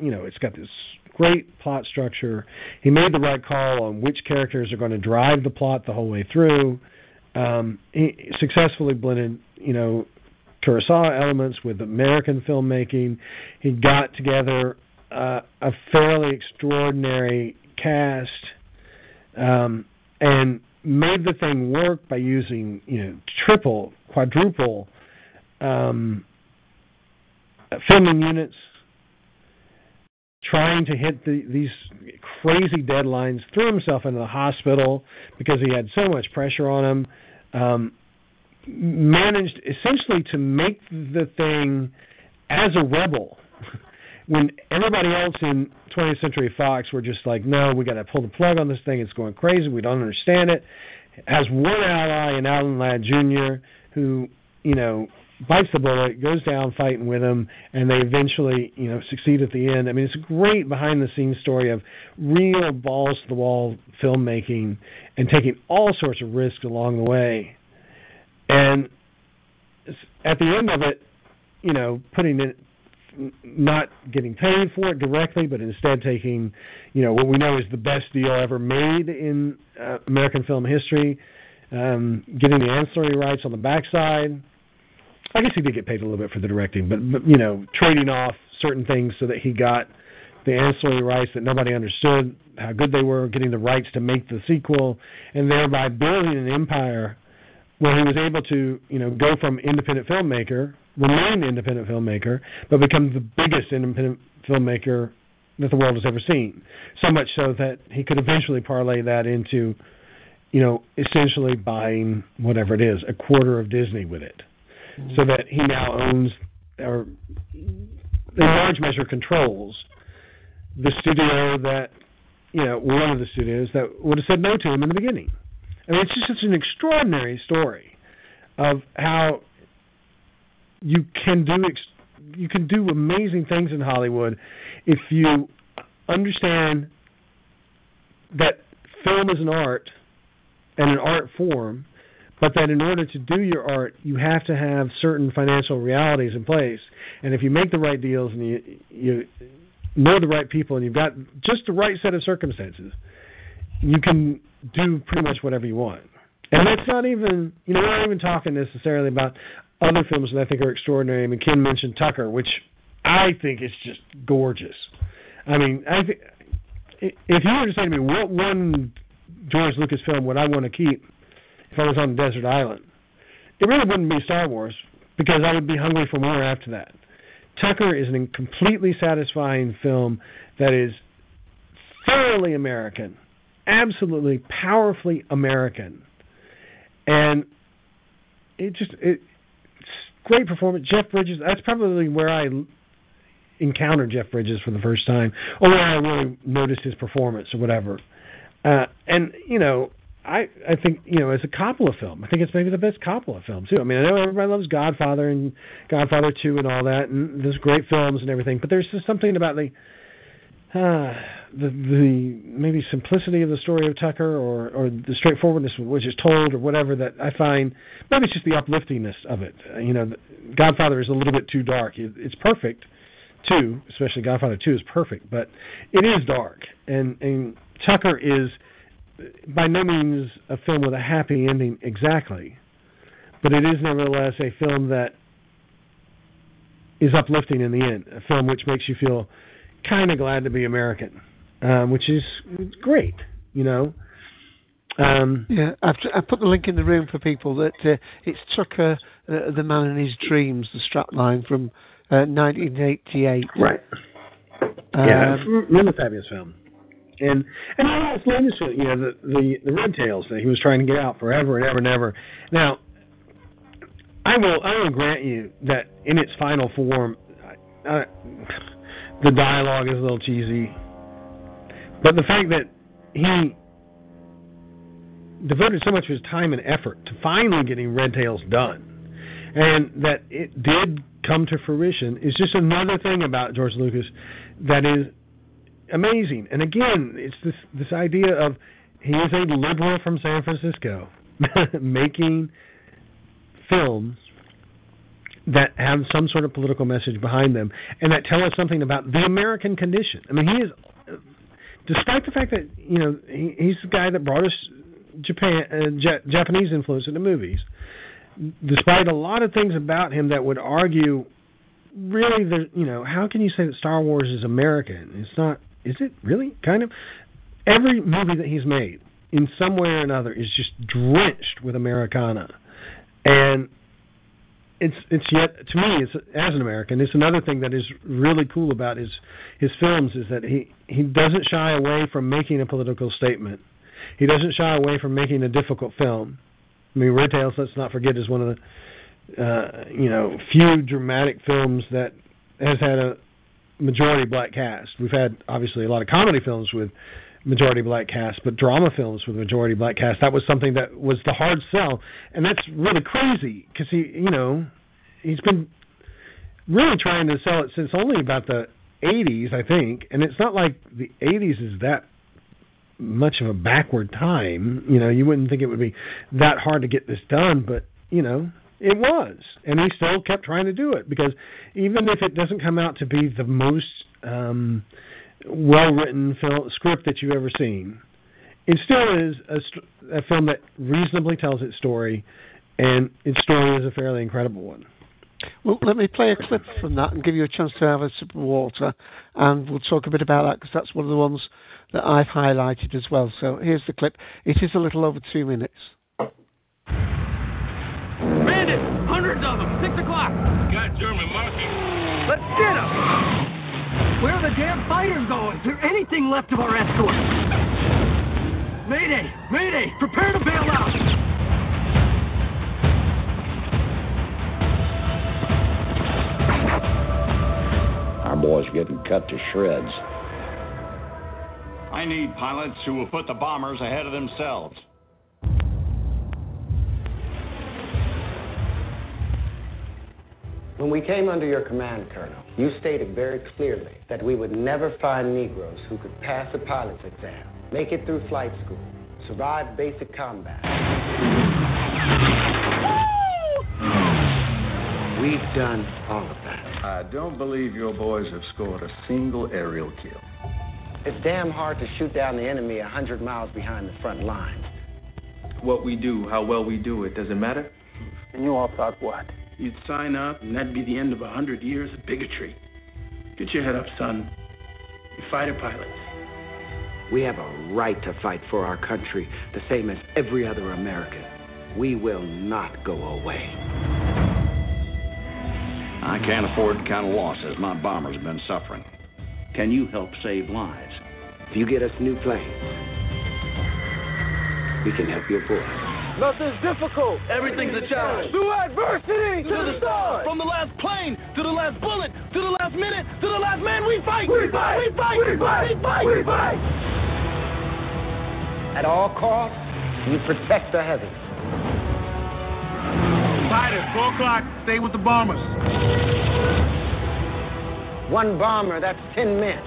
you know, it's got this great plot structure. He made the right call on which characters are going to drive the plot the whole way through. Um, he successfully blended, you know, Kurosawa elements with American filmmaking. He got together uh, a fairly extraordinary cast um, and made the thing work by using, you know, triple, quadruple um, filming units trying to hit the, these crazy deadlines, threw himself into the hospital because he had so much pressure on him. Um, managed essentially to make the thing as a rebel (laughs) when everybody else in 20th Century Fox were just like, no, we got to pull the plug on this thing. It's going crazy. We don't understand it. Has one ally in Alan Ladd Jr. who, you know, bites the bullet, goes down fighting with him, and they eventually, you know, succeed at the end. I mean, it's a great behind the scenes story of real balls to the wall filmmaking and taking all sorts of risks along the way. And at the end of it, you know, putting it not getting paid for it directly, but instead taking, you know, what we know is the best deal ever made in uh, American film history, um, getting the ancillary rights on the backside. I guess he did get paid a little bit for the directing, but, but you know, trading off certain things so that he got the ancillary rights that nobody understood how good they were, getting the rights to make the sequel, and thereby building an empire where he was able to, you know, go from independent filmmaker, remain independent filmmaker, but become the biggest independent filmmaker that the world has ever seen. So much so that he could eventually parlay that into, you know, essentially buying whatever it is, a quarter of Disney with it. Mm-hmm. so that he now owns or in large measure controls the studio that you know one of the studios that would have said no to him in the beginning. I mean, it's just such an extraordinary story of how you can do ex- you can do amazing things in Hollywood if you understand that film is an art and an art form, but that in order to do your art, you have to have certain financial realities in place. And if you make the right deals and you you know the right people and you've got just the right set of circumstances, you can do pretty much whatever you want. And that's not even, you know, we're not even talking necessarily about other films that I think are extraordinary. I mean, Ken mentioned Tucker, which I think is just gorgeous. I mean, I think if you were to say to me, what one George Lucas film would I want to keep if I was on a desert island? It really wouldn't be Star Wars because I would be hungry for more after that. Tucker is a completely satisfying film that is thoroughly American absolutely powerfully American, and it just it great performance. Jeff Bridges. That's probably where I encountered Jeff Bridges for the first time, or where I really noticed his performance or whatever. Uh, and you know, I I think you know as a Coppola film, I think it's maybe the best Coppola film too. I mean, I know everybody loves Godfather and Godfather Two and all that, and there's great films and everything, but there's just something about the uh, the the maybe simplicity of the story of Tucker or or the straightforwardness which is told or whatever that I find maybe it's just the upliftingness of it. You know, Godfather is a little bit too dark. It, it's perfect too, especially Godfather Two is perfect, but it is dark and and Tucker is by no means a film with a happy ending exactly, but it is nevertheless a film that is uplifting in the end. A film which makes you feel kind of glad to be American, um, which is great, you know. Um, yeah, I've, I've put the link in the room for people that uh, it's Tucker, uh, the man in his dreams, the strapline from uh, 1988. Right. Um, yeah, really fabulous film. And and I it's latest, you know, the the the Red Tails that he was trying to get out forever and ever and ever. Now, I will I will grant you that in its final form, I, I, the dialogue is a little cheesy. But the fact that he devoted so much of his time and effort to finally getting Red Tails done, and that it did come to fruition, is just another thing about George Lucas that is amazing. And again, it's this this idea of he is a liberal from San Francisco, (laughs) making films that have some sort of political message behind them and that tell us something about the American condition. I mean, he is, despite the fact that you know he, he's the guy that brought us Japan uh, Japanese influence in the movies. Despite a lot of things about him that would argue, really, the you know, how can you say that Star Wars is American? It's not. Is it really? Kind of. Every movie that he's made, in some way or another, is just drenched with Americana, and it's it's yet to me it's as an American it's another thing that is really cool about his his films is that he he doesn't shy away from making a political statement. He doesn't shy away from making a difficult film. I mean, Red Tails, let's not forget, is one of the uh, you know few dramatic films that has had a majority black cast. We've had obviously a lot of comedy films with majority black cast, but drama films with majority black cast that was something that was the hard sell, and that's really crazy because he, you know, he's been really trying to sell it since only about the 80s, I think, and it's not like the 80s is that much of a backward time. You know, you wouldn't think it would be that hard to get this done, but you know, it was, and he still kept trying to do it because even if it doesn't come out to be the most um, well-written film script that you've ever seen, it still is a, a film that reasonably tells its story, and its story is a fairly incredible one. Well, let me play a clip from that and give you a chance to have a sip of water, and we'll talk a bit about that because that's one of the ones that I've highlighted as well. So here's the clip. It is a little over two minutes. Let's get them! Where are the damn fighters going? Is there anything left of our escort? Mayday! Mayday! Prepare to bail out! Our boys are getting cut to shreds. I need pilots who will put the bombers ahead of themselves. When we came under your command, Colonel, you stated very clearly that we would never find Negroes who could pass a pilot's exam, make it through flight school, survive basic combat. We've done all of that. I don't believe your boys have scored a single aerial kill. It's damn hard to shoot down the enemy a hundred miles behind the front lines. What we do, how well we do it, does it matter? And you all thought what? You'd sign up, and that'd be the end of a hundred years of bigotry. Get your head up, son. You're fighter pilots. We have a right to fight for our country, the same as every other American. We will not go away. I can't afford the kind of losses my bombers have been suffering. Can you help save lives? If you get us new planes, we can help your boys. Nothing's difficult. Everything's a challenge. Through adversity to, the stars. From the last plane to the last bullet to the last minute to the last man, we fight. We fight. We fight. We fight. We fight. We fight. At all costs, you protect the heavens. Fighters, four o'clock. Stay with the bombers. One bomber, that's ten men.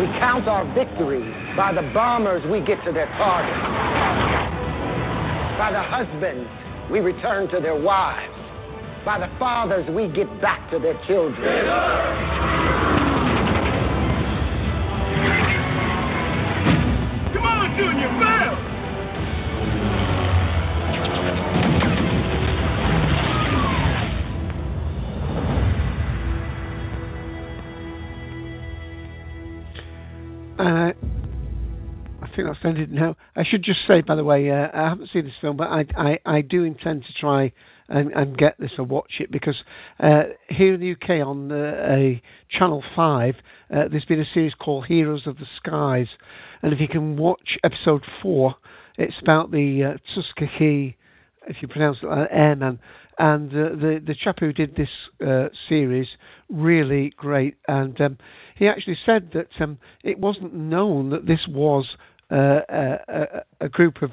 We count our victories by the bombers we get to their target. By the husbands we return to their wives. By the fathers we get back to their children. Come on, Junior, fail. Uh, I think that's ended now. I should just say, by the way, uh, I haven't seen this film, but I, I, I do intend to try and, and get this or watch it because uh, here in the UK on uh, a Channel 5, uh, there's been a series called Heroes of the Skies. And if you can watch episode 4, it's about the uh, Tuskegee, if you pronounce it, uh, airman. And the the chap who did this series really great, and um, he actually said that um, it wasn't known that this was uh, a, a, group of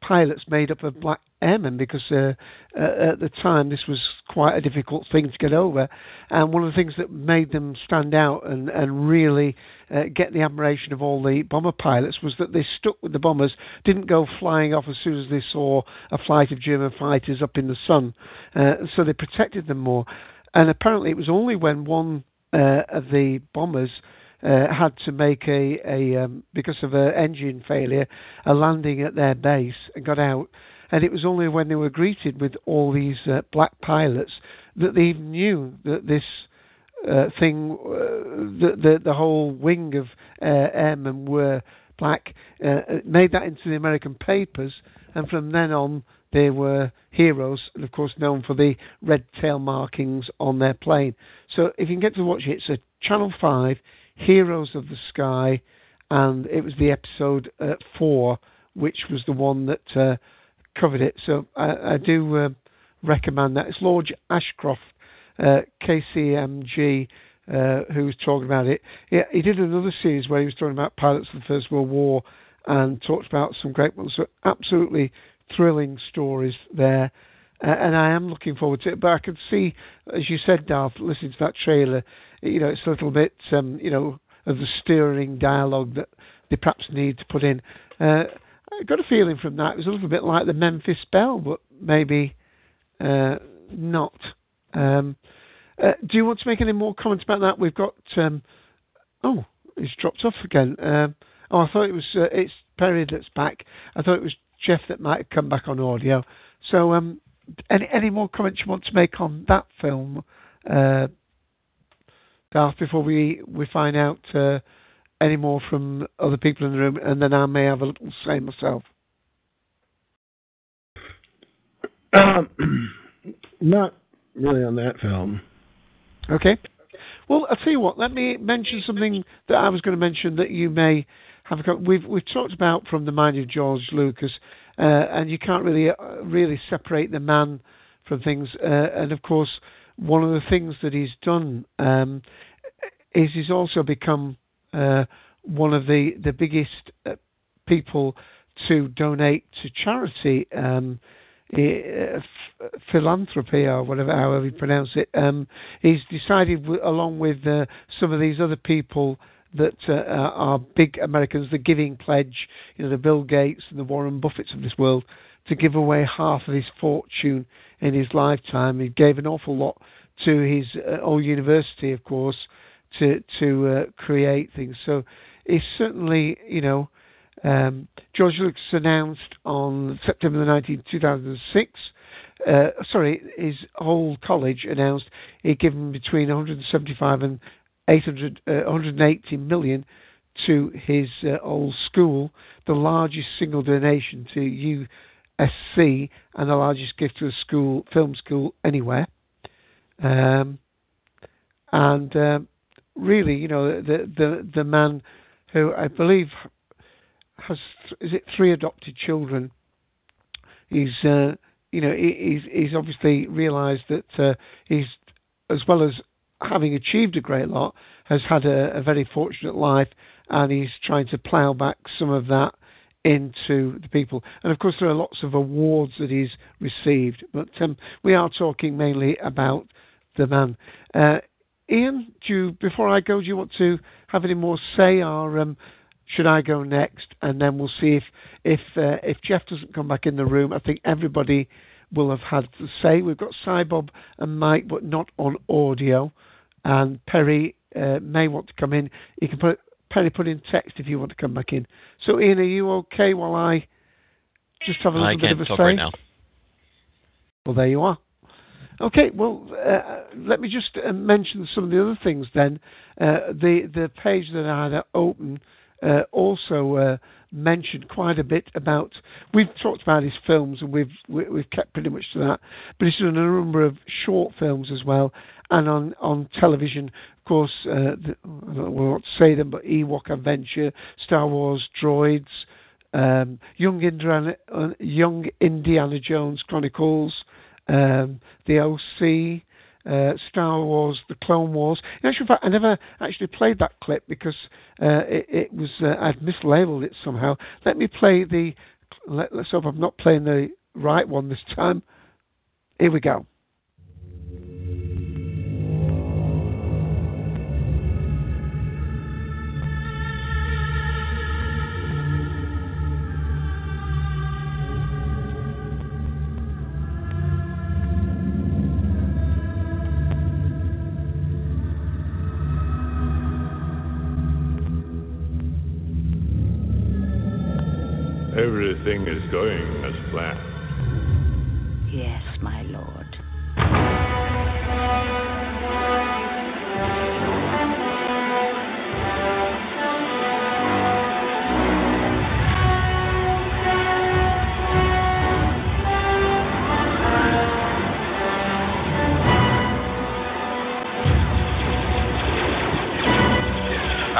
pilots made up of black airmen because uh, uh, at the time this was quite a difficult thing to get over. And one of the things that made them stand out and, and really uh, get the admiration of all the bomber pilots was that they stuck with the bombers, didn't go flying off as soon as they saw a flight of German fighters up in the sun. Uh, so they protected them more. And apparently it was only when one the bombers uh, had to make a, a um, because of an engine failure, a landing at their base and got out. And it was only when they were greeted with all these uh, black pilots that they even knew that this uh, thing, uh, the, the the whole wing of uh, airmen were black. Uh, made that into the American papers, and from then on they were heroes, and of course known for the red tail markings on their plane. So if you can get to watch it, it's a Channel Five Heroes of the Sky, and it was the episode uh, four, which was the one that uh, covered it. So I, I do uh, recommend that. It's Lord Ashcroft uh, KCMG, uh, who was talking about it. Yeah, he did another series where he was talking about pilots of the First World War and talked about some great ones. So absolutely thrilling stories there. Uh, and I am looking forward to it. But I can see, as you said, Darth, listening to that trailer, you know, it's a little bit, um, you know, of the stirring dialogue that they perhaps need to put in. Uh, I got a feeling from that it was a little bit like the Memphis Belle, but maybe uh, not. Um, uh, do you want to make any more comments about that? We've got. Um, oh, he's dropped off again. Um, oh, I thought it was. Uh, it's Perry that's back. I thought it was Jeff that might have come back on audio. So, um, any any more comments you want to make on that film, uh, Darth, before we we find out uh, any more from other people in the room, and then I may have a little say myself. Um, (clears throat) not really on that film. Okay. Well, I'll tell you what. Let me mention something that I was going to mention that you may have. We've we've talked about from the mind of George Lucas, uh, and you can't really uh, really separate the man from things. Uh, and of course, one of the things that he's done um, is he's also become uh, one of the the biggest uh, people to donate to charity. Um, philanthropy or whatever, however you pronounce it. Um, he's decided, w- along with uh, some of these other people that uh, are big Americans, the Giving Pledge, you know, the Bill Gates and the Warren Buffetts of this world, to give away half of his fortune in his lifetime. He gave an awful lot to his uh, old university, of course, to to uh, create things. So it's certainly, you know, um, George Lucas announced on September the 19th, 2006. Uh, sorry, his whole college announced he'd given between 175 and 800, uh, 180 million to his uh, old school, the largest single donation to USC and the largest gift to a school, film school anywhere. Um, and um, really, you know, the the the man who I believe has is it three adopted children. He's uh, you know he's he's obviously realised that uh, he's as well as having achieved a great lot has had a, a very fortunate life, and he's trying to plough back some of that into the people. And of course, there are lots of awards that he's received, but um, we are talking mainly about the man. Uh, Ian, do you, before I go, do you want to have any more say, or um, should I go next? And then we'll see if if uh, if Jeff doesn't come back in the room. I think everybody will have had to say. We've got Cybob and Mike, but not on audio. And Perry uh, may want to come in. You can put Perry put in text if you want to come back in. So Ian, are you okay while I just have a little I bit of a talk say? right now. Well, there you are. Okay, well, uh, let me just uh, mention some of the other things then. Uh, the the page that I had open uh, also uh, mentioned quite a bit about. We've talked about his films and we've we- we've kept pretty much to that, but he's done a number of short films as well, and on on television, of course. Uh, the, I don't know what to say them, but Ewok Adventure, Star Wars Droids. Um, Young Indiana, uh, Young Indiana Jones Chronicles, um, the OC, uh, Star Wars, the Clone Wars. In actual fact, I never actually played that clip because uh, it, it was uh, I'd mislabeled it somehow. Let me play the. Let, let's hope I'm not playing the right one this time. Here we go. My lord.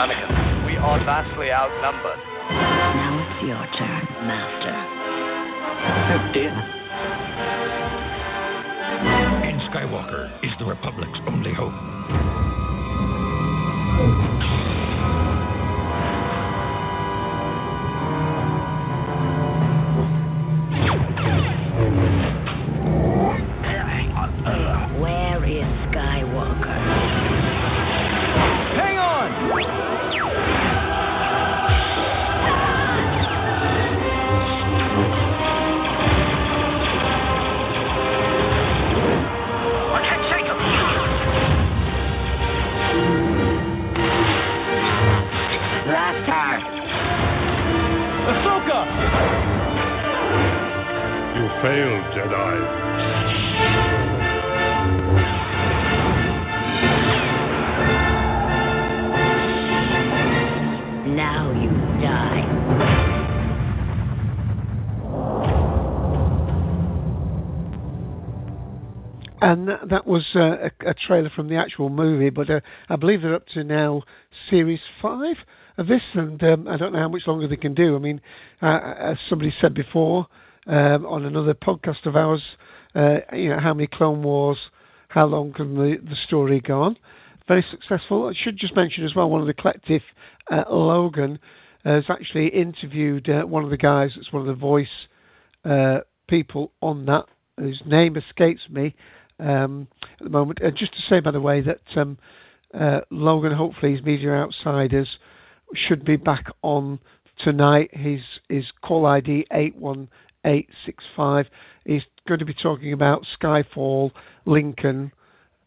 Anakin, we are vastly outnumbered. Now it's your turn, Master. Oh dear. Is that, that was uh, a, a trailer from the actual movie, but uh, I believe they're up to now series five of this, and um, I don't know how much longer they can do. I mean, uh, as somebody said before um, on another podcast of ours, uh, you know, how many Clone Wars, how long can the, the story go on? Very successful. I should just mention as well, one of the collective, uh, Logan, has actually interviewed uh, one of the guys that's one of the voice people on that, whose name escapes me um, at the moment. Uh, just to say, by the way, that um, uh, Logan, hopefully, his Media Outsiders should be back on tonight. His his call ID eight one eight six five. He's going to be talking about Skyfall, Lincoln,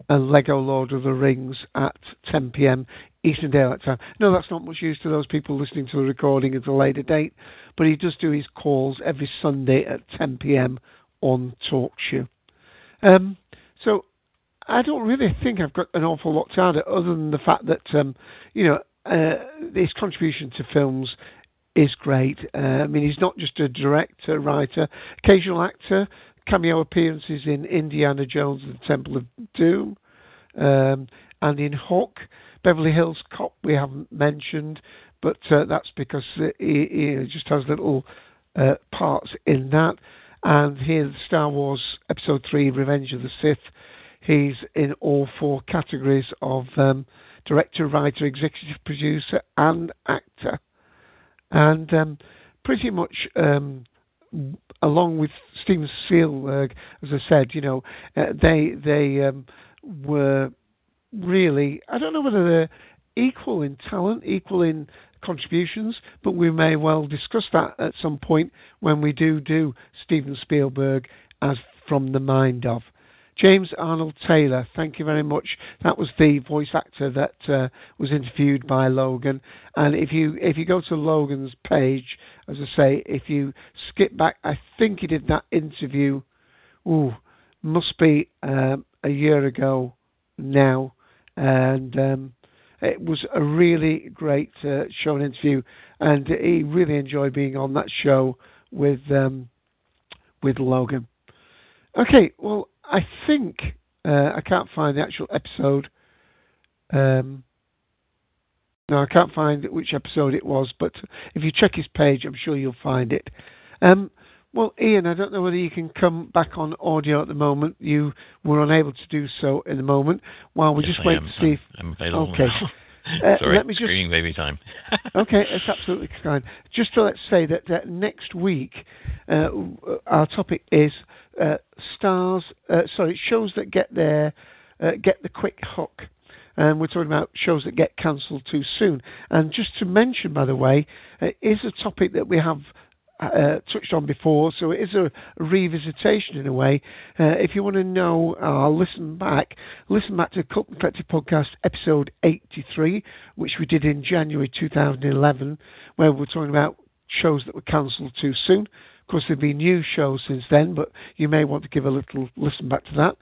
and Lego Lord of the Rings at 10 p.m. Eastern Daylight Time. No, that's not much use to those people listening to the recording at a later date, but he does do his calls every Sunday at 10 p.m. on TalkShoe. Um, so I don't really think I've got an awful lot to add other than the fact that um, you know uh, his contribution to films is great. Uh, I mean, he's not just a director, writer, occasional actor, cameo appearances in Indiana Jones and the Temple of Doom, um, and in Hook, Beverly Hills Cop. We haven't mentioned, but uh, that's because he, he just has little uh, parts in that. And here, Star Wars Episode Three: Revenge of the Sith. He's in all four categories of um, director, writer, executive producer, and actor. And um, pretty much, um, along with Steven Spielberg, as I said, you know, uh, they they um, were really. I don't know whether they're equal in talent, equal in contributions, but we may well discuss that at some point when we do do Steven Spielberg as from the mind of. James Arnold Taylor, thank you very much. That was the voice actor that uh, was interviewed by Logan. And if you if you go to Logan's page, as I say, if you skip back, I think he did that interview. Ooh, must be um, a year ago now, and um, it was a really great uh, show and interview, and he really enjoyed being on that show with um, with Logan. Okay, well, I think uh, I can't find the actual episode. Um, no, I can't find which episode it was, but if you check his page, I'm sure you'll find it. Um, well, Ian, I don't know whether you can come back on audio at the moment. You were unable to do so in the moment. While we Yes, just I wait am. to see if. I'm available Okay. Uh, (laughs) Sorry, let me just baby time. (laughs) okay, it's absolutely fine. Just to let's say that next week uh, our topic is uh, stars. Uh, sorry, shows that get their uh, get the quick hook. And we're talking about shows that get cancelled too soon. And just to mention, by the way, is a topic that we have uh, touched on before, so it is a revisitation in a way. Uh, if you want to know, uh, listen back, listen back to Cult and Collective Podcast episode 83, which we did in January 2011, where we were talking about shows that were cancelled too soon. Course, there have been new shows since then, but you may want to give a little listen back to that.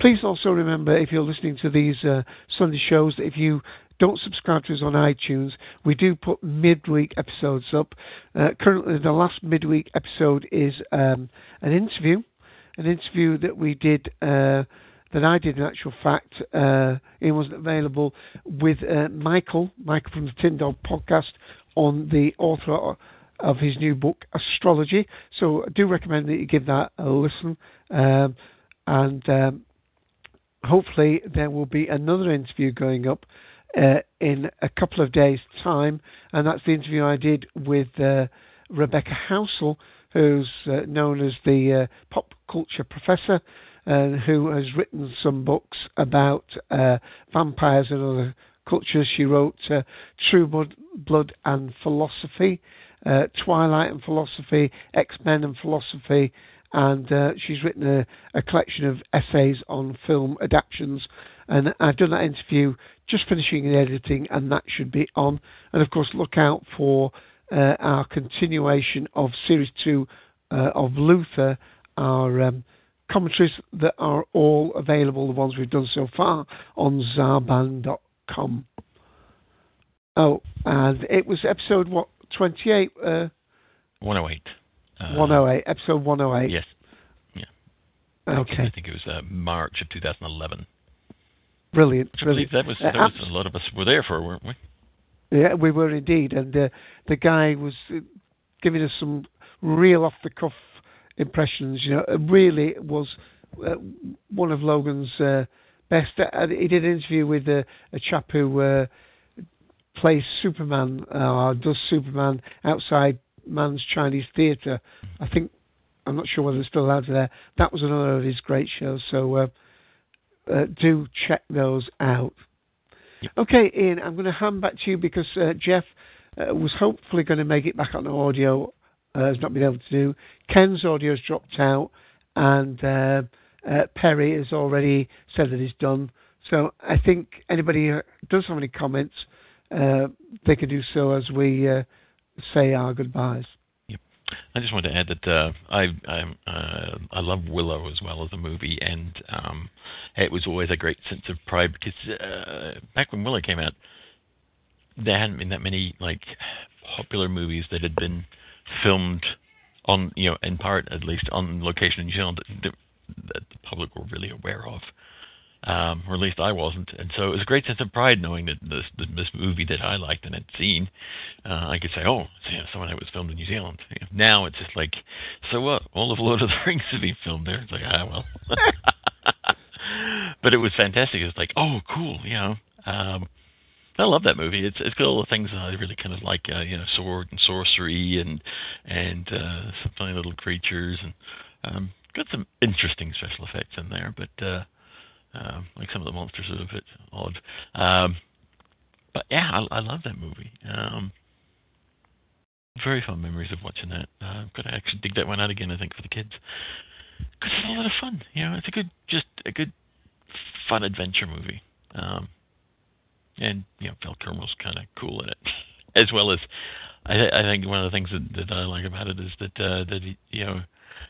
Please also remember, if you're listening to these uh, Sunday shows, that if you don't subscribe to us on iTunes, we do put midweek episodes up. Uh, currently, the last midweek episode is um, an interview, an interview that we did. Uh, that I did in actual fact, uh, it wasn't available with uh, Michael, Michael from the Tin Dog podcast, on the author of his new book, Astrology. So I do recommend that you give that a listen. Um, and um, hopefully there will be another interview going up uh, in a couple of days' time, and that's the interview I did with uh, Rebecca Housel, who's uh, known as the uh, pop culture professor, and who has written some books about uh, vampires and other cultures. She wrote uh, True Blood and Philosophy, Twilight and Philosophy, X Men and Philosophy, and uh, she's written a, a, collection of essays on film adaptations. And I've done that interview, just finishing the editing, and that should be on. And of course, look out for uh, our continuation of series two uh, of Luther, our um, commentaries that are all available, the ones we've done so far, on Zarban.com. Oh, and it was episode, what, 28? Uh, 108. Uh, 108, episode 108. Yes. Yeah. Okay. I think it was uh, March of 2011. Brilliant. Brilliant. that was, that was a lot of us were there for, weren't we? Yeah, we were indeed, and uh, the guy was uh, giving us some real off the cuff impressions. You know, it really was uh, one of Logan's uh, best. Uh, he did an interview with a chap who plays Superman, or does Superman outside Mann's Chinese Theatre. I think I'm not sure whether it's still allowed there. That was another of his great shows. So uh, uh, do check those out. Okay, Ian, I'm going to hand back to you because uh, Jeff uh, was hopefully going to make it back on the audio. Uh, has not been able to do. Ken's audio has dropped out, and uh, Perry has already said that he's done. So I think anybody who does have any comments, they can do so as we say our goodbyes. Yep. I just wanted to add that uh, I I, uh, I love Willow as well as a movie, and um, it was always a great sense of pride because uh, back when Willow came out, there hadn't been that many like popular movies that had been filmed on you know in part at least on location in New that, that the public were really aware of um, or at least I wasn't. And so it was a great sense of pride knowing that this, this movie that I liked and had seen, uh, I could say, oh, someone that was filmed in New Zealand. Now it's just like, so what? All of Lord of the (laughs) Rings is being filmed there. It's like, ah, well. (laughs) but it was fantastic. It was like, oh, cool, you know. Um, I love that movie. It's it's got all the things that I really kind of like, uh, you know, sword and sorcery and and uh, some funny little creatures and um, got some interesting special effects in there. But uh, um, like some of the monsters are a bit odd. Um, but yeah, I, I love that movie. Um, very fond memories of watching that. Uh, I've to actually dig that one out again. I think for the kids because it's a lot of fun. You know, it's a good, just a good, fun adventure movie. Um, and you know, Val Kilmer's kind of cool in it, (laughs) as well as I, I think one of the things that, that I like about it is that uh, that he, you know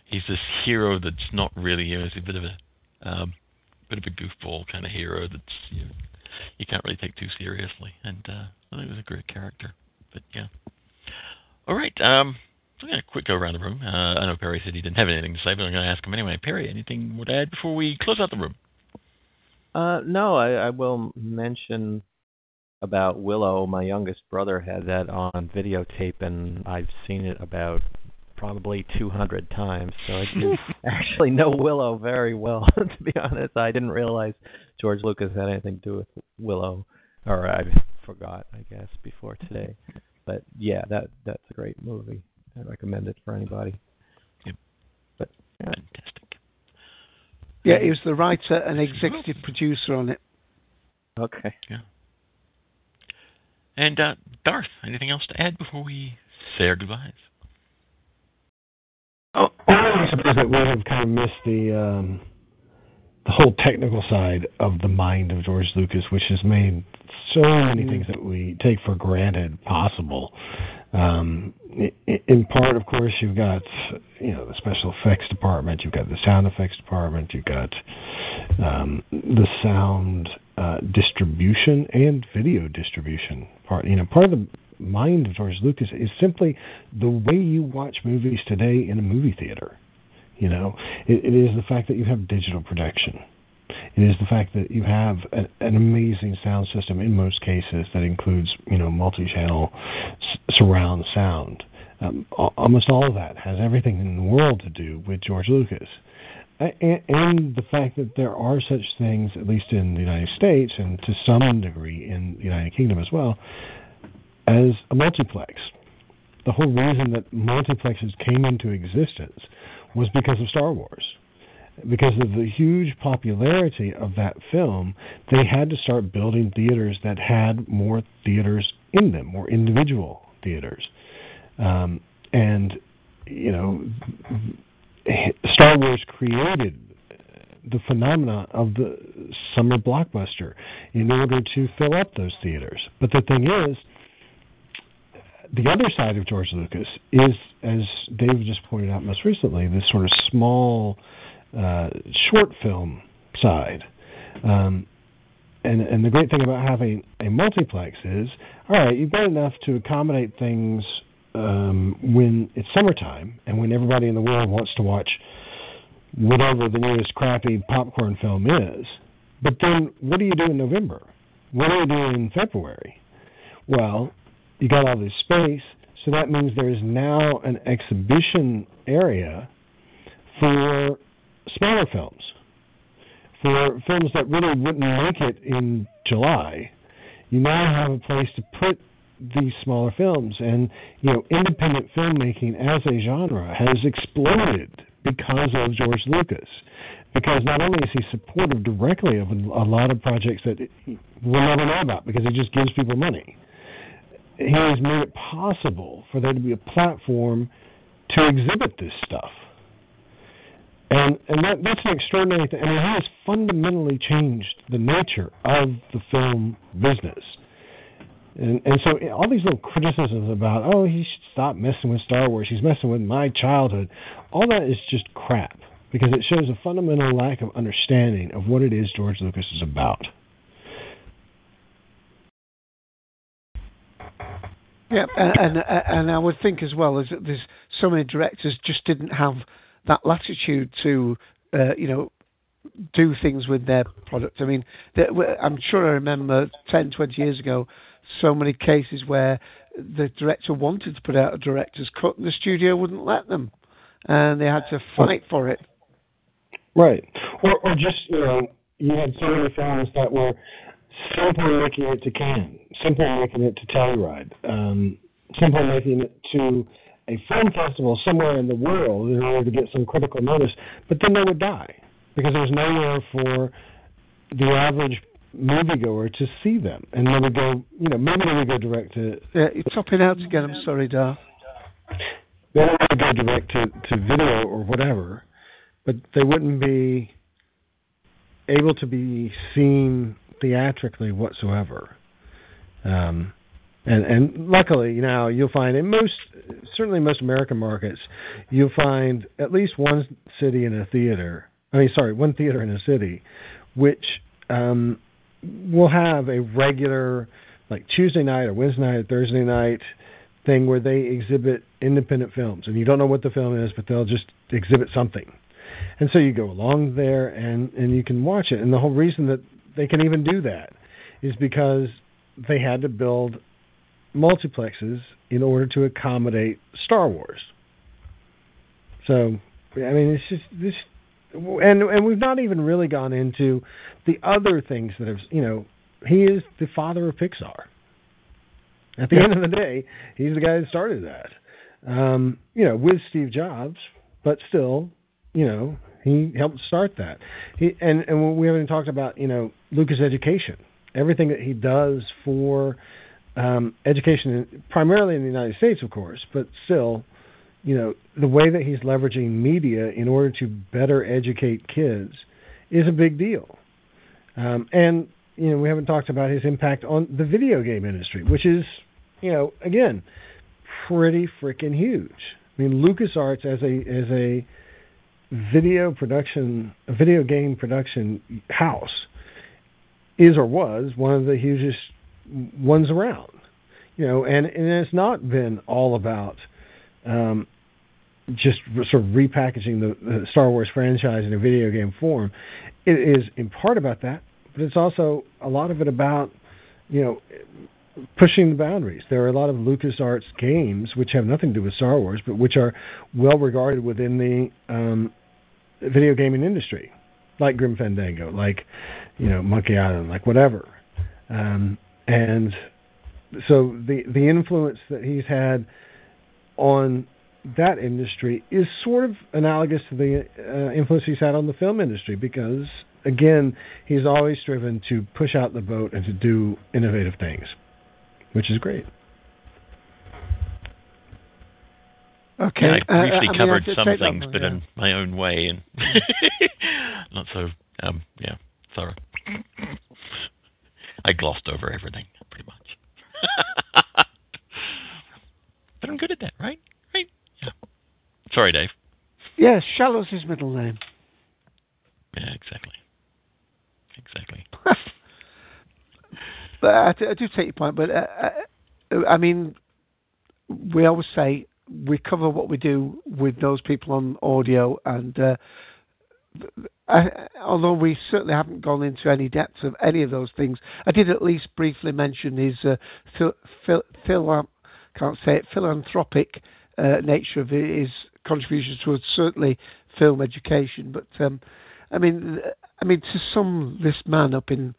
he's this hero that's not really you know, he's a bit of a um, bit of a goofball kind of hero that's you, know, you can't really take too seriously. And uh, I think it was a great character. But yeah. All right. Um, so I'm going to quick go around the room. Uh, I know Perry said he didn't have anything to say, but I'm going to ask him anyway. Perry, anything more to add before we close out the room? Uh, no, I, I will mention about Willow. My youngest brother had that on videotape, and I've seen it about probably 200 times. So I (laughs) actually know Willow very well. (laughs) to be honest, I didn't realize George Lucas had anything to do with Willow, or I forgot, I guess, before today. But yeah, that that's a great movie. I recommend it for anybody. Yep. But yeah. fantastic. Yeah, he was the writer and executive producer on it. Okay. Yeah. And uh, Darth, anything else to add before we say our goodbyes? Oh, I suppose that we have kind of missed the um, the whole technical side of the mind of George Lucas, which has made so many mm. things that we take for granted possible. Um, in part, of course, you've got you know the special effects department, you've got the sound effects department, you've got um, the sound uh, distribution and video distribution part. You know, part of the mind of George Lucas is simply the way you watch movies today in a movie theater. You know, it, it is the fact that you have digital production. It is the fact that you have a, an amazing sound system in most cases that includes, you know, multi-channel s- surround sound. Um, almost all of that has everything in the world to do with George Lucas. and, and the fact that there are such things, at least in the United States and to some degree in the United Kingdom as well, as a multiplex. The whole reason that multiplexes came into existence was because of Star Wars. Because of the huge popularity of that film, they had to start building theaters that had more theaters in them, more individual theaters. Um, and, you know, Star Wars created the phenomena of the summer blockbuster in order to fill up those theaters. But the thing is, the other side of George Lucas is, as Dave just pointed out most recently, this sort of small uh, short film side. Um, and, and the great thing about having a multiplex is, all right, you've got enough to accommodate things um, when it's summertime and when everybody in the world wants to watch whatever the newest crappy popcorn film is. But then, what do you do in November? What do you do in February? Well, you got all this space, so that means there is now an exhibition area for smaller films, for films that really wouldn't make it in July. You now have a place to put these smaller films, and you know, independent filmmaking as a genre has exploded because of George Lucas. Because not only is he supportive directly of a lot of projects that we'll never know about because he just gives people money, he has made it possible for there to be a platform to exhibit this stuff. And and that that's an extraordinary thing. I mean, he has fundamentally changed the nature of the film business. And and so all these little criticisms about oh he should stop messing with Star Wars, he's messing with my childhood, all that is just crap because it shows a fundamental lack of understanding of what it is George Lucas is about. Yeah, and, and I would think as well as that there's so many directors just didn't have that latitude to uh, you know do things with their product. I mean, I'm sure I remember 10, 20 years ago, so many cases where the director wanted to put out a director's cut and the studio wouldn't let them, and they had to fight for it. Right, or or just you know you had so many films that were simply making it to Cannes, simply making it to Telluride, um, simply making it to a film festival somewhere in the world in order to get some critical notice, but then they would die because there's nowhere for the average moviegoer to see them, and then we go, you know, maybe would go direct to. Yeah, you're topping out again. I'm sorry, Dar. They would go direct to, to video or whatever, but they wouldn't be able to be seen theatrically whatsoever. Um, and and luckily now you'll find in most certainly most American markets you'll find at least one city in a theater. I mean, sorry, one theater in a city, which um, will have a regular like Tuesday night or Wednesday night or Thursday night thing where they exhibit independent films, and you don't know what the film is, but they'll just exhibit something. And so you go along there and and you can watch it. And the whole reason that they can even do that is because they had to build multiplexes in order to accommodate Star Wars. So, I mean, it's just this, and and we've not even really gone into the other things that have, you know, he is the father of Pixar. At the yeah. end of the day, he's the guy that started that. Um, you know, with Steve Jobs, but still, you know, he helped start that. He and and we haven't talked about you know Lucas Education, everything that he does for um, education, primarily in the United States, of course, but still, you know, the way that he's leveraging media in order to better educate kids is a big deal. Um, and you know, we haven't talked about his impact on the video game industry, which is, you know, again, pretty freaking huge. I mean, LucasArts as a as a video production, a video game production house is or was one of the hugest ones around. You know, and, and it's not been all about um, just sort of repackaging the, the Star Wars franchise in a video game form. It is in part about that, but it's also a lot of it about, you know, pushing the boundaries. There are a lot of LucasArts games which have nothing to do with Star Wars, but which are well regarded within the um, video gaming industry, like Grim Fandango, like you know Monkey Island, like whatever. Um, and so the the influence that he's had on that industry is sort of analogous to the uh, influence he's had on the film industry because again he's always striven to push out the boat and to do innovative things which is great Okay. Yeah, I uh, briefly I mean, covered I some take that things, but yeah. in my own way, and (laughs) not so, um, yeah, thorough. (laughs) I glossed over everything, pretty much. (laughs) but I'm good at that, right? Right? Yeah. Sorry, Dave. Yeah, Shallow's his middle name. Yeah, exactly. Exactly. (laughs) But I, do- I do take your point. But uh, uh, I mean, we always say we cover what we do with those people on audio, and uh, I, although we certainly haven't gone into any depth of any of those things, I did at least briefly mention his uh, phil, phil, phil, can't say it philanthropic uh, nature of his contributions towards certainly film education. But um, I mean, I mean, to sum this man up in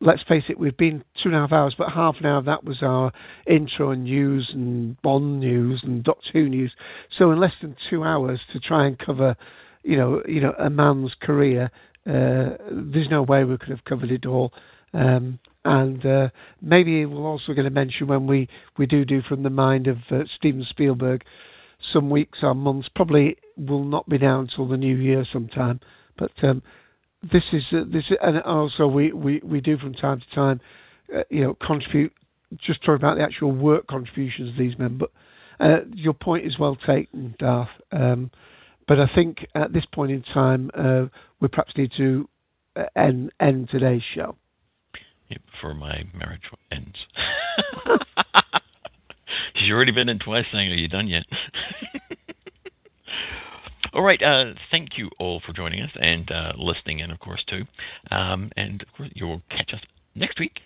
let's face it, we've been two and a half hours, but half an hour of that was our intro and news and Bond news and Doctor Who news. So in less than two hours to try and cover, you know, you know, a man's career, uh, there's no way we could have covered it all. Um, and uh, maybe we're also going to mention when we, we do do from the mind of uh, Steven Spielberg, some weeks or months probably will not be down until the new year sometime. But um, this is uh, this is, and also we, we, we do from time to time, uh, you know, contribute. Just talk about the actual work contributions of these men. But uh, your point is well taken, Darth. Um, I think at this point in time, uh, we perhaps need to uh, end today's show. Before my marriage ends. (laughs) She's already been in twice saying, Are you done yet? (laughs) all right. Uh, thank you all for joining us and uh, listening in, of course, too. Um, and of course, you'll catch us next week,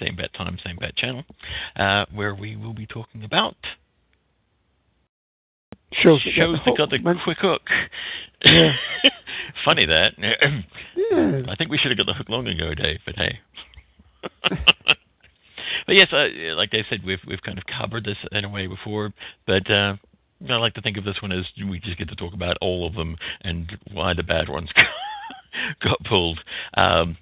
same bat time, same bat channel, uh, where we will be talking about shows that, shows that got the quick hook. Yeah. (laughs) Funny that. (clears throat) Yeah. I think we should have got the hook long ago, Dave. But hey. (laughs) but yes, uh, like Dave said, we've we've kind of covered this in a way before, but. Uh, I like to think of this one as we just get to talk about all of them and why the bad ones (laughs) got pulled. Um,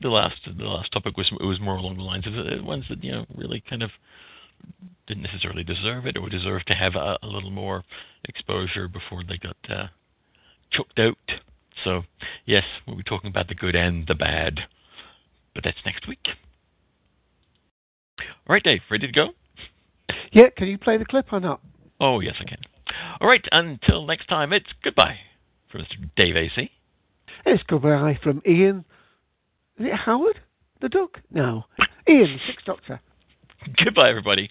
the last the last topic was was more along the lines of the ones that you know really kind of didn't necessarily deserve it or deserve to have a, a little more exposure before they got uh, choked out. So yes, we'll be talking about the good and the bad, but that's next week. All right, Dave, ready to go? Yeah, can you play the clip or not? Oh, yes, I can. All right, until next time, it's goodbye from Mr. Dave AC. It's goodbye from Ian. Is it Howard? The duck? No. Ian, Sixth Doctor. Goodbye, everybody.